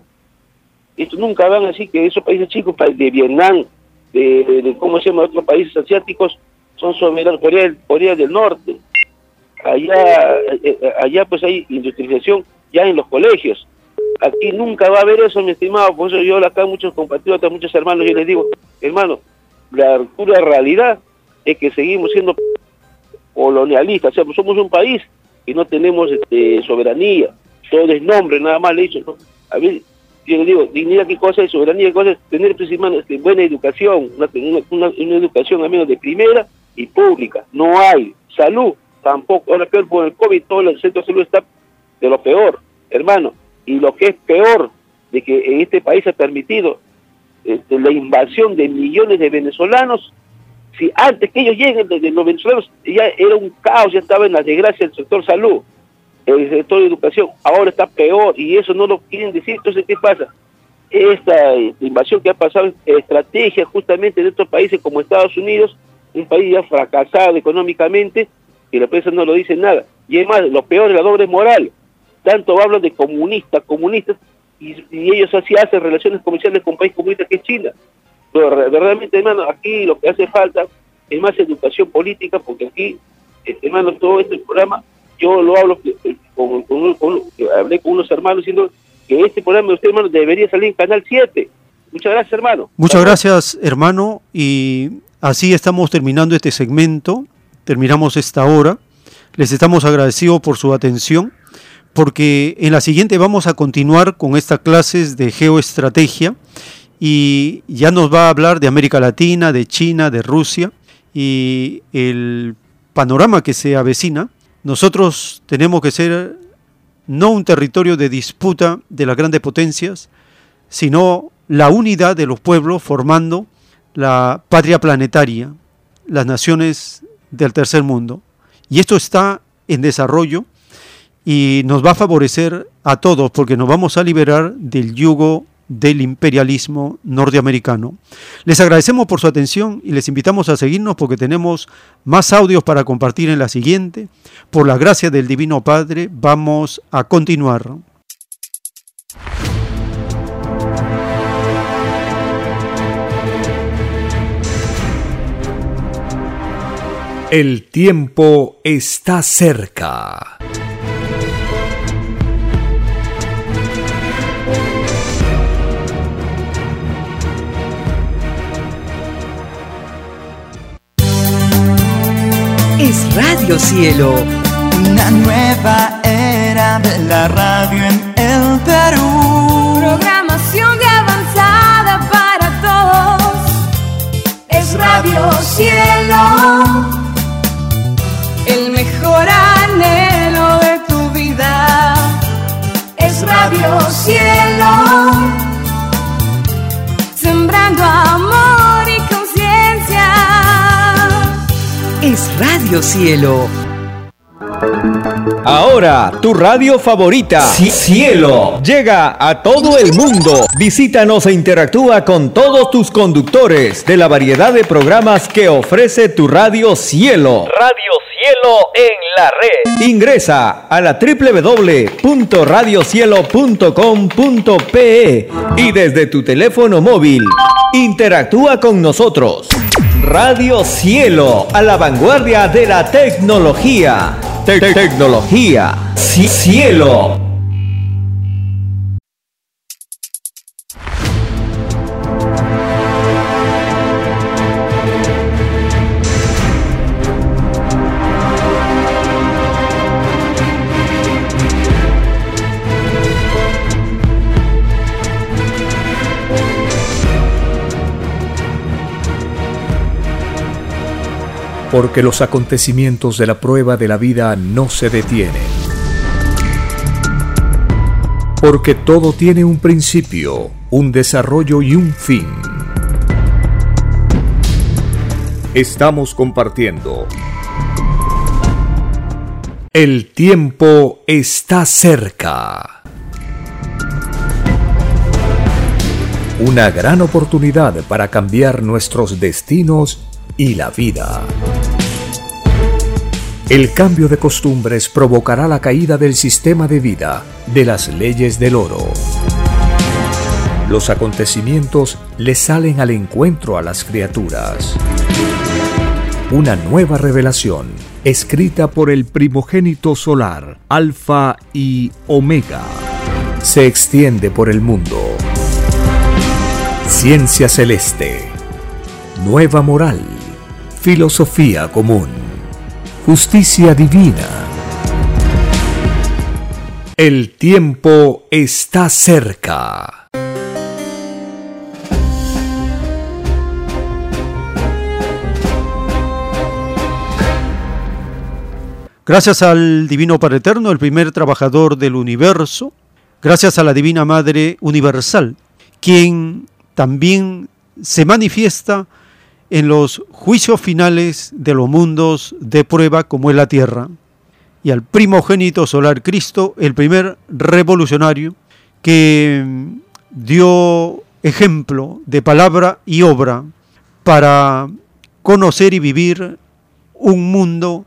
[SPEAKER 31] Esto nunca van a decir que esos países chicos de Vietnam, de, de, ¿cómo se llama?, otros países asiáticos, son soberanos, Corea, del Norte, allá, eh, eh, allá pues hay industrialización ya en los colegios. Aquí nunca va a haber eso, mi estimado, por eso yo acá muchos compatriotas, muchos hermanos, yo les digo, hermano, la pura realidad es que seguimos siendo colonialistas, o sea, somos un país y no tenemos este, soberanía, todo es nombre, nada más le he dicho, ¿no? A ver, yo le digo, dignidad, ¿qué cosa es soberanía? ¿Qué cosa es tener principalmente este, buena educación, una educación al menos de primera y pública? No hay. Salud, tampoco, ahora peor por el COVID, todo el centro de salud está de lo peor, hermano. Y lo que es peor, de que en este país ha permitido la invasión de millones de venezolanos, si antes que ellos lleguen de, los venezolanos ya era un caos, ya estaba en la desgracia del sector salud, el sector de educación, ahora está peor y eso no lo quieren decir, entonces ¿qué pasa? Esta invasión que ha pasado es estrategia justamente de estos países como Estados Unidos, un país ya fracasado económicamente, y la prensa no lo dice nada. Y es más, lo peor es la doble moral. Tanto hablan de comunistas, comunistas, y, ellos así hacen relaciones comerciales con un país comunista que es China. Pero verdaderamente, hermano, aquí lo que hace falta es más educación política, porque aquí, este, hermano, todo este programa, yo lo hablo eh, con, con, hablé con unos hermanos diciendo que este programa de usted, hermano, debería salir en Canal 7. Muchas gracias, hermano.
[SPEAKER 2] Muchas gracias, hermano, y así estamos terminando este segmento terminamos esta hora. Les estamos agradecidos por su atención, porque en la siguiente vamos a continuar con estas clases de geoestrategia y ya nos va a hablar de América Latina, de China, de Rusia y el panorama que se avecina. Nosotros tenemos que ser no un territorio de disputa de las grandes potencias, sino la unidad de los pueblos formando la patria planetaria, las naciones del tercer mundo. Y esto está en desarrollo y nos va a favorecer a todos porque nos vamos a liberar del yugo del imperialismo norteamericano. Les agradecemos por su atención y les invitamos a seguirnos porque tenemos más audios para compartir en la siguiente. Por la gracia del Divino Padre vamos a continuar.
[SPEAKER 1] El tiempo está cerca.
[SPEAKER 23] Es Radio Cielo.
[SPEAKER 24] Una nueva era de la radio en el Perú.
[SPEAKER 25] Programación de avanzada para todos. Es Radio Cielo el mejor anhelo de tu vida es Radio Cielo, sembrando amor
[SPEAKER 23] Es Radio Cielo.
[SPEAKER 26] Ahora, tu radio favorita, Cielo, llega a todo el mundo. Visítanos e interactúa con todos tus conductores de la variedad de programas que ofrece tu radio Cielo. Radio Cielo en la red. Ingresa a la www.radiocielo.com.pe y desde tu teléfono móvil interactúa con nosotros. Radio Cielo, a la vanguardia de la tecnología. tecnología. Cielo.
[SPEAKER 1] Porque los acontecimientos de la prueba de la vida no se detienen. Porque todo tiene un principio, un desarrollo y un fin. Estamos compartiendo. El tiempo está cerca. Una gran oportunidad para cambiar nuestros destinos y la vida. El cambio de costumbres provocará la caída del sistema de vida, de las leyes del oro. Los acontecimientos le salen al encuentro a las criaturas. Una nueva revelación, escrita por el primogénito solar, Alfa y Omega, se extiende por el mundo. Ciencia celeste, nueva moral, filosofía común, justicia divina. El tiempo está cerca.
[SPEAKER 2] Gracias al Divino Padre Eterno, el primer trabajador del universo, gracias a la Divina Madre Universal, quien también se manifiesta en los juicios finales de los mundos de prueba como es la Tierra, y al primogénito solar Cristo, el primer revolucionario que dio ejemplo de palabra y obra para conocer y vivir un mundo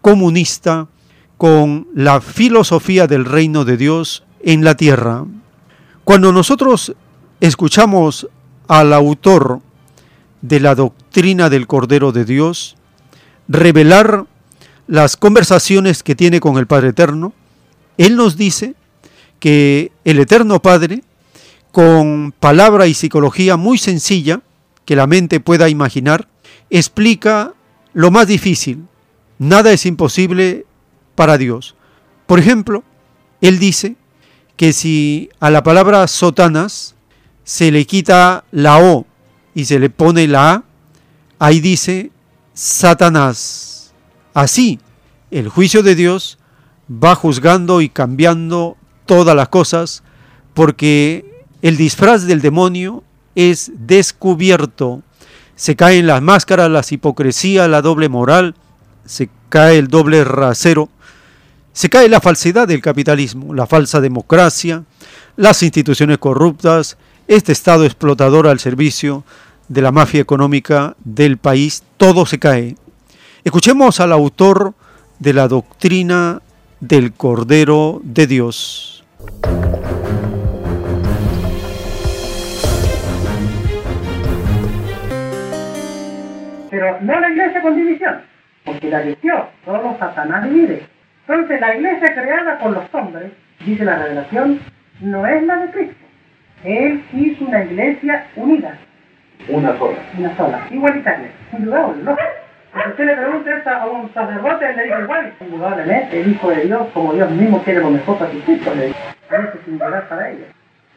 [SPEAKER 2] comunista con la filosofía del reino de Dios en la tierra. Cuando nosotros escuchamos al autor de la doctrina del Cordero de Dios revelar las conversaciones que tiene con el Padre Eterno, Él nos dice que el Eterno Padre, con palabra y psicología muy sencilla, que la mente pueda imaginar, explica lo más difícil, Nada es imposible para Dios. Por ejemplo, Él dice que si a la palabra sotanas se le quita la O y se le pone la A, ahí dice Satanás. Así, el juicio de Dios va juzgando y cambiando todas las cosas porque el disfraz del demonio es descubierto. Se caen las máscaras, las hipocresías, la doble moral, se cae el doble rasero, se cae la falsedad del capitalismo, la falsa democracia, las instituciones corruptas, este Estado explotador al servicio de la mafia económica del país, todo se cae. Escuchemos al autor de la doctrina del Cordero de Dios.
[SPEAKER 4] Pero no la iglesia con división porque la eligió, solo Satanás divide. Entonces la iglesia creada por los hombres, dice la revelación, no es la de Cristo. Él hizo una iglesia unida.
[SPEAKER 28] Una sola.
[SPEAKER 4] Una sola, igualitaria, indudable, ¿no? Si usted le pregunta esto a un sacerdote, él le dice igual, indudablemente, el Hijo de Dios, como Dios mismo quiere lo mejor para sus hijos, le dice. Eso es singular para ellos.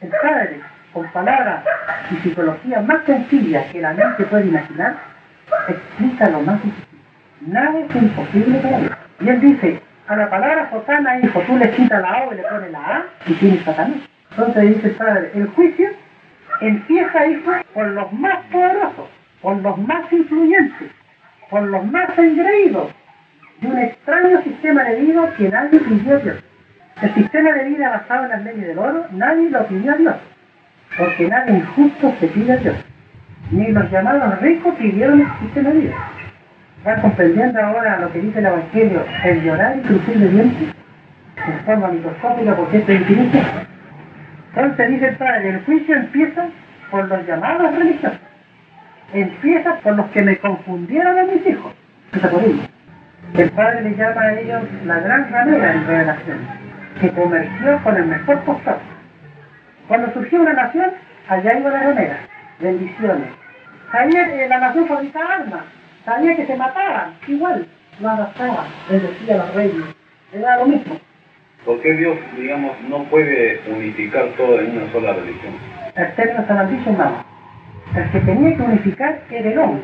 [SPEAKER 4] El Padre, con palabras y psicología más sencillas que la mente puede imaginar, explica lo más difícil. Nada es imposible para Dios. Y él dice, a la palabra Sotana, hijo, tú le quitas la O y le pones la A y tienes Satanás. Entonces dice el Padre, el juicio empieza, hijo, por los más poderosos, por los más influyentes, por los más engreídos de un extraño sistema de vida que nadie pidió a Dios. El sistema de vida basado en las leyes del oro, nadie lo pidió a Dios, porque nadie injusto se pide a Dios. Ni los llamados ricos pidieron el sistema de vida ¿Están comprendiendo ahora lo que dice el Evangelio, el llorar y crujir de dientes? En forma microscópica porque esto es infinito. Entonces dice el Padre, el juicio empieza por los llamados religiosos. Empieza por los que me confundieron a mis hijos. El Padre le llama a ellos la gran ramera en revelación, que comerció con el mejor postor. Cuando surgió una nación, allá iba la ramera, bendiciones. Ahí eh, la nación fabricaba armas, sabía que se mataban, igual, no adaptaban, les decía los reyes, era lo mismo.
[SPEAKER 28] ¿Por qué Dios, digamos, no puede unificar todo en una sola religión?
[SPEAKER 4] El término dicho, hermano. El que tenía que unificar era el hombre,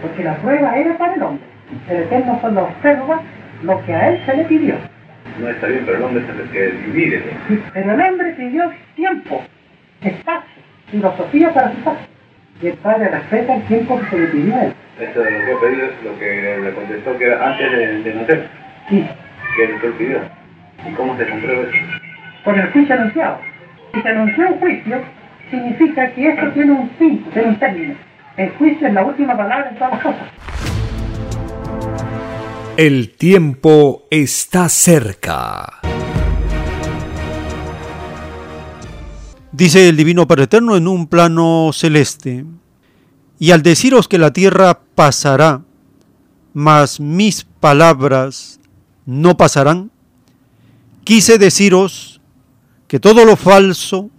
[SPEAKER 4] porque la prueba era para el hombre. El Eterno solo observa lo que a él se le pidió.
[SPEAKER 28] No está bien, pero el hombre es el que divide.
[SPEAKER 4] Sí, Pero el hombre pidió tiempo, espacio, filosofía para su paz. Y el Padre respeta el tiempo que se le pidió a él.
[SPEAKER 28] Esto de lo que he pedido es lo que le contestó que era antes de, de nacer.
[SPEAKER 4] Sí.
[SPEAKER 28] Que que él pidió. ¿Y cómo se comprueba eso?
[SPEAKER 4] Por el juicio anunciado. Si se anunció un juicio, significa que esto tiene un fin, tiene un término. El juicio es la última palabra en todas las cosas.
[SPEAKER 1] El tiempo está cerca.
[SPEAKER 2] Dice el Divino Padre Eterno en un plano celeste, y al deciros que la tierra pasará, mas mis palabras no pasarán, quise deciros que todo lo falso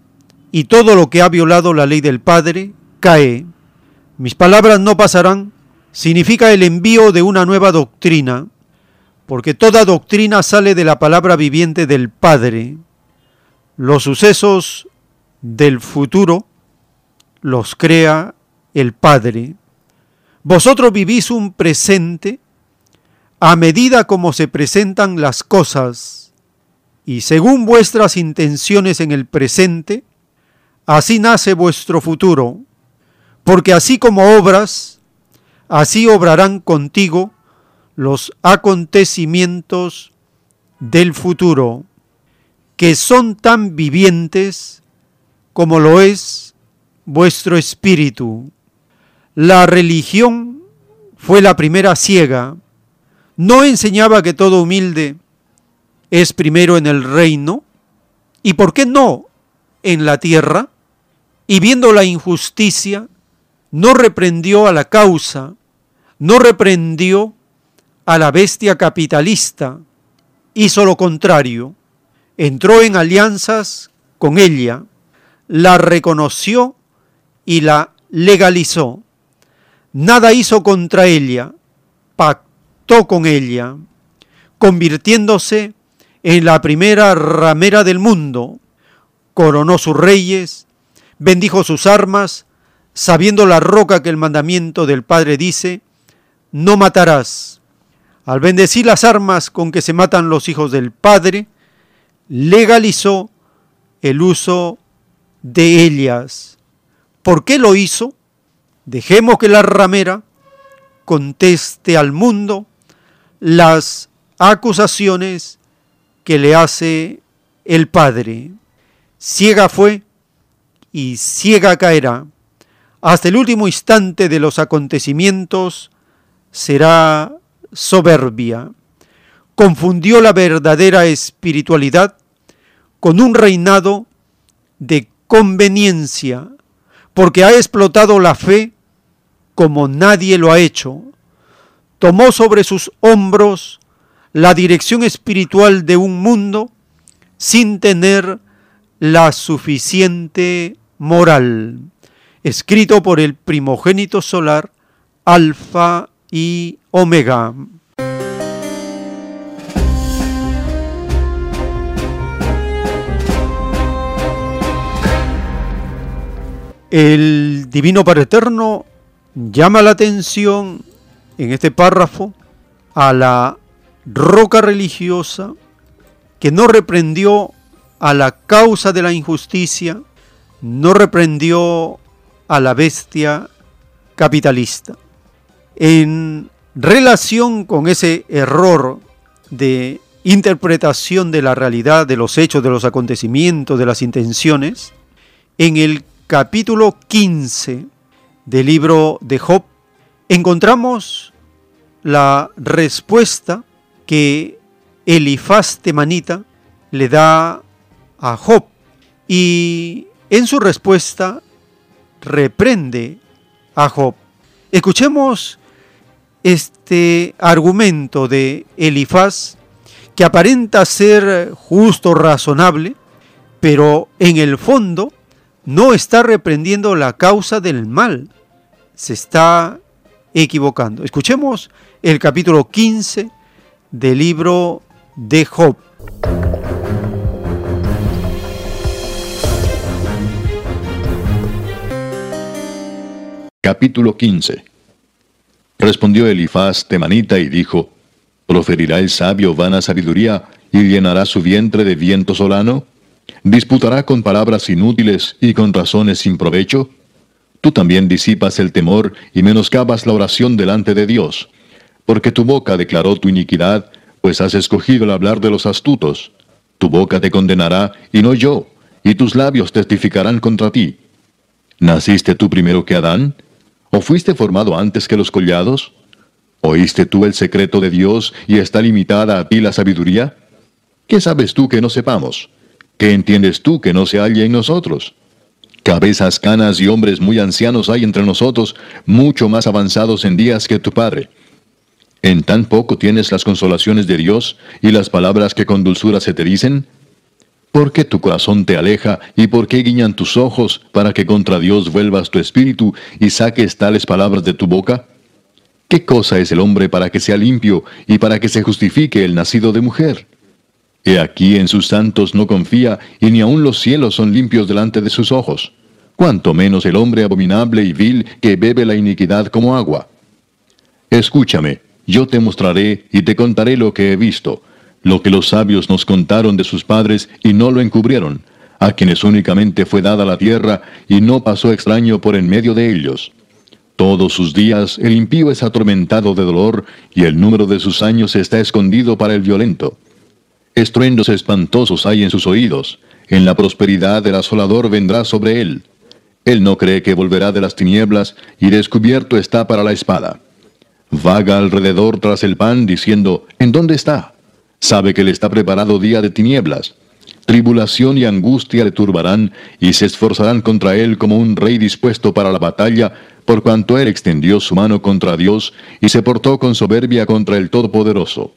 [SPEAKER 2] y todo lo que ha violado la ley del Padre cae. Mis palabras no pasarán significa el envío de una nueva doctrina, porque toda doctrina sale de la palabra viviente del Padre. Los sucesos del futuro los crea el Padre. Vosotros vivís un presente a medida como se presentan las cosas, y según vuestras intenciones en el presente, así nace vuestro futuro, porque así como obras, así obrarán contigo los acontecimientos del futuro, que son tan vivientes como lo es vuestro espíritu. La religión fue la primera ciega, no enseñaba que todo humilde es primero en el reino, y por qué no en la tierra, y viendo la injusticia, no reprendió a la causa, no reprendió a la bestia capitalista, hizo lo contrario, entró en alianzas con ella, la reconoció y la legalizó. Nada hizo contra ella, pactó con ella, convirtiéndose en la primera ramera del mundo, coronó sus reyes, bendijo sus armas, sabiendo la roca que el mandamiento del Padre dice, no matarás. Al bendecir las armas con que se matan los hijos del Padre, legalizó el uso de ellas. ¿Por qué lo hizo? Dejemos que la ramera conteste al mundo las acusaciones que le hace el Padre. Ciega fue y ciega caerá. Hasta el último instante de los acontecimientos será soberbia. Confundió la verdadera espiritualidad con un reinado de conveniencia, porque ha explotado la fe como nadie lo ha hecho. Tomó sobre sus hombros la dirección espiritual de un mundo sin tener la suficiente moral. Escrito por el primogénito solar, Alfa y Omega. El Divino Padre Eterno llama la atención en este párrafo a la roca religiosa que no reprendió a la causa de la injusticia, no reprendió a la bestia capitalista. En relación con ese error de interpretación de la realidad, de los hechos, de los acontecimientos, de las intenciones, en el capítulo 15 del libro de Job encontramos la respuesta que Elifaz Temanita le da a Job y en su respuesta reprende a Job. Escuchemos este argumento de Elifaz que aparenta ser justo, razonable, pero en el fondo no está reprendiendo la causa del mal, se está equivocando. Escuchemos el capítulo 15 del libro de Job.
[SPEAKER 7] Capítulo 15 Respondió Elifaz temanita y dijo, ¿Proferirá el sabio vana sabiduría y llenará su vientre de viento solano? ¿Disputará con palabras inútiles y con razones sin provecho? Tú también disipas el temor y menoscabas la oración delante de Dios, porque tu boca declaró tu iniquidad, pues has escogido el hablar de los astutos. Tu boca te condenará y no yo, y tus labios testificarán contra ti. ¿Naciste tú primero que Adán? ¿O fuiste formado antes que los collados? ¿Oíste tú el secreto de Dios y está limitada a ti la sabiduría? ¿Qué sabes tú que no sepamos? ¿Qué entiendes tú que no se halla en nosotros? Cabezas canas y hombres muy ancianos hay entre nosotros, mucho más avanzados en días que tu Padre. ¿En tan poco tienes las consolaciones de Dios y las palabras que con dulzura se te dicen? ¿Por qué tu corazón te aleja y por qué guiñan tus ojos para que contra Dios vuelvas tu espíritu y saques tales palabras de tu boca? ¿Qué cosa es el hombre para que sea limpio y para que se justifique el nacido de mujer? He aquí en sus santos no confía y ni aun los cielos son limpios delante de sus ojos. Cuanto menos el hombre abominable y vil que bebe la iniquidad como agua. Escúchame, yo te mostraré y te contaré lo que he visto lo que los sabios nos contaron de sus padres y no lo encubrieron, a quienes únicamente fue dada la tierra y no pasó extraño por en medio de ellos. Todos sus días el impío es atormentado de dolor y el número de sus años está escondido para el violento. Estruendos espantosos hay en sus oídos, en la prosperidad del asolador vendrá sobre él. Él no cree que volverá de las tinieblas y descubierto está para la espada. Vaga alrededor tras el pan diciendo, ¿en dónde está? Sabe que le está preparado día de tinieblas. Tribulación y angustia le turbarán y se esforzarán contra él como un rey dispuesto para la batalla, por cuanto él extendió su mano contra Dios y se portó con soberbia contra el Todopoderoso.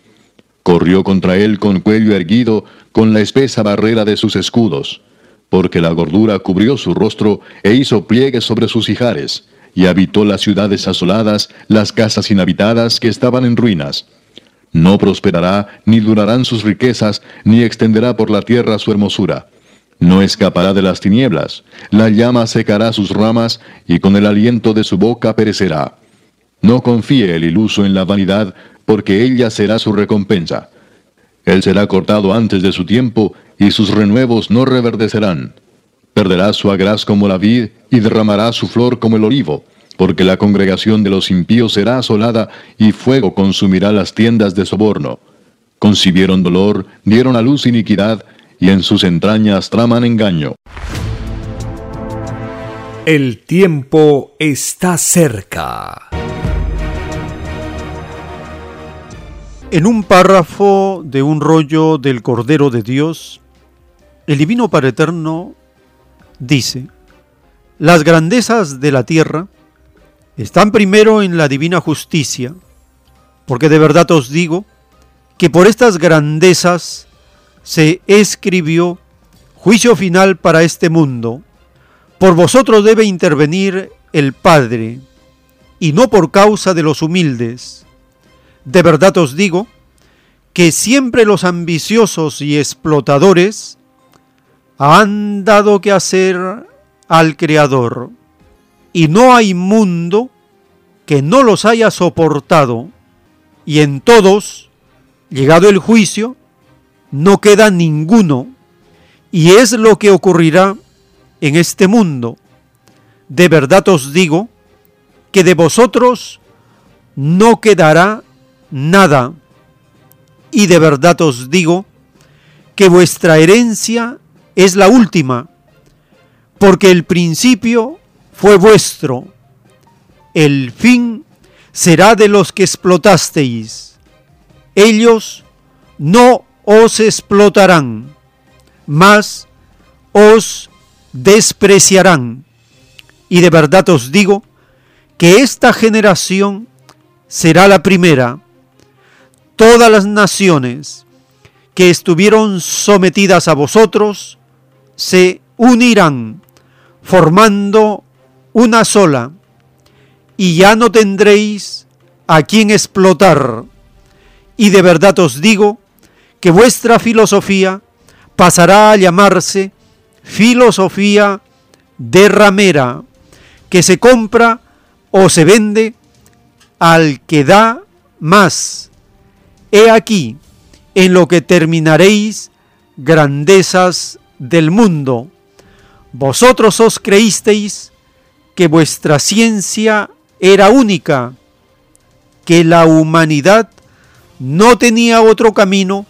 [SPEAKER 7] Corrió contra él con cuello erguido, con la espesa barrera de sus escudos, porque la gordura cubrió su rostro e hizo pliegues sobre sus hijares, y habitó las ciudades asoladas, las casas inhabitadas que estaban en ruinas no prosperará, ni durarán sus riquezas, ni extenderá por la tierra su hermosura. No escapará de las tinieblas, la llama secará sus ramas, y con el aliento de su boca perecerá. No confíe el iluso en la vanidad, porque ella será su recompensa. Él será cortado antes de su tiempo, y sus renuevos no reverdecerán. Perderá su agraz como la vid, y derramará su flor como el olivo porque la congregación de los impíos será asolada y fuego consumirá las tiendas de soborno. Concibieron dolor, dieron a luz iniquidad, y en sus entrañas traman engaño.
[SPEAKER 1] El tiempo está cerca.
[SPEAKER 2] En un párrafo de un rollo del Cordero de Dios, el Divino Padre Eterno dice, las grandezas de la tierra están primero en la divina justicia, porque de verdad os digo que por estas grandezas se escribió juicio final para este mundo. Por vosotros debe intervenir el Padre, y no por causa de los humildes. De verdad os digo que siempre los ambiciosos y explotadores han dado que hacer al Creador y no hay mundo que no los haya soportado, y en todos, llegado el juicio, no queda ninguno, y es lo que ocurrirá en este mundo. De verdad os digo que de vosotros no quedará nada, y de verdad os digo que vuestra herencia es la última, porque el principio fue vuestro, el fin será de los que explotasteis. Ellos no os explotarán, mas os despreciarán. Y de verdad os digo que esta generación será la primera. Todas las naciones que estuvieron sometidas a vosotros se unirán formando una sola, y ya no tendréis a quien explotar. Y de verdad os digo que vuestra filosofía pasará a llamarse filosofía de ramera, que se compra o se vende al que da más. He aquí, en lo que terminaréis grandezas del mundo. Vosotros os creísteis que vuestra ciencia era única, que la humanidad no tenía otro camino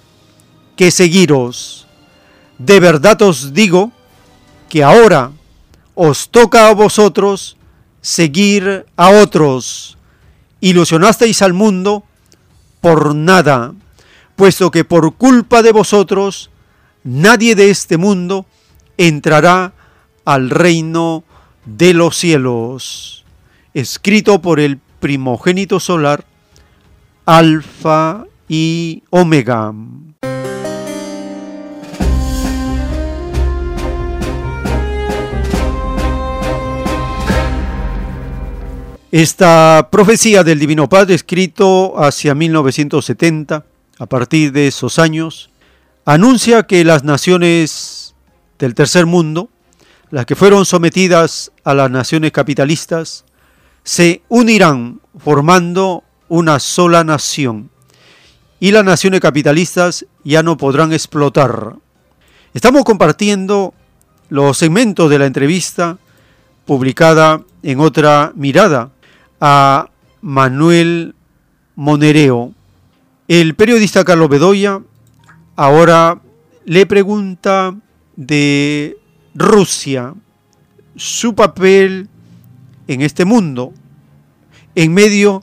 [SPEAKER 2] que seguiros. De verdad os digo que ahora os toca a vosotros seguir a otros. Ilusionasteis al mundo por nada, puesto que por culpa de vosotros nadie de este mundo entrará al reino de los cielos. Escrito por el primogénito solar, Alfa y Omega. Esta profecía del Divino Padre, escrito hacia 1970, a partir de esos años, anuncia que las naciones del tercer mundo, las que fueron sometidas a las naciones capitalistas, se unirán formando una sola nación y las naciones capitalistas ya no podrán explotar. Estamos compartiendo los segmentos de la entrevista publicada en otra mirada a Manuel Monereo. El periodista Carlos Bedoya ahora le pregunta de Rusia, su papel en este mundo, en medio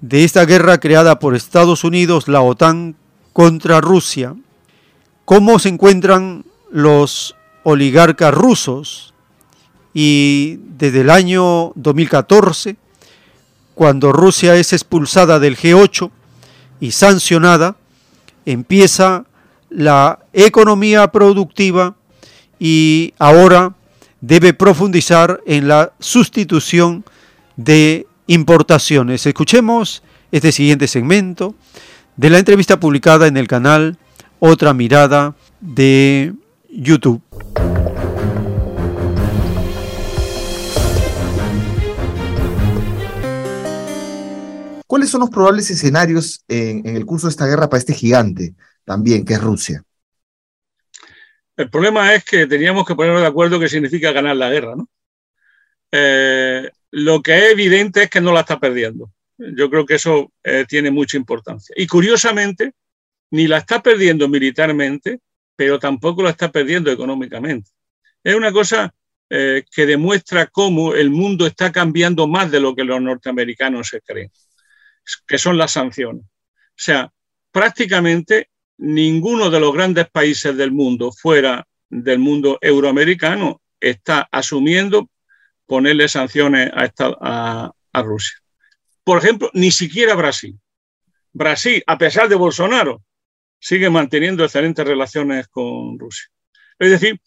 [SPEAKER 2] de esta guerra creada por Estados Unidos, la OTAN, contra Rusia. ¿Cómo se encuentran los oligarcas rusos? Y desde el año 2014 cuando Rusia es expulsada del G8 y sancionada, empieza la economía productiva y ahora debe profundizar en la sustitución de importaciones. Escuchemos este siguiente segmento de la entrevista publicada en el canal Otra Mirada de YouTube.
[SPEAKER 29] ¿Cuáles son los probables escenarios en, el curso de esta guerra para este gigante también, que es Rusia?
[SPEAKER 30] El problema es que teníamos que ponernos de acuerdo qué significa ganar la guerra, ¿no? Eh, lo que es evidente es que no la está perdiendo. Yo creo que eso eh, tiene mucha importancia. Y curiosamente, ni la está perdiendo militarmente, pero tampoco la está perdiendo económicamente. Es una cosa eh, que demuestra cómo el mundo está cambiando más de lo que los norteamericanos se creen que son las sanciones. O sea, prácticamente ninguno de los grandes países del mundo fuera del mundo euroamericano está asumiendo ponerle sanciones a, a, Rusia. Por ejemplo, ni siquiera Brasil. Brasil, a pesar de Bolsonaro, sigue manteniendo excelentes relaciones con Rusia. Es decir,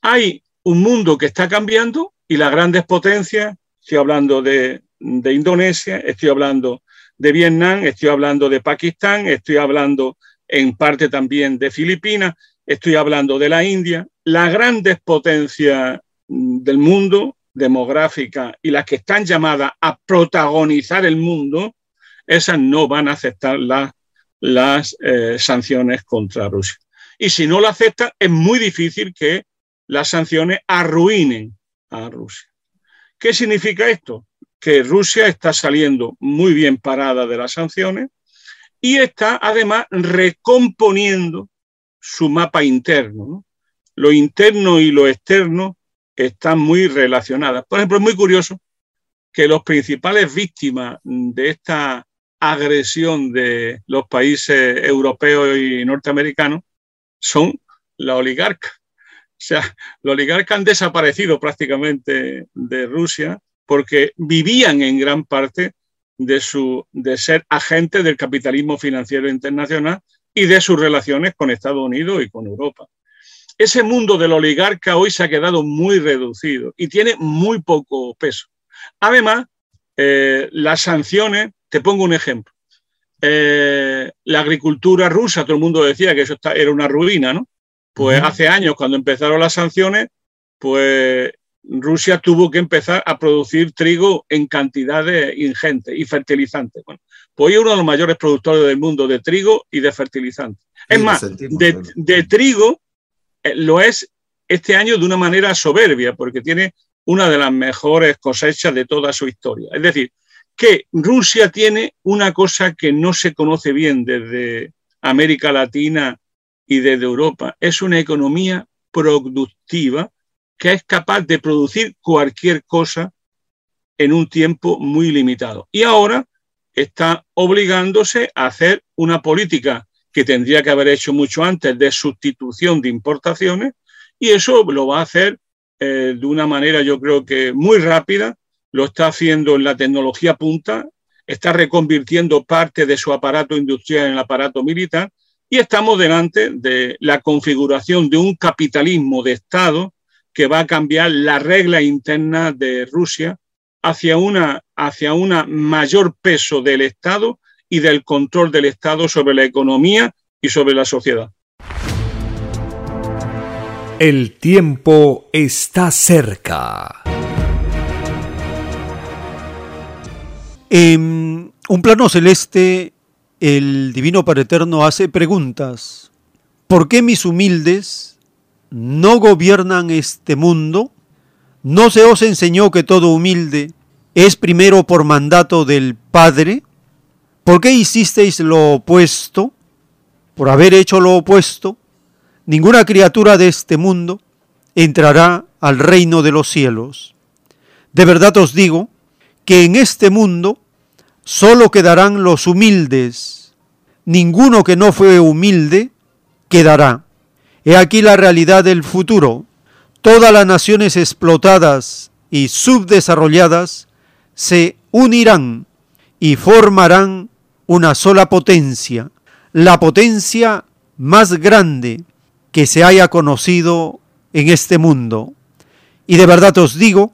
[SPEAKER 30] hay un mundo que está cambiando y las grandes potencias, estoy hablando de Indonesia, estoy hablando de Vietnam, estoy hablando de Pakistán, estoy hablando en parte también de Filipinas, estoy hablando de la India, las grandes potencias mm, del mundo demográfica y las que están llamadas a protagonizar el mundo, esas no van a aceptar las eh, sanciones contra Rusia. Y si no lo aceptan, es muy difícil que las sanciones arruinen a Rusia. ¿Qué significa esto? que Rusia está saliendo muy bien parada de las sanciones y está además recomponiendo su mapa interno. Lo interno y lo externo están muy relacionadas. Por ejemplo, es muy curioso que los principales víctimas de esta agresión de los países europeos y norteamericanos son la oligarca. O sea, los oligarcas han desaparecido prácticamente de Rusia porque vivían en gran parte de, su, de ser agentes del capitalismo financiero internacional y de sus relaciones con Estados Unidos y con Europa. Ese mundo del oligarca hoy se ha quedado muy reducido y tiene muy poco peso. Además, eh, las sanciones, te pongo un ejemplo. Eh, la agricultura rusa, todo el mundo decía que eso era una ruina, ¿no? Pues hace años, cuando empezaron las sanciones, pues Rusia tuvo que empezar a producir trigo en cantidades ingentes y fertilizantes. Bueno, pues hoy es uno de los mayores productores del mundo de trigo y de fertilizantes. Es más, de, de trigo eh, lo es este año de una manera soberbia, porque tiene una de las mejores cosechas de toda su historia. Es decir, que Rusia tiene una cosa que no se conoce bien desde América Latina y desde Europa. Es una economía productiva que es capaz de producir cualquier cosa en un tiempo muy limitado. Y ahora está obligándose a hacer una política que tendría que haber hecho mucho antes de sustitución de importaciones y eso lo va a hacer eh, de una manera yo creo que muy rápida, lo está haciendo en la tecnología punta, está reconvirtiendo parte de su aparato industrial en el aparato militar y estamos delante de la configuración de un capitalismo de Estado que va a cambiar la regla interna de Rusia hacia una, hacia una mayor peso del Estado y del control del Estado sobre la economía y sobre la sociedad.
[SPEAKER 1] El tiempo está cerca.
[SPEAKER 2] En un plano celeste, el Divino Padre Eterno hace preguntas. ¿Por qué mis humildes no gobiernan este mundo? ¿No se os enseñó que todo humilde es primero por mandato del Padre? ¿Por qué hicisteis lo opuesto? Por haber hecho lo opuesto, ninguna criatura de este mundo entrará al reino de los cielos. De verdad os digo que en este mundo solo quedarán los humildes. Ninguno que no fue humilde quedará. He aquí la realidad del futuro. Todas las naciones explotadas y subdesarrolladas se unirán y formarán una sola potencia, la potencia más grande que se haya conocido en este mundo. Y de verdad os digo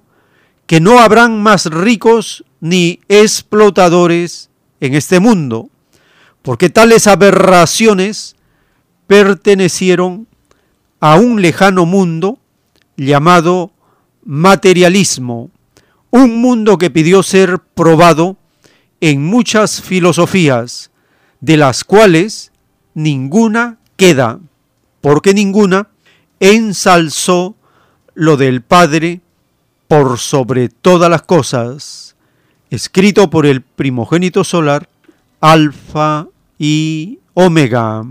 [SPEAKER 2] que no habrán más ricos ni explotadores en este mundo, porque tales aberraciones pertenecieron a un lejano mundo llamado materialismo, un mundo que pidió ser probado en muchas filosofías, de las cuales ninguna queda, porque ninguna ensalzó lo del Padre por sobre todas las cosas, escrito por el primogénito solar, Alfa y Omega.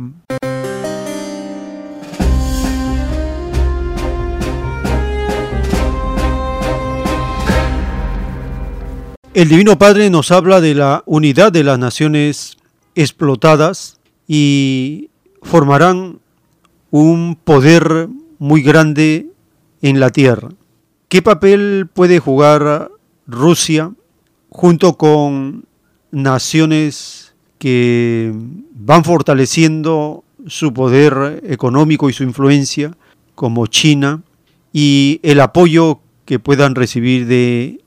[SPEAKER 2] El Divino Padre nos habla de la unidad de las naciones explotadas y formarán un poder muy grande en la tierra. ¿Qué papel puede jugar Rusia junto con naciones que van fortaleciendo su poder económico y su influencia, como China, y el apoyo que puedan recibir de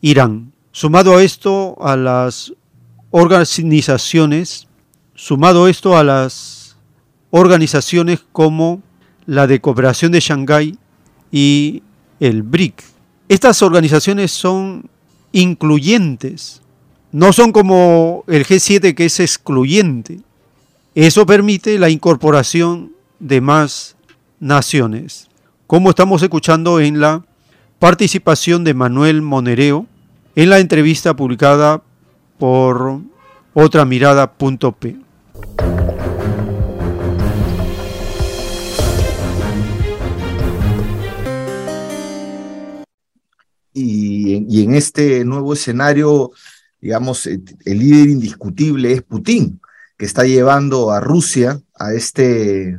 [SPEAKER 2] Irán? Sumado a esto a las organizaciones, sumado esto a las organizaciones como la de cooperación de Shanghái y el BRIC. Estas organizaciones son incluyentes, no son como el G7 que es excluyente. Eso permite la incorporación de más naciones, como estamos escuchando en la participación de Manuel Monereo, en la entrevista publicada por otramirada.p.
[SPEAKER 29] Y, y en este nuevo escenario, digamos, el líder indiscutible es Putin, que está llevando a Rusia a este,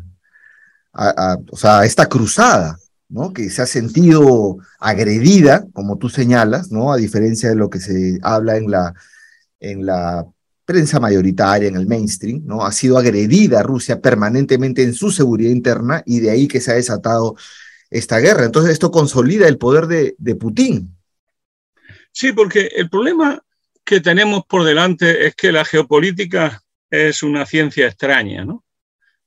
[SPEAKER 29] o sea, a esta cruzada ¿no? que se ha sentido agredida, como tú señalas, ¿no? a diferencia de lo que se habla en la, en la prensa mayoritaria, en el mainstream, ¿no? ha sido agredida Rusia permanentemente en su seguridad interna y de ahí que se ha desatado esta guerra. Entonces esto consolida el poder de, de Putin.
[SPEAKER 30] Sí, porque el problema que tenemos por delante es que la geopolítica es una ciencia extraña, ¿no?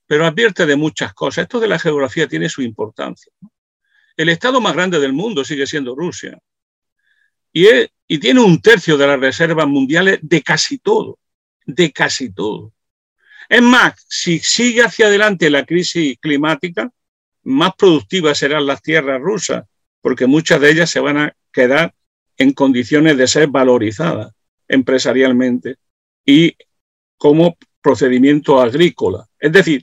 [SPEAKER 30] Pero advierte de muchas cosas. Esto de la geografía tiene su importancia. El Estado más grande del mundo sigue siendo Rusia. Y, tiene un tercio de las reservas mundiales de casi todo, de casi todo. Es más, si sigue hacia adelante la crisis climática, más productivas serán las tierras rusas, porque muchas de ellas se van a quedar en condiciones de ser valorizadas empresarialmente y como procedimiento agrícola. Es decir,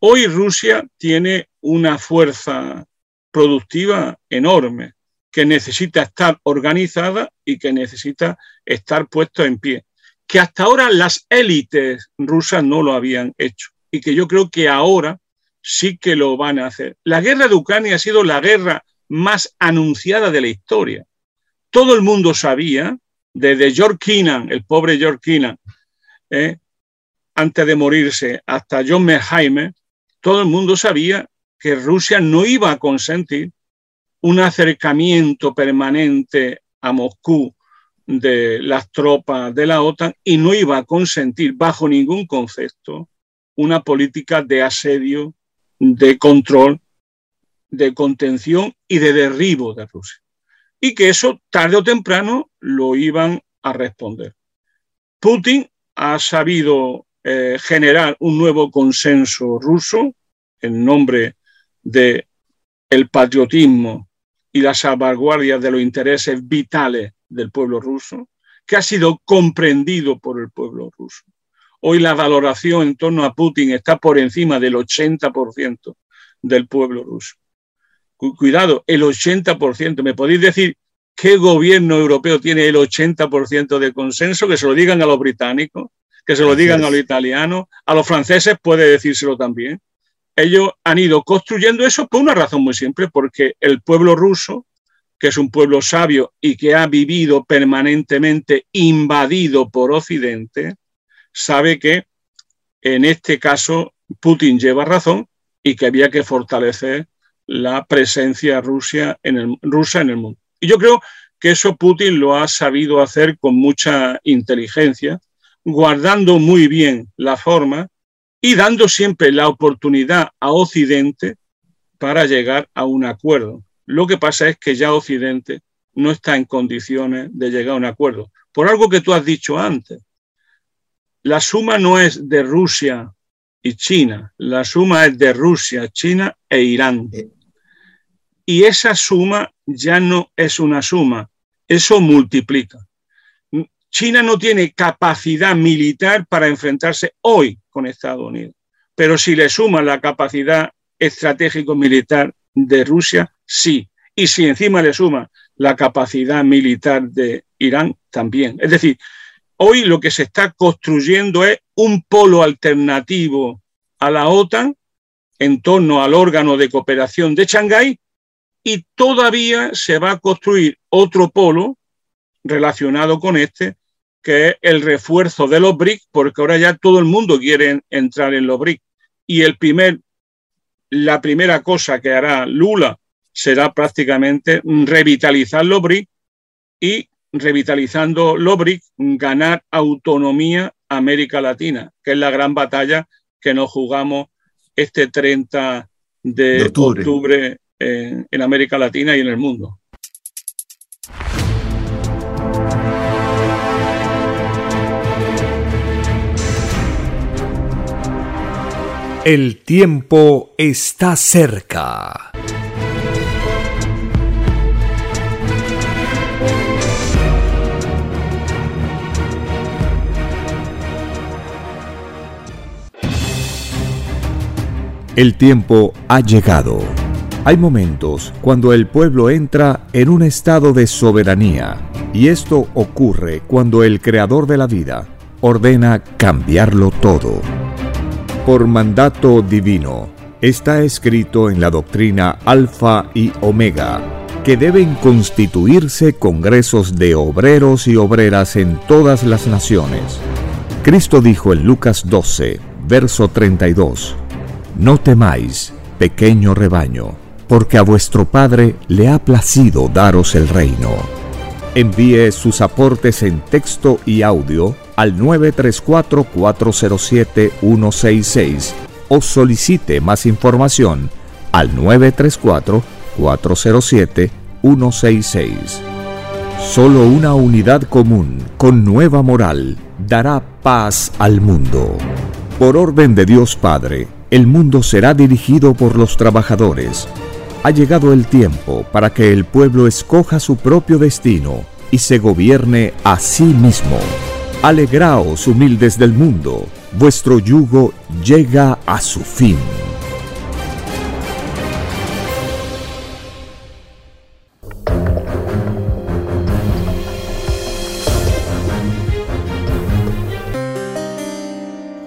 [SPEAKER 30] hoy Rusia tiene una fuerza productiva enorme que necesita estar organizada y que necesita estar puesta en pie, que hasta ahora las élites rusas no lo habían hecho y que yo creo que ahora sí que lo van a hacer. La guerra de Ucrania ha sido la guerra más anunciada de la historia. Todo el mundo sabía, desde George Keenan, el pobre George Keenan, ¿eh? antes de morirse, hasta John Merheimer, todo el mundo sabía que Rusia no iba a consentir un acercamiento permanente a Moscú de las tropas de la OTAN y no iba a consentir bajo ningún concepto una política de asedio, de control, de contención y de derribo de Rusia. Y que eso tarde o temprano lo iban a responder. Putin ha sabido eh, generar un nuevo consenso ruso en nombre de el patriotismo y la salvaguardia de los intereses vitales del pueblo ruso, que ha sido comprendido por el pueblo ruso. Hoy la valoración en torno a Putin está por encima del 80% del pueblo ruso. Cuidado, el 80%. ¿Me podéis decir qué gobierno europeo tiene el 80% de consenso? Que se lo digan a los británicos, que se lo digan a los italianos, a los franceses puede decírselo también ellos han ido construyendo eso por una razón muy simple, porque el pueblo ruso, que es un pueblo sabio y que ha vivido permanentemente invadido por Occidente, sabe que en este caso Putin lleva razón y que había que fortalecer la presencia en el, rusa en el mundo. Y yo creo que eso Putin lo ha sabido hacer con mucha inteligencia, guardando muy bien la forma y dando siempre la oportunidad a Occidente para llegar a un acuerdo. Lo que pasa es que ya Occidente no está en condiciones de llegar a un acuerdo. Por algo que tú has dicho antes, la suma no es de Rusia y China, la suma es de Rusia, China e Irán. Y esa suma ya no es una suma, eso multiplica. China no tiene capacidad militar para enfrentarse hoy con Estados Unidos. Pero si le suman la capacidad estratégico-militar de Rusia, sí. Y si encima le suma la capacidad militar de Irán, también. Es decir, hoy lo que se está construyendo es un polo alternativo a la OTAN en torno al órgano de cooperación de Shanghái y todavía se va a construir otro polo relacionado con este que es el refuerzo de los BRICS, porque ahora ya todo el mundo quiere entrar en los BRICS. Y el primer, la primera cosa que hará Lula será prácticamente revitalizar los BRICS y revitalizando los BRICS, ganar autonomía a América Latina, que es la gran batalla que nos jugamos este 30 de, octubre, en América Latina y en el mundo.
[SPEAKER 1] El tiempo está cerca. El tiempo ha llegado. Hay momentos cuando el pueblo entra en un estado de soberanía y esto ocurre cuando el creador de la vida ordena cambiarlo todo por mandato divino. Está escrito en la doctrina Alfa y Omega que deben constituirse congresos de obreros y obreras en todas las naciones. Cristo dijo en Lucas 12, verso 32, No temáis, pequeño rebaño, porque a vuestro Padre le ha placido daros el reino. Envíe sus aportes en texto y audio al 934-407-166 o solicite más información al 934 407-166. Solo una unidad común, con nueva moral, dará paz al mundo. Por orden de Dios Padre, el mundo será dirigido por los trabajadores. Ha llegado el tiempo para que el pueblo escoja su propio destino y se gobierne a sí mismo. Alegraos, humildes del mundo, vuestro yugo llega a su fin.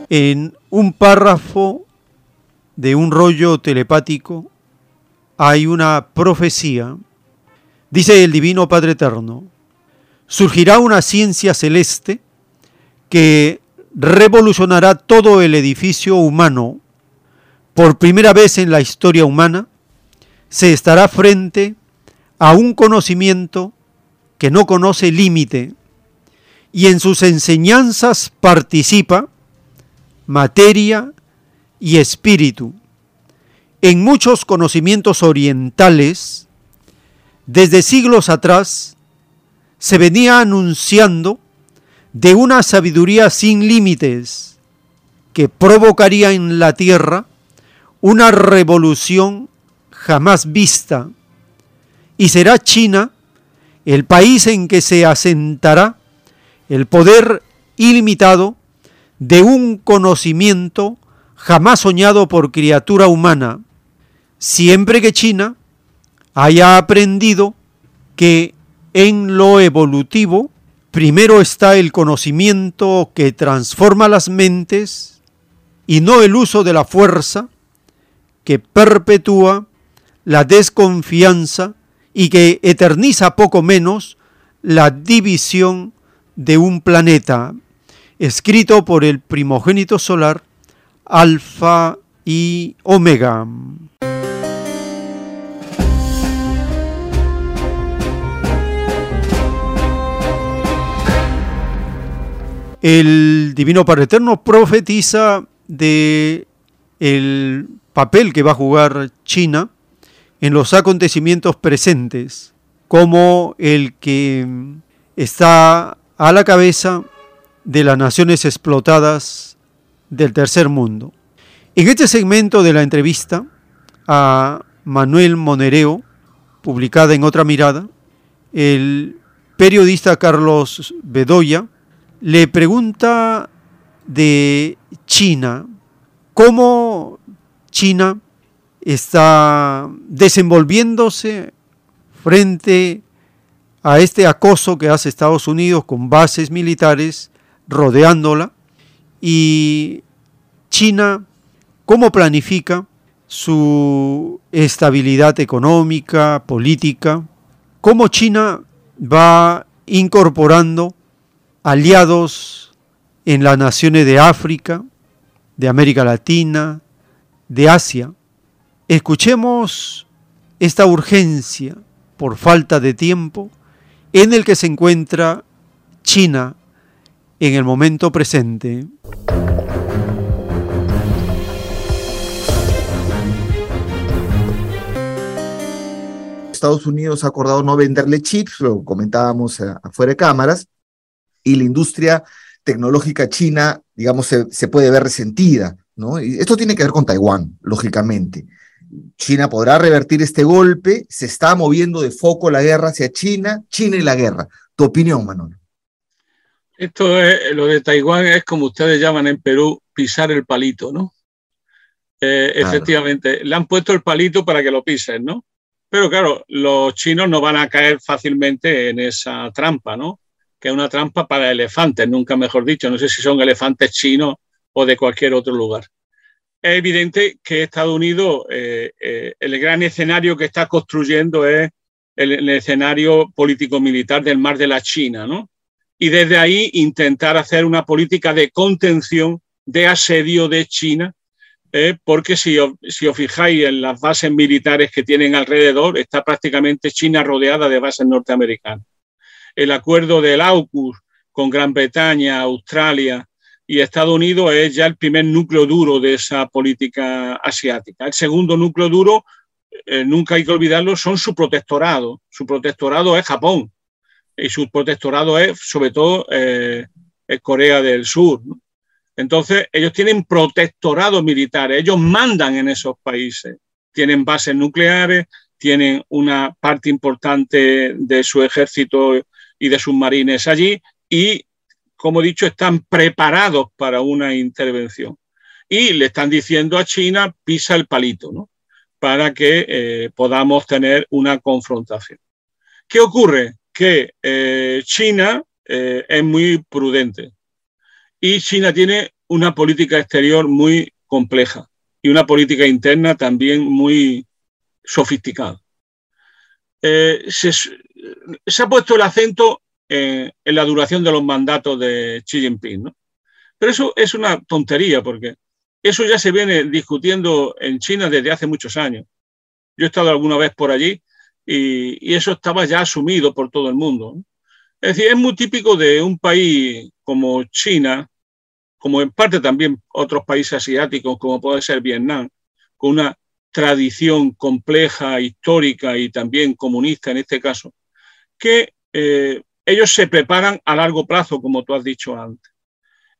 [SPEAKER 2] En un párrafo de un rollo telepático hay una profecía. Dice el Divino Padre Eterno, surgirá una ciencia celeste que revolucionará todo el edificio humano. Por primera vez en la historia humana se estará frente a un conocimiento que no conoce límite y en sus enseñanzas participa materia y espíritu. En muchos conocimientos orientales, desde siglos atrás, se venía anunciando de una sabiduría sin límites que provocaría en la tierra una revolución jamás vista y será China el país en que se asentará el poder ilimitado de un conocimiento jamás soñado por criatura humana, siempre que China haya aprendido que en lo evolutivo primero está el conocimiento que transforma las mentes y no el uso de la fuerza que perpetúa la desconfianza y que eterniza poco menos la división de un planeta. Escrito por el primogénito solar, Alfa y Omega. El Divino Padre Eterno profetiza de el papel que va a jugar China en los acontecimientos presentes, como el que está a la cabeza de las naciones explotadas del tercer mundo. En este segmento de la entrevista a Manuel Monereo, publicada en Otra Mirada, el periodista Carlos Bedoya le pregunta de China, cómo China está desenvolviéndose frente a este acoso que hace Estados Unidos con bases militares rodeándola y China cómo planifica su estabilidad económica, política, cómo China va incorporando aliados en las naciones de África, de América Latina, de Asia. Escuchemos esta urgencia por falta de tiempo en el que se encuentra China en el momento presente.
[SPEAKER 29] Estados Unidos ha acordado no venderle chips, lo comentábamos afuera de cámaras, y la industria tecnológica china, digamos, se, puede ver resentida, ¿no? Y esto tiene que ver con Taiwán, lógicamente. China podrá revertir este golpe, se está moviendo de foco la guerra hacia China, China y la guerra. Tu opinión, Manolo.
[SPEAKER 30] Esto es, lo de Taiwán es como ustedes llaman en Perú, pisar el palito, ¿no? Eh, efectivamente, le han puesto el palito para que lo pisen, ¿no? Pero claro, los chinos no van a caer fácilmente en esa trampa, ¿no? Que es una trampa para elefantes, nunca mejor dicho. No sé si son elefantes chinos o de cualquier otro lugar. Es evidente que Estados Unidos, eh, eh, el gran escenario que está construyendo es el, el escenario político-militar del mar de la China, ¿no? y desde ahí intentar hacer una política de contención, de asedio de China, eh, porque si, os fijáis en las bases militares que tienen alrededor, está prácticamente China rodeada de bases norteamericanas. El acuerdo del AUKUS con Gran Bretaña, Australia y Estados Unidos es ya el primer núcleo duro de esa política asiática. El segundo núcleo duro eh, nunca hay que olvidarlo, son su protectorado. Su protectorado es Japón y su protectorado es sobre todo eh, Corea del Sur. Entonces, ellos tienen protectorado militar, ellos mandan en esos países, tienen bases nucleares, tienen una parte importante de su ejército y de sus marines allí y, como he dicho, están preparados para una intervención. Y le están diciendo a China, pisa el palito, ¿no? Para que eh, podamos tener una confrontación. ¿Qué ocurre? Que eh, China eh, es muy prudente y China tiene una política exterior muy compleja y una política interna también muy sofisticada. Eh, se, ha puesto el acento en, la duración de los mandatos de Xi Jinping, ¿no? Pero eso es una tontería porque eso ya se viene discutiendo en China desde hace muchos años. Yo he estado alguna vez por allí y, eso estaba ya asumido por todo el mundo. Es decir, es muy típico de un país como China, como en parte también otros países asiáticos, como puede ser Vietnam, con una tradición compleja, histórica y también comunista en este caso, que eh, ellos se preparan a largo plazo, como tú has dicho antes.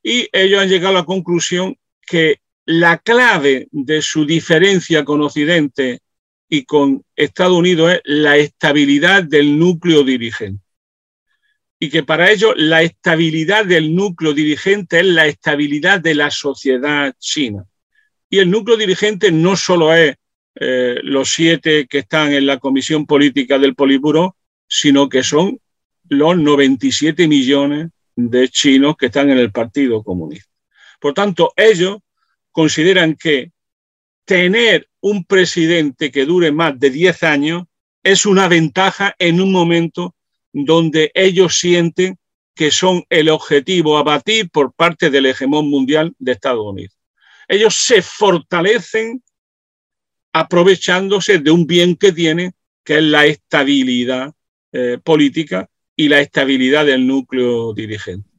[SPEAKER 30] Y ellos han llegado a la conclusión que la clave de su diferencia con Occidente y con Estados Unidos es la estabilidad del núcleo dirigente y que para ello la estabilidad del núcleo dirigente es la estabilidad de la sociedad china. Y el núcleo dirigente no solo es eh, los siete que están en la comisión política del Politburo, sino que son los 97 millones de chinos que están en el Partido Comunista. Por tanto, ellos consideran que tener un presidente que dure más de 10 años es una ventaja en un momento donde ellos sienten que son el objetivo a batir por parte del hegemón mundial de Estados Unidos. Ellos se fortalecen aprovechándose de un bien que tienen, que es la estabilidad eh, política y la estabilidad del núcleo dirigente.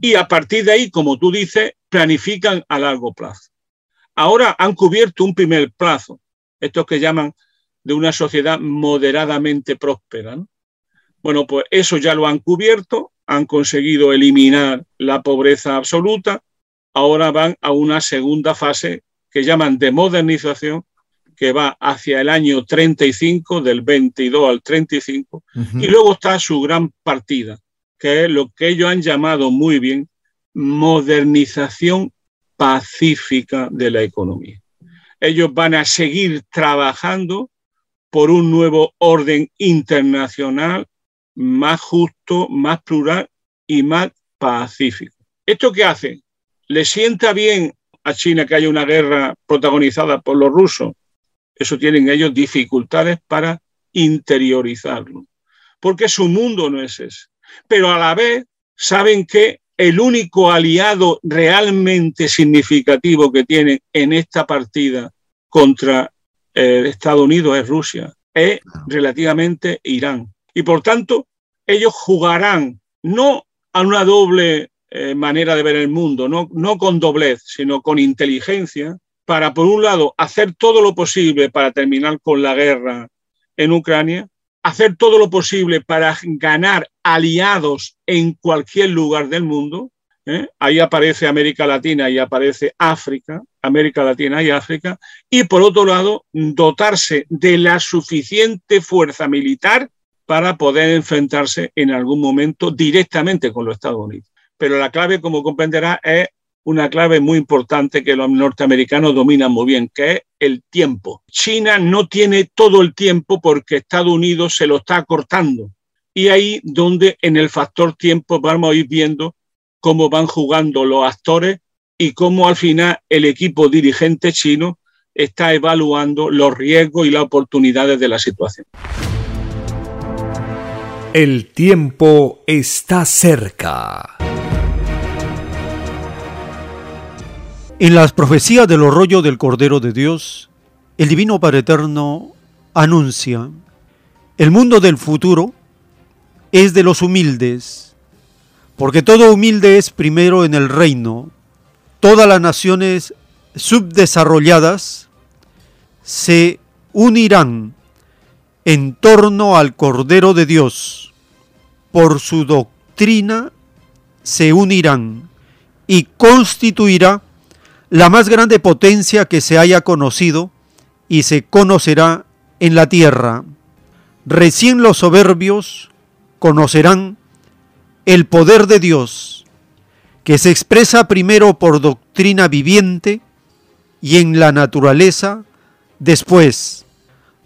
[SPEAKER 30] Y a partir de ahí, como tú dices, planifican a largo plazo. Ahora han cubierto un primer plazo, estos que llaman de una sociedad moderadamente próspera. ¿no? Bueno, pues eso ya lo han cubierto, han conseguido eliminar la pobreza absoluta, ahora van a una segunda fase que llaman de modernización, que va hacia el año 35, del 22 al 35, y luego está su gran partida, que es lo que ellos han llamado muy bien modernización pacífica de la economía. Ellos van a seguir trabajando por un nuevo orden internacional más justo, más plural y más pacífico. ¿Esto qué hace? ¿Le sienta bien a China que haya una guerra protagonizada por los rusos? Eso tienen ellos dificultades para interiorizarlo, porque su mundo no es ese. Pero a la vez saben que el único aliado realmente significativo que tienen en esta partida contra eh, Estados Unidos es Rusia, es relativamente Irán. Y por tanto, ellos jugarán no a una doble eh, manera de ver el mundo, no, no con doblez, sino con inteligencia, para, por un lado, hacer todo lo posible para terminar con la guerra en Ucrania, hacer todo lo posible para ganar aliados en cualquier lugar del mundo. ¿eh? Ahí aparece América Latina y aparece África, América Latina y África, y por otro lado, dotarse de la suficiente fuerza militar para poder enfrentarse en algún momento directamente con los Estados Unidos. Pero la clave, como comprenderá, es una clave muy importante que los norteamericanos dominan muy bien, que es el tiempo. China no tiene todo el tiempo porque Estados Unidos se lo está cortando. Y ahí donde en el factor tiempo vamos a ir viendo cómo van jugando los actores y cómo al final el equipo dirigente chino está evaluando los riesgos y las oportunidades de la situación.
[SPEAKER 1] El tiempo está cerca.
[SPEAKER 2] En las profecías del rollo del Cordero de Dios, el Divino Padre Eterno anuncia, el mundo del futuro es de los humildes, porque todo humilde es primero en el reino. Todas las naciones subdesarrolladas se unirán en torno al Cordero de Dios. Por su doctrina se unirán y constituirá la más grande potencia que se haya conocido y se conocerá en la tierra. Recién los soberbios conocerán el poder de Dios, que se expresa primero por doctrina viviente y en la naturaleza después.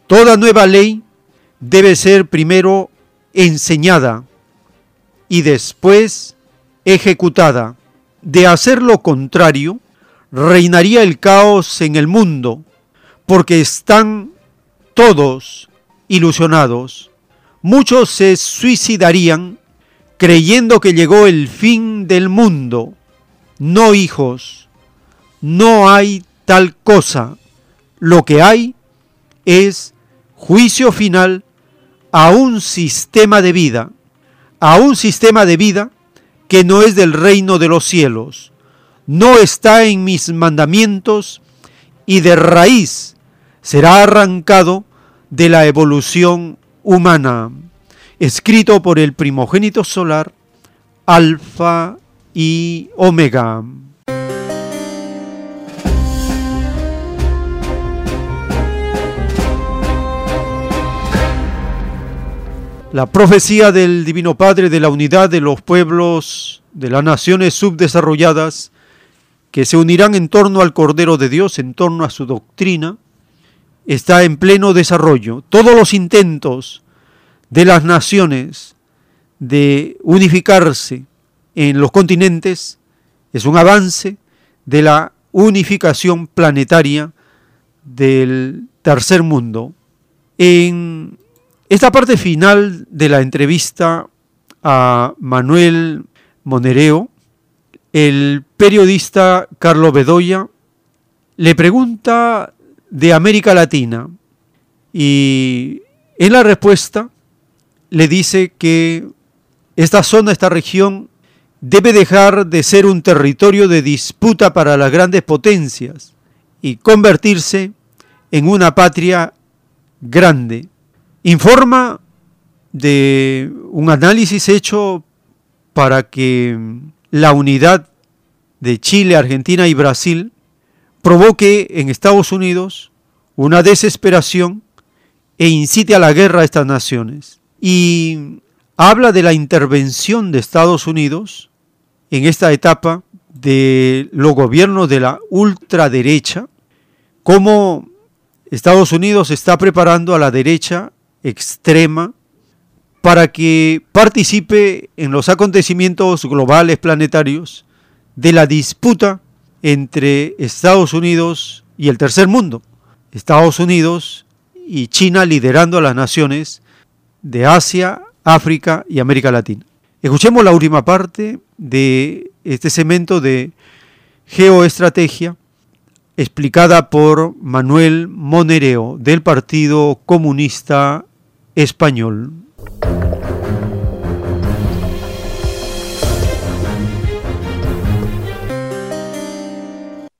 [SPEAKER 2] Toda nueva ley debe ser primero enseñada y después ejecutada. De hacer lo contrario, reinaría el caos en el mundo, porque están todos ilusionados. Muchos se suicidarían creyendo que llegó el fin del mundo. No, hijos, no hay tal cosa. Lo que hay es juicio final a un sistema de vida, a un sistema de vida que no es del reino de los cielos, no está en mis mandamientos y de raíz será arrancado de la evolución humana, escrito por el primogénito solar, Alfa y Omega. La profecía del Divino Padre de la unidad de los pueblos de las naciones subdesarrolladas que se unirán en torno al Cordero de Dios, en torno a su doctrina, está en pleno desarrollo. Todos los intentos de las naciones de unificarse en los continentes es un avance de la unificación planetaria del tercer mundo. En esta parte final de la entrevista a Manuel Monereo, el periodista Carlos Bedoya le pregunta de América Latina y en la respuesta le dice que esta zona, esta región, debe dejar de ser un territorio de disputa para las grandes potencias y convertirse en una patria grande informa de un análisis hecho para que la unidad de Chile, Argentina y Brasil provoque en Estados Unidos una desesperación e incite a la guerra a estas naciones. Y habla de la intervención de Estados Unidos en esta etapa de los gobiernos de la ultraderecha, cómo Estados Unidos está preparando a la derecha extrema para que participe en los acontecimientos globales planetarios de la disputa entre Estados Unidos y el tercer mundo. Estados Unidos y China liderando a las naciones de Asia, África y América Latina. Escuchemos la última parte de este segmento de geoestrategia explicada por Manuel Monereo del Partido Comunista español.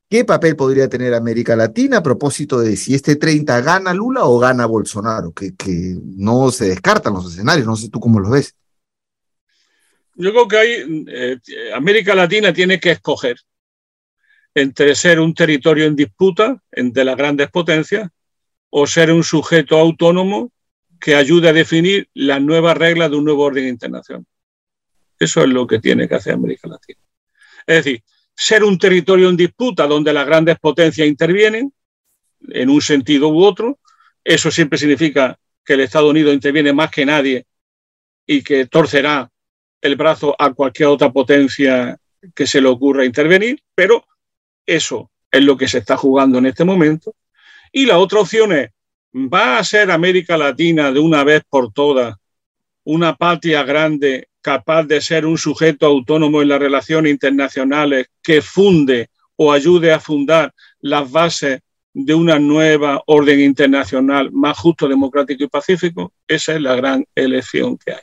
[SPEAKER 29] ¿Qué papel podría tener América Latina a propósito de si este 30 gana Lula o gana Bolsonaro? Que, que no se descartan los escenarios, no sé tú cómo los ves.
[SPEAKER 30] Yo creo que hay, eh, América Latina tiene que escoger entre ser un territorio en disputa entre las grandes potencias o ser un sujeto autónomo que ayude a definir las nuevas reglas de un nuevo orden internacional. Eso es lo que tiene que hacer América Latina. Es decir, ser un territorio en disputa donde las grandes potencias intervienen en un sentido u otro. Eso siempre significa que el Estados Unidos interviene más que nadie y que torcerá el brazo a cualquier otra potencia que se le ocurra intervenir, pero eso es lo que se está jugando en este momento. Y la otra opción es ¿Va a ser América Latina de una vez por todas una patria grande capaz de ser un sujeto autónomo en las relaciones internacionales que funde o ayude a fundar las bases de una nueva orden internacional más justo, democrático y pacífico? Esa es la gran elección que hay.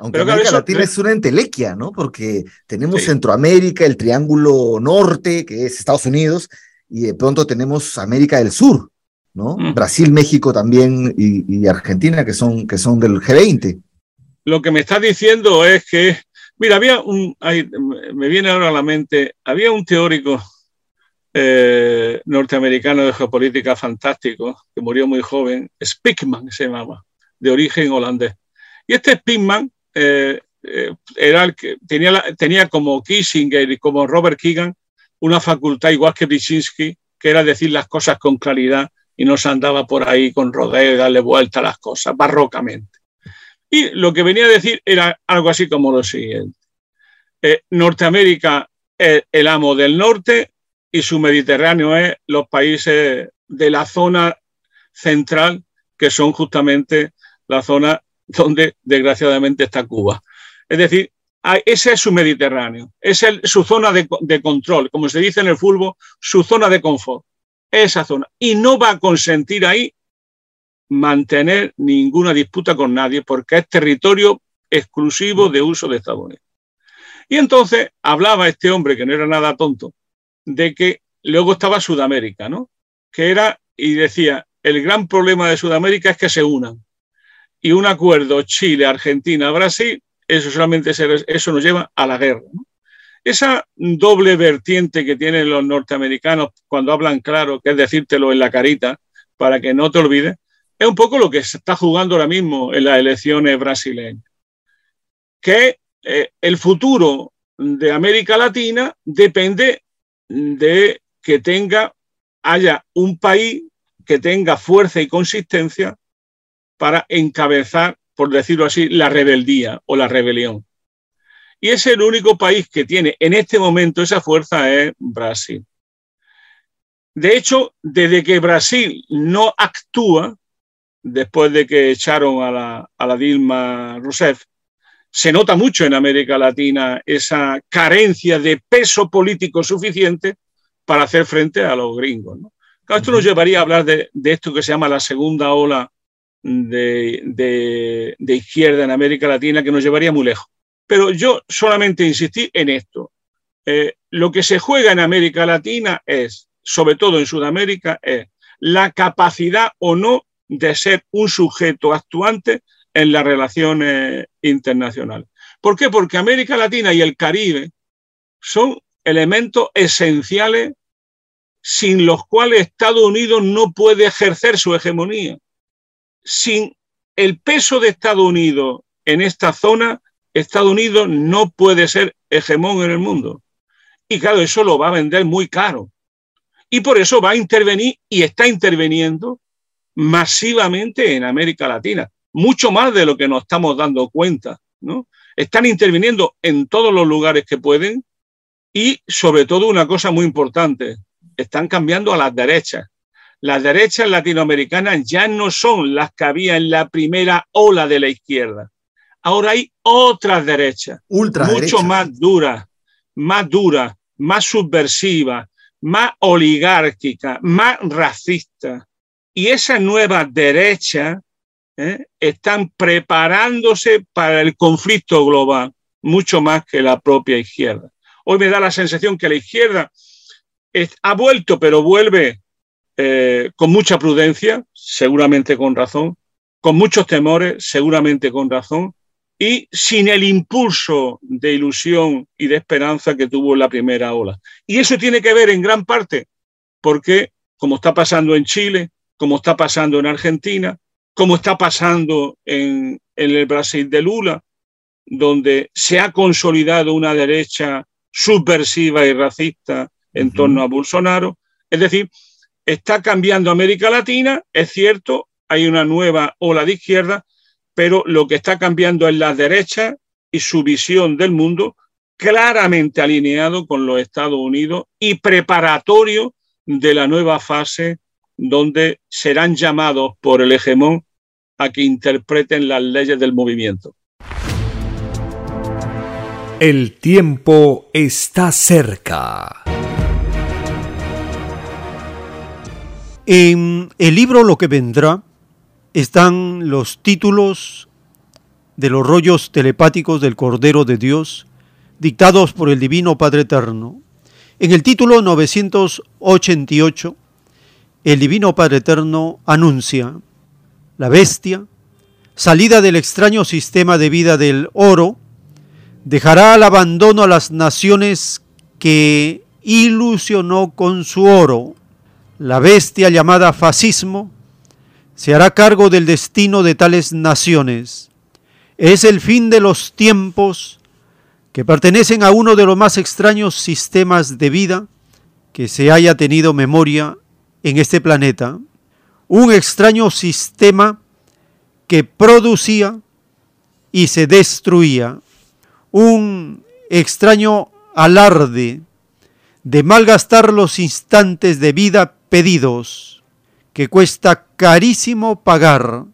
[SPEAKER 29] Aunque América Latina es una entelequia, ¿no? Porque tenemos Centroamérica, el Triángulo Norte, que es Estados Unidos, y de pronto tenemos América del Sur, ¿no? Brasil, México también y, y, Argentina, que son, que son del G20.
[SPEAKER 30] Lo que me está diciendo es que, mira, había un, hay, me viene ahora a la mente, había un teórico eh, norteamericano de geopolítica fantástico, que murió muy joven, Spickman se llamaba, de origen holandés. Y este Spickman eh, eh, era el que tenía, la, tenía como Kissinger y como Robert Keegan una facultad igual que Brzezinski, que era decir las cosas con claridad y no se andaba por ahí con rodeo y darle vuelta a las cosas, barrocamente. Y lo que venía a decir era algo así como lo siguiente. Eh, Norteamérica es el amo del norte y su Mediterráneo es los países de la zona central, que son justamente la zona donde desgraciadamente está Cuba. Es decir, ese es su Mediterráneo, es su zona de, de, control, como se dice en el fútbol, su zona de confort, esa zona. Y no va a consentir ahí mantener ninguna disputa con nadie porque es territorio exclusivo de uso de Estados Unidos. Y entonces hablaba este hombre, que no era nada tonto, de que luego estaba Sudamérica, ¿no? Que era, y decía, el gran problema de Sudamérica es que se unan. Y un acuerdo Chile, Argentina, Brasil eso solamente eso nos lleva a la guerra. ¿no? Esa doble vertiente que tienen los norteamericanos cuando hablan claro, que es decírtelo en la carita para que no te olvides, es un poco lo que se está jugando ahora mismo en las elecciones brasileñas. Que eh, el futuro de América Latina depende de que tenga, haya un país que tenga fuerza y consistencia para encabezar por decirlo así, la rebeldía o la rebelión. Y es el único país que tiene en este momento esa fuerza es Brasil. De hecho, desde que Brasil no actúa, después de que echaron a la, a la Dilma Rousseff, se nota mucho en América Latina esa carencia de peso político suficiente para hacer frente a los gringos. ¿no? Esto nos llevaría a hablar de, de, esto que se llama la segunda ola de, de, de, izquierda en América Latina que nos llevaría muy lejos. Pero yo solamente insistí en esto. Eh, lo que se juega en América Latina es, sobre todo en Sudamérica, es la capacidad o no de ser un sujeto actuante en las relaciones internacionales. ¿Por qué? Porque América Latina y el Caribe son elementos esenciales sin los cuales Estados Unidos no puede ejercer su hegemonía sin el peso de Estados Unidos en esta zona, Estados Unidos no puede ser hegemón en el mundo. Y claro, eso lo va a vender muy caro. Y por eso va a intervenir y está interviniendo masivamente en América Latina, mucho más de lo que nos estamos dando cuenta. ¿no? Están interviniendo en todos los lugares que pueden y sobre todo una cosa muy importante, están cambiando a las derechas las derechas latinoamericanas ya no son las que había en la primera ola de la izquierda. Ahora hay otras derechas,
[SPEAKER 29] Ultra
[SPEAKER 30] mucho más duras, más duras, más subversivas, más oligárquicas, más racistas. Y esas nuevas derechas ¿eh? están preparándose para el conflicto global, mucho más que la propia izquierda. Hoy me da la sensación que la izquierda es, ha vuelto, pero vuelve eh, con mucha prudencia, seguramente con razón, con muchos temores, seguramente con razón, y sin el impulso de ilusión y de esperanza que tuvo la primera ola. Y eso tiene que ver en gran parte porque, como está pasando en Chile, como está pasando en Argentina, como está pasando en, en el Brasil de Lula, donde se ha consolidado una derecha subversiva y racista en uh -huh. torno a Bolsonaro. Es decir, Está cambiando América Latina, es cierto, hay una nueva ola de izquierda, pero lo que está cambiando es la derecha y su visión del mundo claramente alineado con los Estados Unidos y preparatorio de la nueva fase donde serán llamados por el hegemón a que interpreten las leyes del movimiento.
[SPEAKER 1] El tiempo está cerca.
[SPEAKER 2] En el libro Lo que vendrá están los títulos de los rollos telepáticos del Cordero de Dios, dictados por el Divino Padre Eterno. En el título 988 el Divino Padre Eterno anuncia la bestia, salida del extraño sistema de vida del oro, dejará al abandono a las naciones que ilusionó con su oro. La bestia llamada fascismo se hará cargo del destino de tales naciones. Es el fin de los tiempos que pertenecen a uno de los más extraños sistemas de vida que se haya tenido memoria en este planeta. Un extraño sistema que producía y se destruía. Un extraño alarde de malgastar los instantes de vida pedidos, que cuesta carísimo pagar,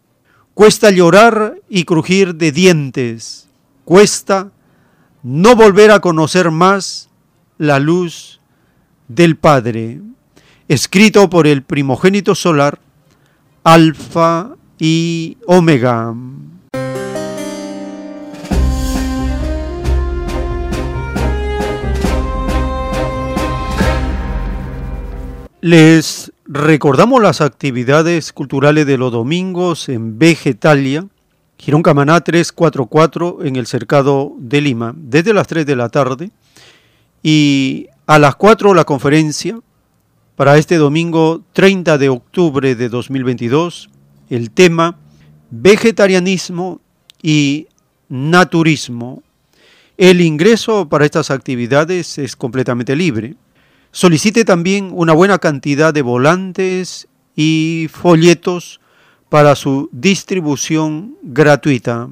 [SPEAKER 2] cuesta llorar y crujir de dientes, cuesta no volver a conocer más la luz del Padre, escrito por el primogénito solar, Alfa y Omega. Les recordamos las actividades culturales de los domingos en Vegetalia, Girón Camaná 344 en el Cercado de Lima, desde las 3 de la tarde. Y a las 4 la conferencia para este domingo 30 de octubre de 2022. El tema vegetarianismo y naturismo. El ingreso para estas actividades es completamente libre. Solicite también una buena cantidad de volantes y folletos para su distribución gratuita.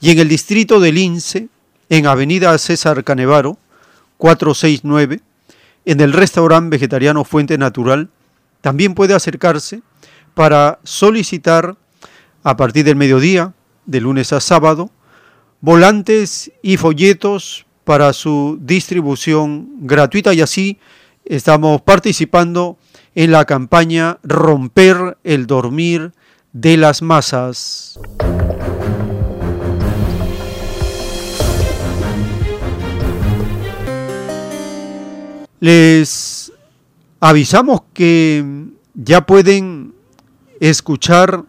[SPEAKER 2] Y en el distrito del Lince, en Avenida César Canevaro, 469, en el restaurante vegetariano Fuente Natural, también puede acercarse para solicitar a partir del mediodía, de lunes a sábado, volantes y folletos para su distribución gratuita y así estamos participando en la campaña Romper el Dormir de las masas. Les avisamos que ya pueden escuchar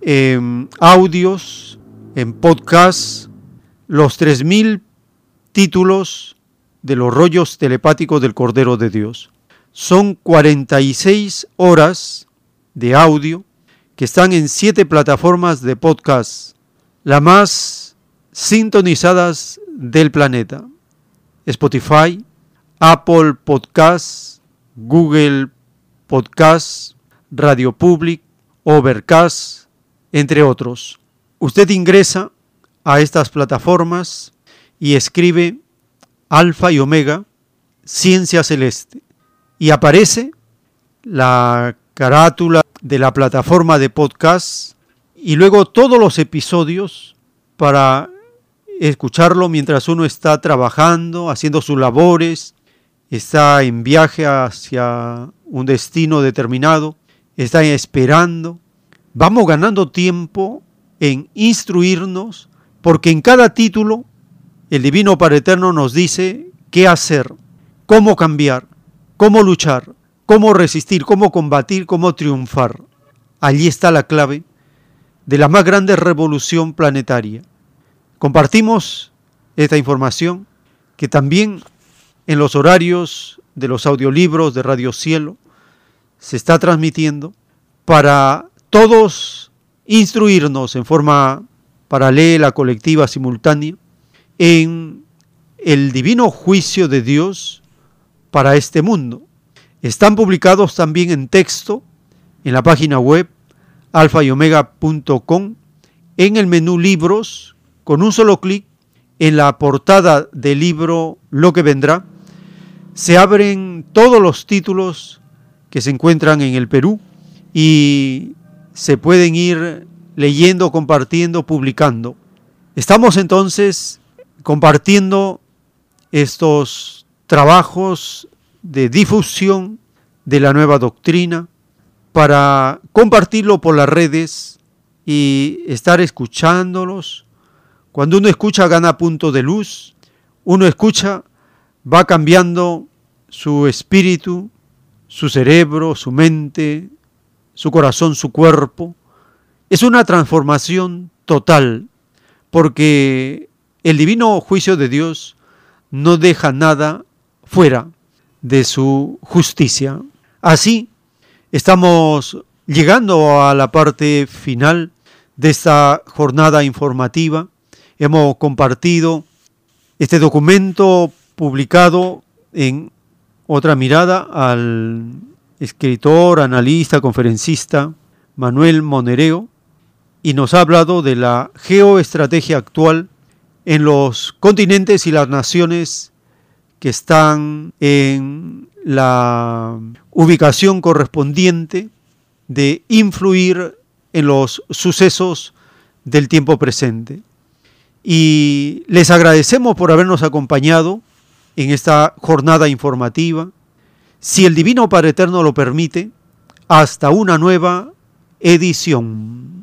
[SPEAKER 2] em, audios en podcast los 3.000 títulos de los rollos telepáticos del Cordero de Dios. Son 46 horas de audio que están en siete plataformas de podcast, las más sintonizadas del planeta. Spotify, Apple Podcasts, Google Podcasts, Radio Public, Overcast, entre otros. Usted ingresa a estas plataformas y escribe Alfa y Omega, Ciencia Celeste, y aparece la carátula de la plataforma de podcast y luego todos los episodios para escucharlo mientras uno está trabajando, haciendo sus labores, está en viaje hacia un destino determinado, está esperando. Vamos ganando tiempo en instruirnos porque en cada título el Divino Padre Eterno nos dice qué hacer, cómo cambiar, cómo luchar, cómo resistir, cómo combatir, cómo triunfar. Allí está la clave de la más grande revolución planetaria. Compartimos esta información que también en los horarios de los audiolibros de Radio Cielo se está transmitiendo para todos instruirnos en forma paralela, colectiva, simultánea, en el divino juicio de Dios para este mundo. Están publicados también en texto en la página web alfa y omega.com en el menú libros con un solo clic en la portada del libro Lo que vendrá se abren todos los títulos que se encuentran en el Perú y se pueden ir leyendo, compartiendo, publicando. Estamos entonces compartiendo estos trabajos de difusión de la nueva doctrina, para compartirlo por las redes y estar escuchándolos. Cuando uno escucha gana punto de luz, uno escucha, va cambiando su espíritu, su cerebro, su mente, su corazón, su cuerpo. Es una transformación total, porque el divino juicio de Dios no deja nada fuera de su justicia. Así, estamos llegando a la parte final de esta jornada informativa. Hemos compartido este documento publicado en otra mirada al escritor, analista, conferencista Manuel Monereo y nos ha hablado de la geoestrategia actual en los continentes y las naciones que están en la ubicación correspondiente de influir en los sucesos del tiempo presente. Y les agradecemos por habernos acompañado en esta jornada informativa. Si el Divino Padre Eterno lo permite, hasta una nueva edición.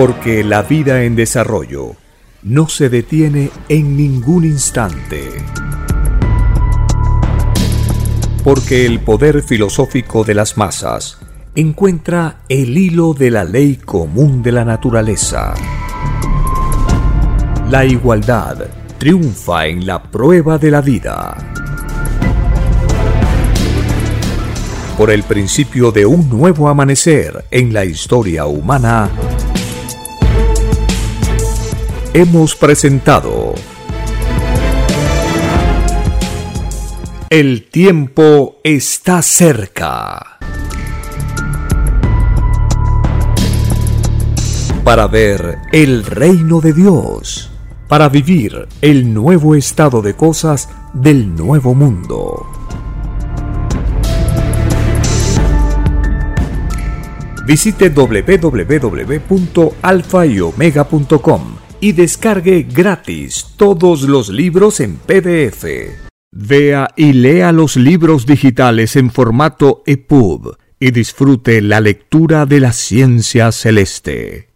[SPEAKER 1] Porque la vida en desarrollo no se detiene en ningún instante. Porque el poder filosófico de las masas encuentra el hilo de la ley común de la naturaleza. La igualdad triunfa en la prueba de la vida. Por el principio de un nuevo amanecer en la historia humana, hemos presentado El tiempo está cerca. Para ver el reino de Dios, para vivir el nuevo estado de cosas del nuevo mundo. Visite www.alfayomega.com y descargue gratis todos los libros en PDF. Vea y lea los libros digitales en formato EPUB y disfrute la lectura de la ciencia celeste.